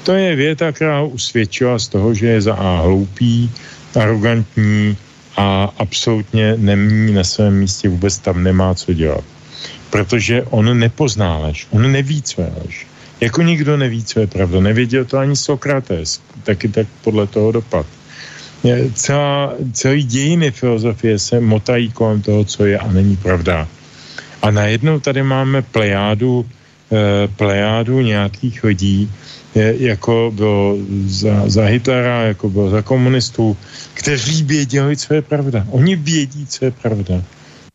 To je věta, která usvědčila z toho, že je za A hloupý, arrogantní, a absolutně nemí na svém místě, vůbec tam nemá co dělat. Protože on nepozná lež, on neví, co je lež. Jako nikdo neví, co je pravda. Nevěděl to ani Sokrates, taky tak podle toho dopad. Celá, celý dějiny filozofie se motají kolem toho, co je a není pravda. A najednou tady máme plejádu plejádu nějakých lidí, jako bylo za, za Hitlera, jako bylo za komunistů, kteří věděli, co je pravda. Oni vědí, co je pravda.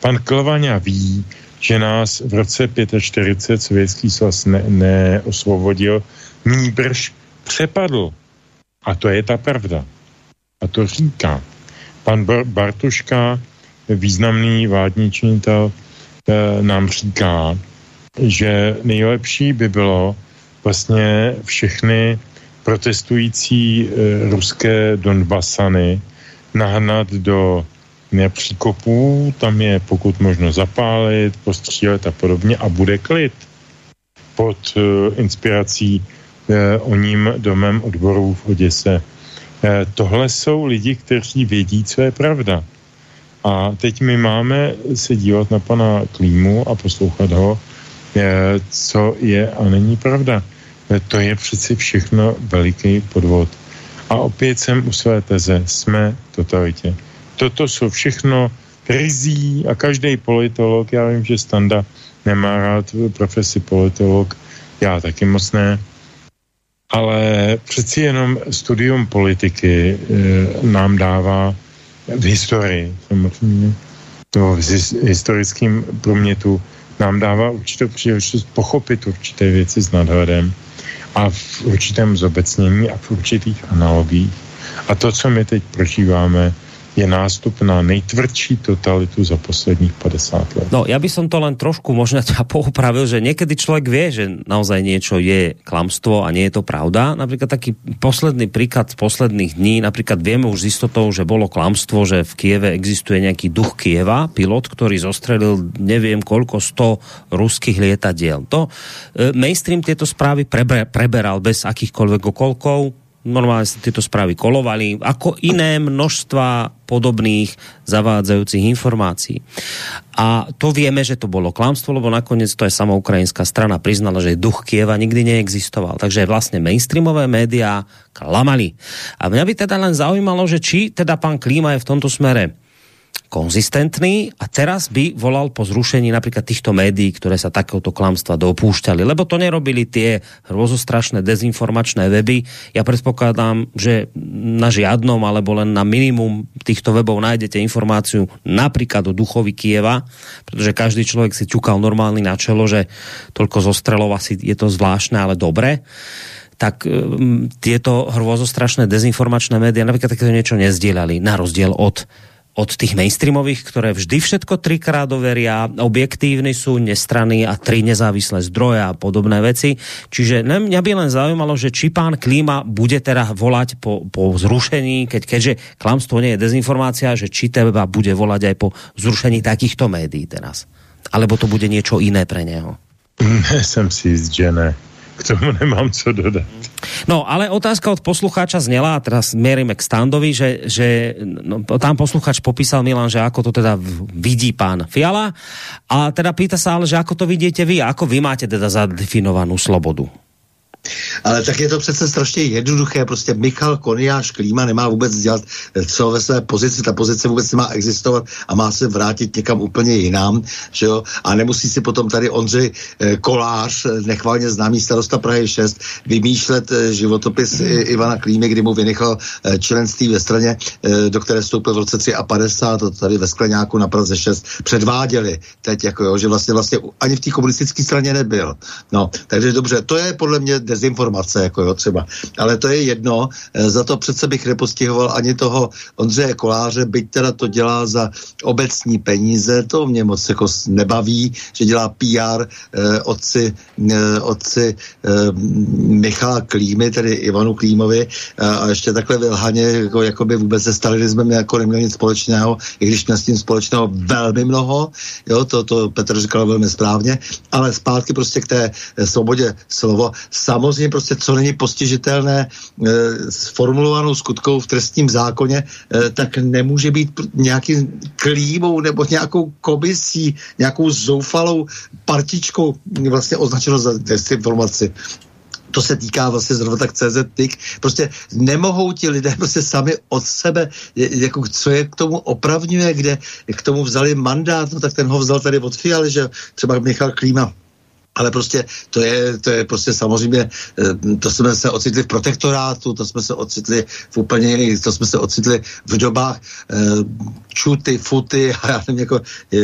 Pan Klvaňa ví, že nás v roce 45 sovětský svaz ne, neosvobodil, přepadl. A to je ta pravda. A to říká. Pan Bartuška, významný vládní činitel, eh, nám říká, že nejlepší by bylo vlastně všechny protestující e, ruské Donbasany nahnat do nepříkopů, tam je pokud možno zapálit, postřílet a podobně a bude klid pod e, inspirací e, o ním domem odborů v Oděse. E, tohle jsou lidi, kteří vědí, co je pravda. A teď my máme se dívat na pana Klímu a poslouchat ho, co je a není pravda. To je přeci všechno veliký podvod. A opět jsem u své teze, jsme totalitě. Toto jsou všechno rizí a každý politolog, já vím, že Standa nemá rád profesi politolog, já taky moc ne, ale přeci jenom studium politiky e, nám dává v historii, samozřejmě, to v historickém průmětu nám dává určitou příležitost pochopit určité věci s nadhledem a v určitém zobecnění a v určitých analogiích. A to, co my teď prožíváme, je nástup na nejtvrdší totalitu za posledních 50 let. No, ja by som to len trošku možno ťa poupravil, že niekedy človek vie, že naozaj niečo je klamstvo a nie je to pravda. Napríklad taký posledný príklad z posledných dní, napríklad vieme už s istotou, že bolo klamstvo, že v Kieve existuje nejaký duch Kieva, pilot, ktorý zostrelil neviem koľko sto ruských lietadiel. To e, mainstream tieto správy preberal bez akýchkoľvek okolkov, normálne tieto správy kolovali, ako iné množstva podobných zavádzajúcich informácií. A to vieme, že to bolo klamstvo, lebo nakoniec to je sama ukrajinská strana priznala, že duch Kieva nikdy neexistoval. Takže vlastne mainstreamové médiá klamali. A mňa by teda len zaujímalo, že či teda pán Klíma je v tomto smere konzistentný a teraz by volal po zrušení napríklad týchto médií, ktoré sa takéhoto klamstva dopúšťali, lebo to nerobili tie hrozostrašné dezinformačné weby. Ja predpokladám, že na žiadnom alebo len na minimum týchto webov nájdete informáciu napríklad o duchovi Kieva, pretože každý človek si ťukal normálny na čelo, že toľko zostrelov asi je to zvláštne, ale dobre tak um, tieto hrôzostrašné dezinformačné médiá napríklad takéto niečo nezdielali, na rozdiel od od tých mainstreamových, ktoré vždy všetko trikrát overia, objektívni sú, nestranní a tri nezávislé zdroje a podobné veci. Čiže mňa by len zaujímalo, že či pán Klíma bude teda volať po, po zrušení, keď, keďže klamstvo nie je dezinformácia, že či teba bude volať aj po zrušení takýchto médií teraz. Alebo to bude niečo iné pre neho. Jsem si jist, že ne k tomu nemám co dodat. No, ale otázka od poslucháča znela, a teraz mierime k standovi, že, že no, tam poslucháč popísal Milan, že ako to teda vidí pán Fiala a teda pýta sa ale, že ako to vidíte vy, ako vy máte teda zadefinovanú slobodu? Ale tak je to přece strašně jednoduché, prostě Michal Koniáš Klíma nemá vůbec dělat co ve své pozici, ta pozice vůbec nemá existovat a má se vrátit někam úplně jinam, že jo? A nemusí si potom tady Ondřej eh, Kolář, eh, nechválně známý starosta Prahy 6, vymýšlet eh, životopis Ivana Klímy, kdy mu vynechal členství ve straně, do které vstoupil v roce 53, to tady ve Skleňáku na Praze 6 předváděli teď, jako jo, že vlastně, vlastně ani v té komunistické straně nebyl. No, takže dobře, to je podle mě dezinformace, jako jo, třeba. Ale to je jedno, e, za to přece bych nepostihoval ani toho Ondřeje Koláře, byť teda to dělá za obecní peníze, to mě moc jako nebaví, že dělá PR eh, otci, eh, otci eh, Michala Klímy, tedy Ivanu Klímovi eh, a ještě takhle vylhaně, jako, jako by vůbec se stalinismem jako neměl nic společného, i když měl s tím společného velmi mnoho, jo, to, to Petr říkal velmi správně, ale zpátky prostě k té svobodě slovo. Sam samozřejmě prostě, co není postižitelné e, sformulovanou skutkou v trestním zákoně, e, tak nemůže být nějakým klímou nebo nějakou komisí, nějakou zoufalou partičkou vlastně označeno za desinformaci to se týká vlastně zrovna tak CZ TIK, prostě nemohou ti lidé prostě sami od sebe, jako co je k tomu opravňuje, kde k tomu vzali mandát, no tak ten ho vzal tady od Fialy, že třeba Michal Klíma ale prostě to je, to je prostě samozřejmě, eh, to jsme se ocitli v protektorátu, to jsme se ocitli v úplně to jsme se ocitli v dobách eh, čuty, futy a já nevím, jako eh,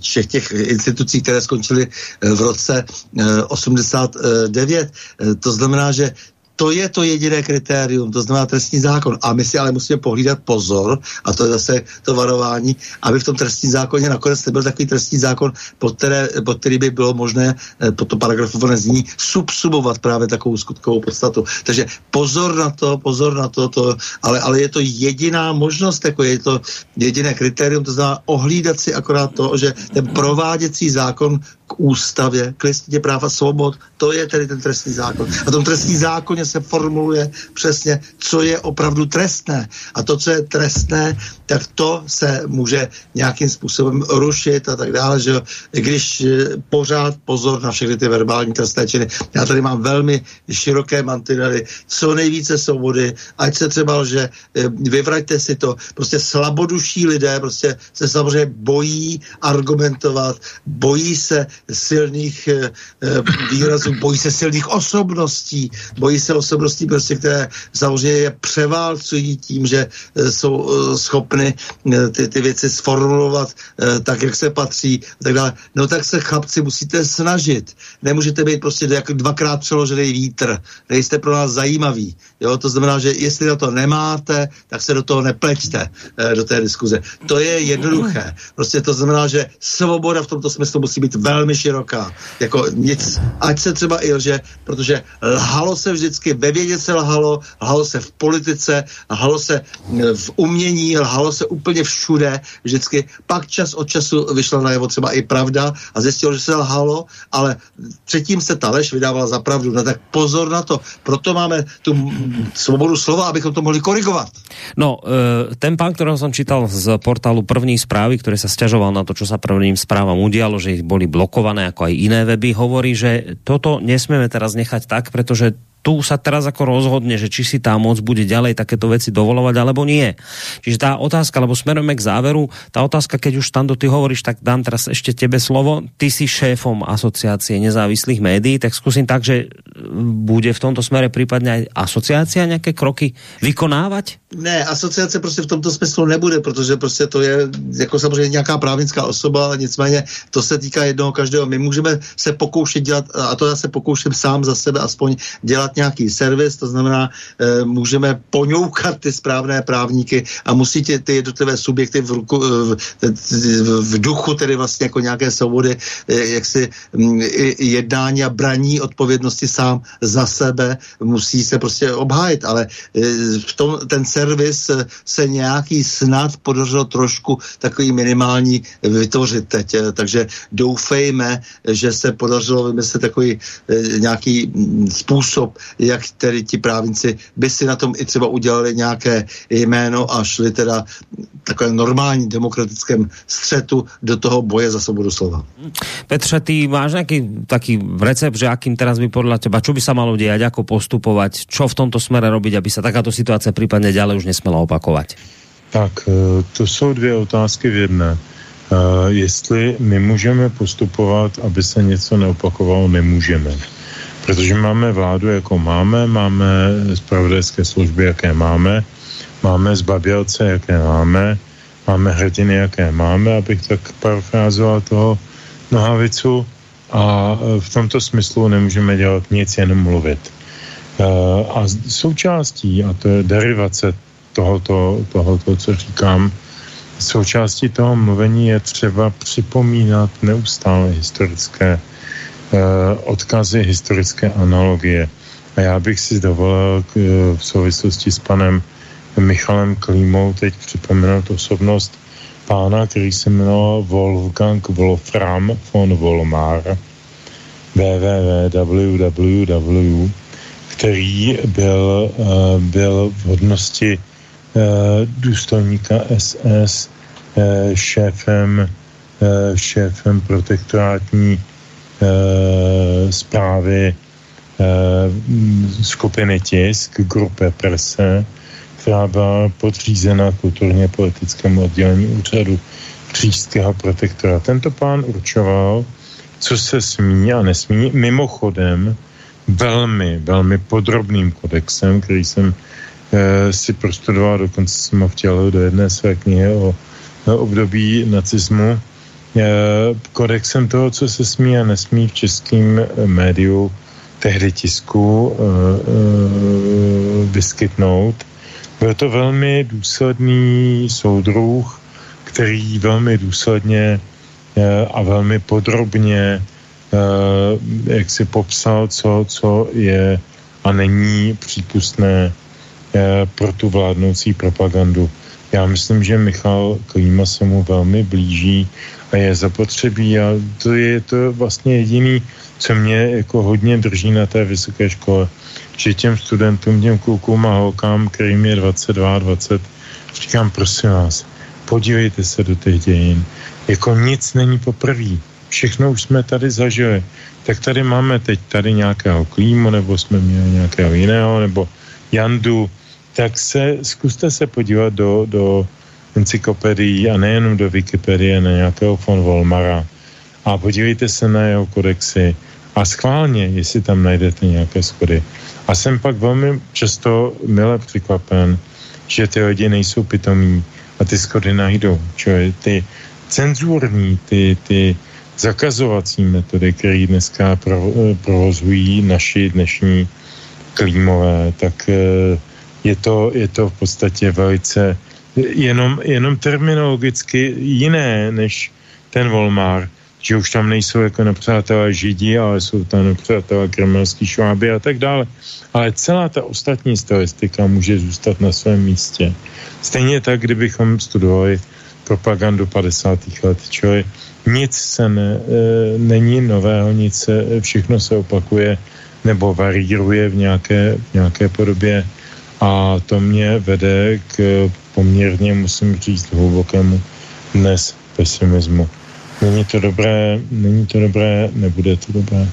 všech těch institucí, které skončily v roce 89. To znamená, že to je to jediné kritérium, to znamená trestní zákon. A my si ale musíme pohlídat pozor, a to je zase to varování, aby v tom trestním zákoně nakonec nebyl takový trestní zákon, pod, které, pod který by bylo možné eh, pod to paragrafované zní subsumovat právě takovou skutkovou podstatu. Takže pozor na to, pozor na to, to ale, ale je to jediná možnost, jako je to jediné kritérium, to znamená ohlídat si akorát to, že ten prováděcí zákon ústavě, k listině práva svobod, to je tedy ten trestní zákon. A v tom trestní zákoně se formuluje přesně, co je opravdu trestné. A to, co je trestné, tak to se může nějakým způsobem rušit a tak dále, že když eh, pořád pozor na všechny ty verbální trestné činy. Já tady mám velmi široké mantinely, co nejvíce svobody, ať se třeba, že eh, vyvraťte si to, prostě slaboduší lidé prostě se samozřejmě bojí argumentovat, bojí se silných e, výrazů, bojí se silných osobností, bojí se osobností, prostě, které samozřejmě je převálcují tím, že e, jsou schopny ty, ty věci sformulovat tak, jak se patří a tak dále. No tak se chlapci musíte snažit. Nemůžete být prostě jak dvakrát přeložený vítr. Nejste pro nás zajímaví. Jo? To znamená, že jestli na to nemáte, tak se do toho nepleťte, do té diskuze. To je jednoduché. Prostě to znamená, že svoboda v tomto smyslu musí být velmi široká. Jako nic, ať se třeba i lže, protože lhalo se vždycky, ve vědě se lhalo, lhalo se v politice, lhalo se v umění, lhalo se úplně všude vždycky. Pak čas od času vyšla najevo třeba i pravda a zjistilo, že se lhalo, ale předtím se ta lež vydávala za pravdu. No tak pozor na to. Proto máme tu svobodu slova, abychom to mohli korigovat. No, e, ten pán, ktorého som čítal z portálu První správy, ktorý sa stiažoval na to, čo sa prvním správam udialo, že ich boli blokované ako aj iné weby, hovorí, že toto nesmieme teraz nechať tak, pretože tu sa teraz ako rozhodne, že či si tá moc bude ďalej takéto veci dovolovať, alebo nie. Čiže tá otázka, lebo smerujeme k záveru, tá otázka, keď už Stando, ty hovoríš, tak dám teraz ešte tebe slovo. Ty si šéfom asociácie nezávislých médií, tak skúsim tak, že bude v tomto smere prípadne aj asociácia nejaké kroky vykonávať? Ne, asociace prostě v tomto smyslu nebude, protože prostě to je jako samozřejmě nějaká právnická osoba, nicméně to se týká jednoho každého. My můžeme se pokoušet dělat, a to já se pokouším sám za sebe aspoň dělat nějaký servis, to znamená, e, můžeme poňoukat ty správné právníky a musí tě, ty jednotlivé subjekty v, ruku, v, v duchu tedy vlastně jako nějaké svobody, e, jak si m, jednání a braní odpovědnosti sám za sebe musí se prostě obhájit, ale v tom ten servis se nějaký snad podařilo trošku takový minimální vytvořit teď. Takže doufejme, že se podařilo vymyslet takový eh, nějaký mm, způsob, jak tedy ti právníci by si na tom i třeba udělali nějaké jméno a šli teda takovém normální demokratickém střetu do toho boje za svobodu slova. Petře, ty máš nějaký taký recept, že akým teraz by podle teba, čo by sa malo dělat, ako postupovat, čo v tomto smere robiť, aby sa takáto situace případně ďalej ale už nesměla opakovat. Tak, eh, to jsou dvě otázky v jedné. Uh, jestli my můžeme postupovat, aby se něco neopakovalo, nemůžeme. Protože máme vládu, jako máme, máme spravodajské služby, jaké máme, máme zbabělce, jaké máme, máme hrdiny, jaké máme, abych tak parafrázoval toho Nohavicu a eh, v tomto smyslu nemůžeme dělat nic, jenom mluvit. A součástí, a to je derivace tohoto, tohoto, co říkám, součástí toho mluvení je třeba připomínat neustále historické odkazy, historické analogie. A já bych si dovolil eh, v souvislosti s panem Michalem Klímou teď připomenout osobnost pána, který se jmenoval Wolfgang Wolfram von Volmar, www, který byl, eh, byl v hodnosti Eh, důstojníka SS, eh, šéfem, eh, šéfem protektorátní zprávy skupiny Tisk, grupy Prese, která byla podřízena kulturně politickému oddělení úřadu Příštského protektora. Tento pán určoval, co se smí a nesmí. Mimochodem, velmi, velmi podrobným kodexem, který jsem e, si prostudoval, dokonce jsem ho vtělil do jedné své knihy o, o období nacismu. E, kodexem toho, co se smí a nesmí v českém médiu tehdy tisku e, e, vyskytnout. Byl to velmi důsledný soudruh, který velmi důsledně a velmi podrobně Eh, jak si popsal, co, co je a není přípustné eh, pro tu vládnoucí propagandu. Já myslím, že Michal Klíma se mu velmi blíží a je zapotřebí a to je to vlastně jediný, co mě jako hodně drží na té vysoké škole, že těm studentům, těm klukům a holkám, kterým je 22, 20, říkám, prosím vás, podívejte se do těch dějin. Jako nic není poprvé všechno už jsme tady zažili. Tak tady máme teď tady nějakého klímu, nebo jsme měli nějakého jiného, nebo Jandu, tak se, zkuste se podívat do, do encyklopedií a nejenom do Wikipedie na nějakého von Volmara a podívejte se na jeho kodexy a schválně, jestli tam najdete nějaké schody. A jsem pak velmi často mile překvapen, že ty lidi nejsou pitomí a ty schody najdou. Čo ty cenzurní, ty, ty zakazovací metody, které dneska provozují naši dnešní klímové, tak eh, je to, je to v podstatě velice jenom, jenom terminologicky jiné než ten Volmar, že už tam nejsou jako nepřátelé židi, ale jsou tam nepřátelé kremelský šváby a tak dále. Ale celá ta ostatní stylistika může zůstat na svém místě. Stejně tak, kdybychom studovali propagandu 50. let, čili nic se ne, e, není nového, nic se, všechno se opakuje nebo varíruje v nějaké, v nějaké podobě a to mě vede k poměrně, musím říct, hlubokému dnes pesimismu. Není to dobré, není to dobré, nebude to dobré.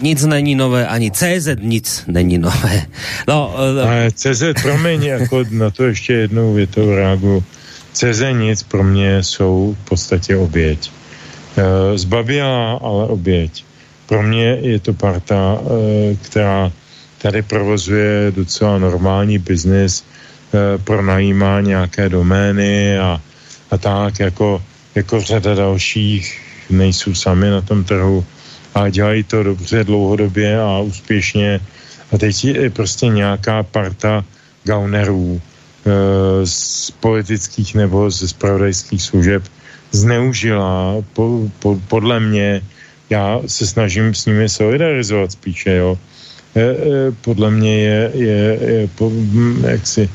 Nic není nové, ani CZ nic není nové. No, uh, CZ, promiň, jako na to ještě jednou větou reaguju. CZ nic pro mě jsou v podstatě oběť. Eh, zbavila ale oběť. Pro mě je to parta, eh, která tady provozuje docela normální biznis, eh, pronajímá nějaké domény a, a tak jako, jako řada dalších nejsou sami na tom trhu a dělají to dobře dlouhodobě a úspěšně. A teď je prostě nějaká parta gaunerů z politických nebo ze spravodajských služeb, zneužila, po, po, podle mě, já se snažím s nimi solidarizovat spíše, jo. E, e, podle mě je, je, je po, hm, jak si e,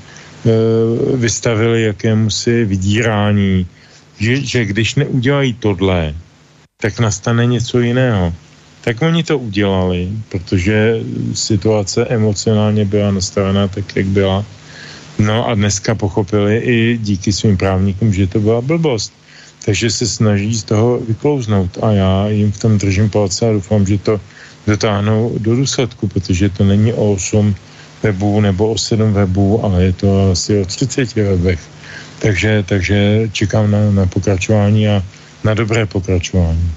vystavili jakémusi vydírání, že, že když neudělají tohle, tak nastane něco jiného. Tak oni to udělali, protože situace emocionálně byla nastavená tak, jak byla. No a dneska pochopili i díky svým právníkům, že to byla blbost takže se snaží z toho vyklouznout a já jim v tom držím palce a doufám, že to dotáhnou do důsledku, protože to není o 8 webů nebo o 7 webů, ale je to asi o 30 webech. Takže, takže čekám na, na pokračování a na dobré pokračování.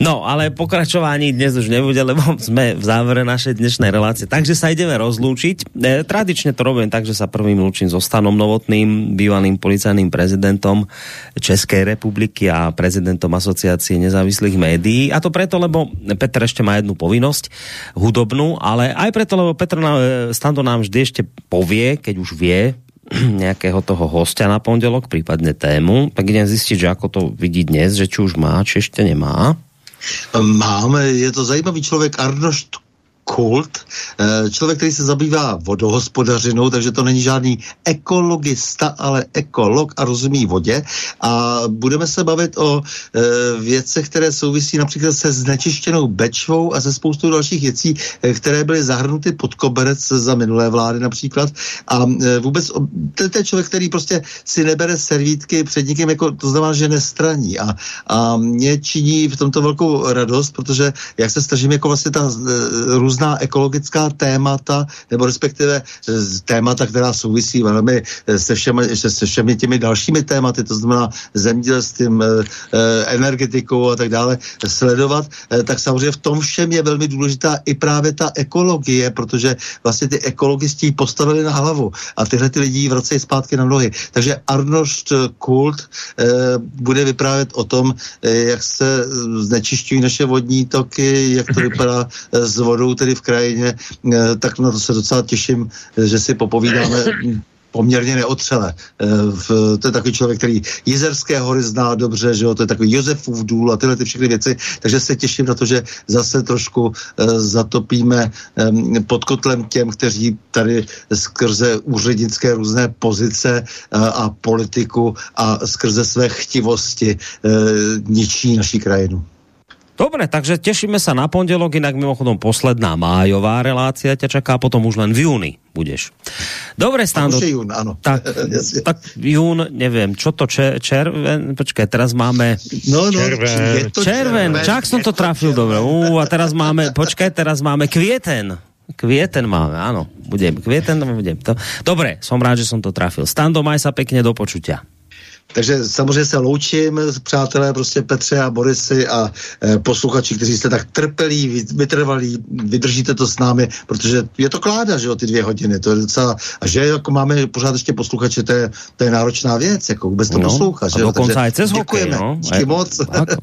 No, ale pokračování dnes už nebude, lebo sme v závere našej dnešnej relácie. Takže sa ideme rozlúčiť. E, tradične to robím tak, že sa prvým lúčim so Stanom Novotným, bývalým policajným prezidentom Českej republiky a prezidentom Asociácie nezávislých médií. A to preto, lebo Petr ešte má jednu povinnosť hudobnú, ale aj preto, lebo Petr nám, e, Stando nám vždy ešte povie, keď už vie, nejakého toho hostia na pondelok, prípadne tému, tak idem zistiť, že ako to vidí dnes, že či už má, či ešte nemá. Máme, je to zajímavý člověk Arnošt Kult, eh, člověk, který se zabývá vodohospodařinou, takže to není žádný ekologista, ale ekolog a rozumí vodě. A budeme se bavit o e, věcech, které souvisí například se znečištěnou Bečvou a se spoustou dalších věcí, e, které byly zahrnuty pod koberec za minulé vlády například. A vůbec to je člověk, který prostě si nebere servítky před nikým, jako, to znamená, že nestraní. A, a mě činí v tomto velkou radost, protože jak se snažím jako vlastně ta různá ekologická témata, nebo respektive témata, která souvisí velmi se všemi, se všemi těmi dalšími tématy, to znamená zemědělstvím, energetikou a tak dále, sledovat, tak samozřejmě v tom všem je velmi důležitá i právě ta ekologie, protože vlastně ty ekologisti postavili na hlavu a tyhle ty lidi vracejí zpátky na nohy. Takže Arnold Kult bude vyprávět o tom, jak se znečišťují naše vodní toky, jak to vypadá s vodou tedy v krajině, eh, tak na to se docela těším, eh, že si popovídáme poměrně neotřele. Eh, to je takový člověk, který Jizerské hory zná dobře, že jo, to je takový Josefův důl a tyhle ty všechny věci, takže se těším na to, že zase trošku zatopíme pod kotlem těm, kteří tady skrze úřednické různé pozice a politiku a skrze své chtivosti ničí naší krajinu. Dobre, takže tešíme sa na pondelok, inak mimochodom posledná májová relácia ťa čaká, potom už len v júni budeš. Dobre, Stando. jún, áno. Tak, tak jún, neviem, čo to čer, červen, počkaj, teraz máme... No, no, červen. Je to červen, červen. čak som to trafil dobre. Ú, a teraz máme, počkaj, teraz máme kvieten. Kvieten máme, áno. Budem kvieten, budem to. Dobre, som rád, že som to trafil. Stando, maj sa pekne do počutia. Takže samozřejmě se loučím, přátelé, prostě Petře a Borisy a e, posluchači, kteří jste tak trpelí, vytrvalí, vydržíte to s námi, protože je to kláda, že jo, ty dvě hodiny, to je docela, a že jako máme pořád ještě posluchače, to je, to je náročná věc, jako vůbec to no, poslouchat, že jo. Takže aj cez hokej, no. Díky moc.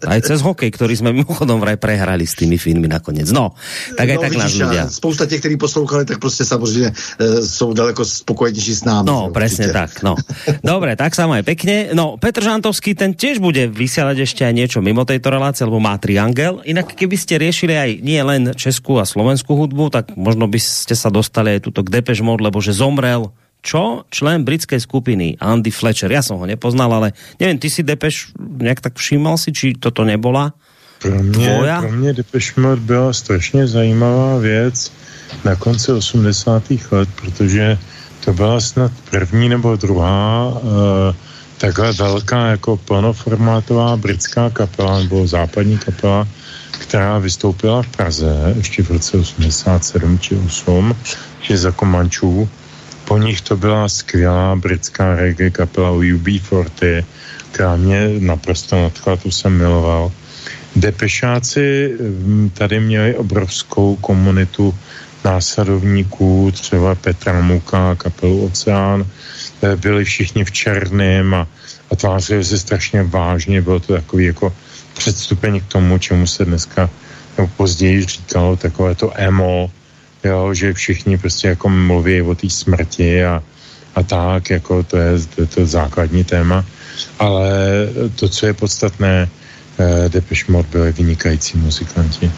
aj cez hokej, který jsme mimochodom vraj prehrali s tými filmy nakonec. No, tak aj no, tak vidíš, nás ľudia. Spousta těch, kteří poslouchali, tak prostě samozřejmě e, jsou daleko spokojenější s námi. No, přesně tak, no. Dobre, tak sa aj pekne. No, Petr Žantovský, ten tiež bude vysielať ešte aj niečo mimo tejto relácie, lebo má triangel. Inak keby ste riešili aj nie len českú a slovenskú hudbu, tak možno by ste sa dostali aj tuto k Depeche Mode, lebo že zomrel čo? Člen britskej skupiny Andy Fletcher. Ja som ho nepoznal, ale neviem, ty si Depeche nejak tak všímal si, či toto nebola pro mě, tvoja? Pro mě Depeche Mode byla strašně zajímavá věc na konci 80. let, protože to byla snad první nebo druhá uh, takhle velká jako plnoformátová britská kapela nebo západní kapela, která vystoupila v Praze ještě v roce 87 či 8, že za Komančů. Po nich to byla skvělá britská reggae kapela UB40, která mě naprosto nadchla, tu jsem miloval. Depešáci hm, tady měli obrovskou komunitu následovníků, třeba Petra Muka, kapelu Oceán, byli všichni v černém a, a tvářili se strašně vážně, bylo to takový jako předstupeň k tomu, čemu se dneska nebo později říkalo takové to emo, jo, že všichni prostě jako mluví o té smrti a, a tak, jako to je, to to základní téma, ale to, co je podstatné, eh, Depeche Mode byli vynikající muzikanti.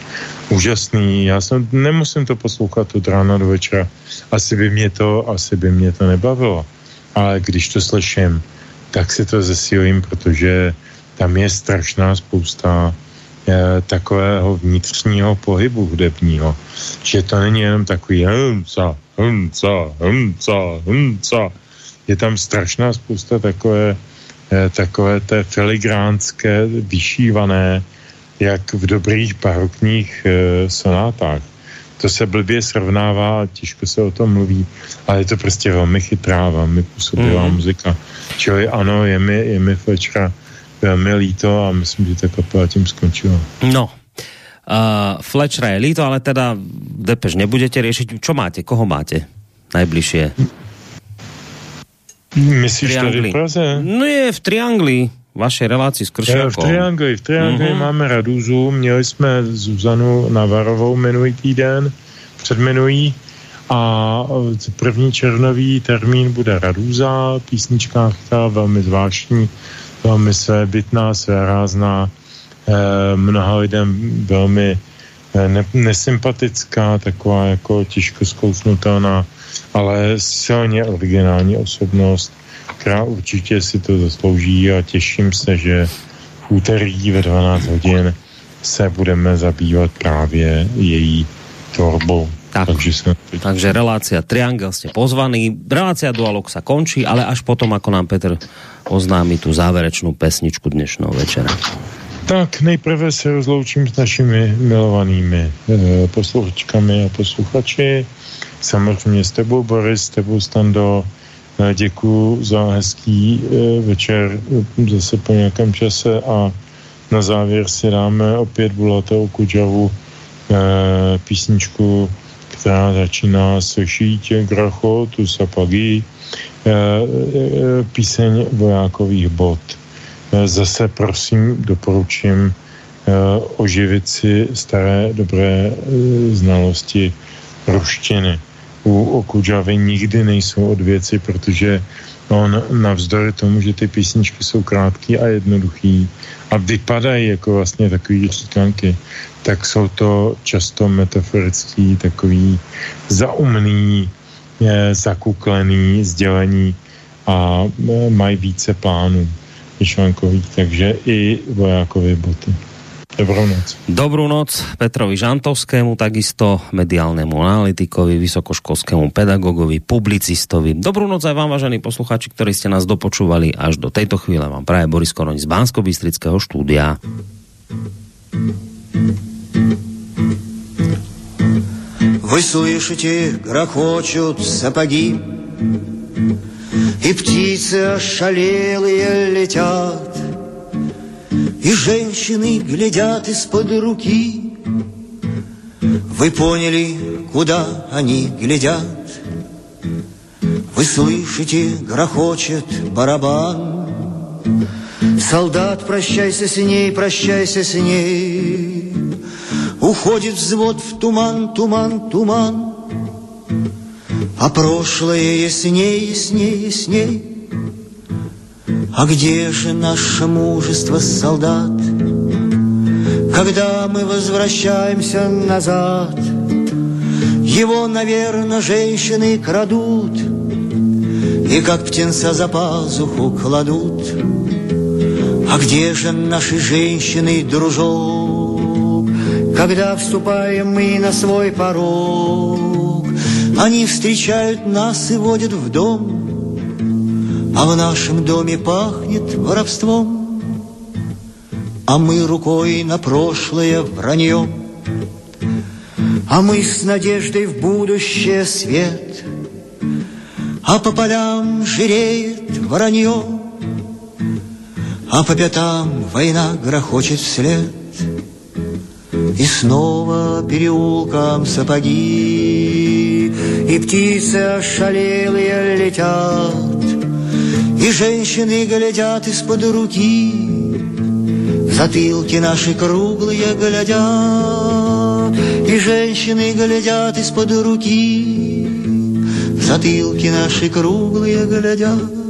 Úžasný, já jsem, nemusím to poslouchat od rána do večera, asi by mě to, asi by mě to nebavilo ale když to slyším, tak si to zesílím, protože tam je strašná spousta je, eh, takového vnitřního pohybu hudebního, že to není jenom takový humca, humca, humca, humca. Je tam strašná spousta takové, je, eh, takové té filigránské, vyšívané, jak v dobrých barokních e, sonátách to se blbě srovnává, těžko se o tom mluví, ale je to prostě velmi chytrá, velmi působivá mm. muzika. Čili ano, je mi, je mi Fletchera velmi líto a myslím, že ta kapela tím skončila. No, Uh, Fletchera je líto, ale teda Depeš nebudete riešiť. Čo máte? Koho máte najbližšie? Myslíš tady v Praze? No je v Triangli vašej relácii s Kršiakom. V Triangli, v Triangli uh-huh. máme Raduzu, měli jsme Zuzanu Navarovou minulý týden, předminulý a první červnový termín bude Raduza, písnička velmi zvláštní, velmi svébytná, svérázná, eh, mnoha lidem velmi eh, ne, nesympatická, taková jako těžko zkousnutelná, ale silně originální osobnost která určitě si to zaslouží a těším se, že v úterý ve 12 hodin se budeme zabývat právě její tvorbou. Tak. Takže, se... Takže relácia Triangel ste pozvaní. Relácia Dualog sa končí, ale až potom, ako nám Petr oznámi tú záverečnú pesničku dnešného večera. Tak nejprve se rozloučím s našimi milovanými e, posluchačkami a posluchači. Samozřejmě s tebou, Boris, s tebou, Stando. Děkuji za hezký e, večer zase po nějakém čase a na závěr si dáme opět Bulatou Kudžavu e, písničku, která začíná se šítě gracho, tu sapagí, píseň vojákových bod. Zase prosím, doporučím oživit si staré dobré znalosti ruštiny. U Okudžavy nikdy nejsou od věci, protože on navzdory tomu, že ty písničky jsou krátké a jednoduchý a vypadají jako vlastně takový říkanky, tak jsou to často metaforický, takový zaumný, zakuklený sdělení a e, mají více plánů myšlenkových, takže i vojákové boty. Dobrou noc. Dobrú noc Petrovi Žantovskému, takisto mediálnemu analytikovi, vysokoškolskému pedagogovi, publicistovi. Dobrú noc aj vám, vážení posluchači, ktorí ste nás dopočúvali až do tejto chvíle. Vám praje Boris Koroň z bansko štúdia. Вы слышите, грохочут сапоги, И птицы ошалелые летят, И женщины глядят из-под руки. Вы поняли, куда они глядят? Вы слышите, грохочет барабан. Солдат, прощайся с ней, прощайся с ней. Уходит взвод в туман, туман, туман. А прошлое ясней, ясней, ясней. А где же наше мужество, солдат? Когда мы возвращаемся назад, Его, наверное, женщины крадут И как птенца за пазуху кладут. А где же наши женщины, дружок? Когда вступаем мы на свой порог, Они встречают нас и водят в дом, а в нашем доме пахнет воровством, А мы рукой на прошлое вранье, А мы с надеждой в будущее свет, А по полям жиреет воронье, А по пятам война грохочет вслед, И снова переулкам сапоги, И птицы ошалелые летят, и женщины глядят из-под руки, Затылки наши круглые глядят, И женщины глядят из-под руки, Затылки наши круглые глядят.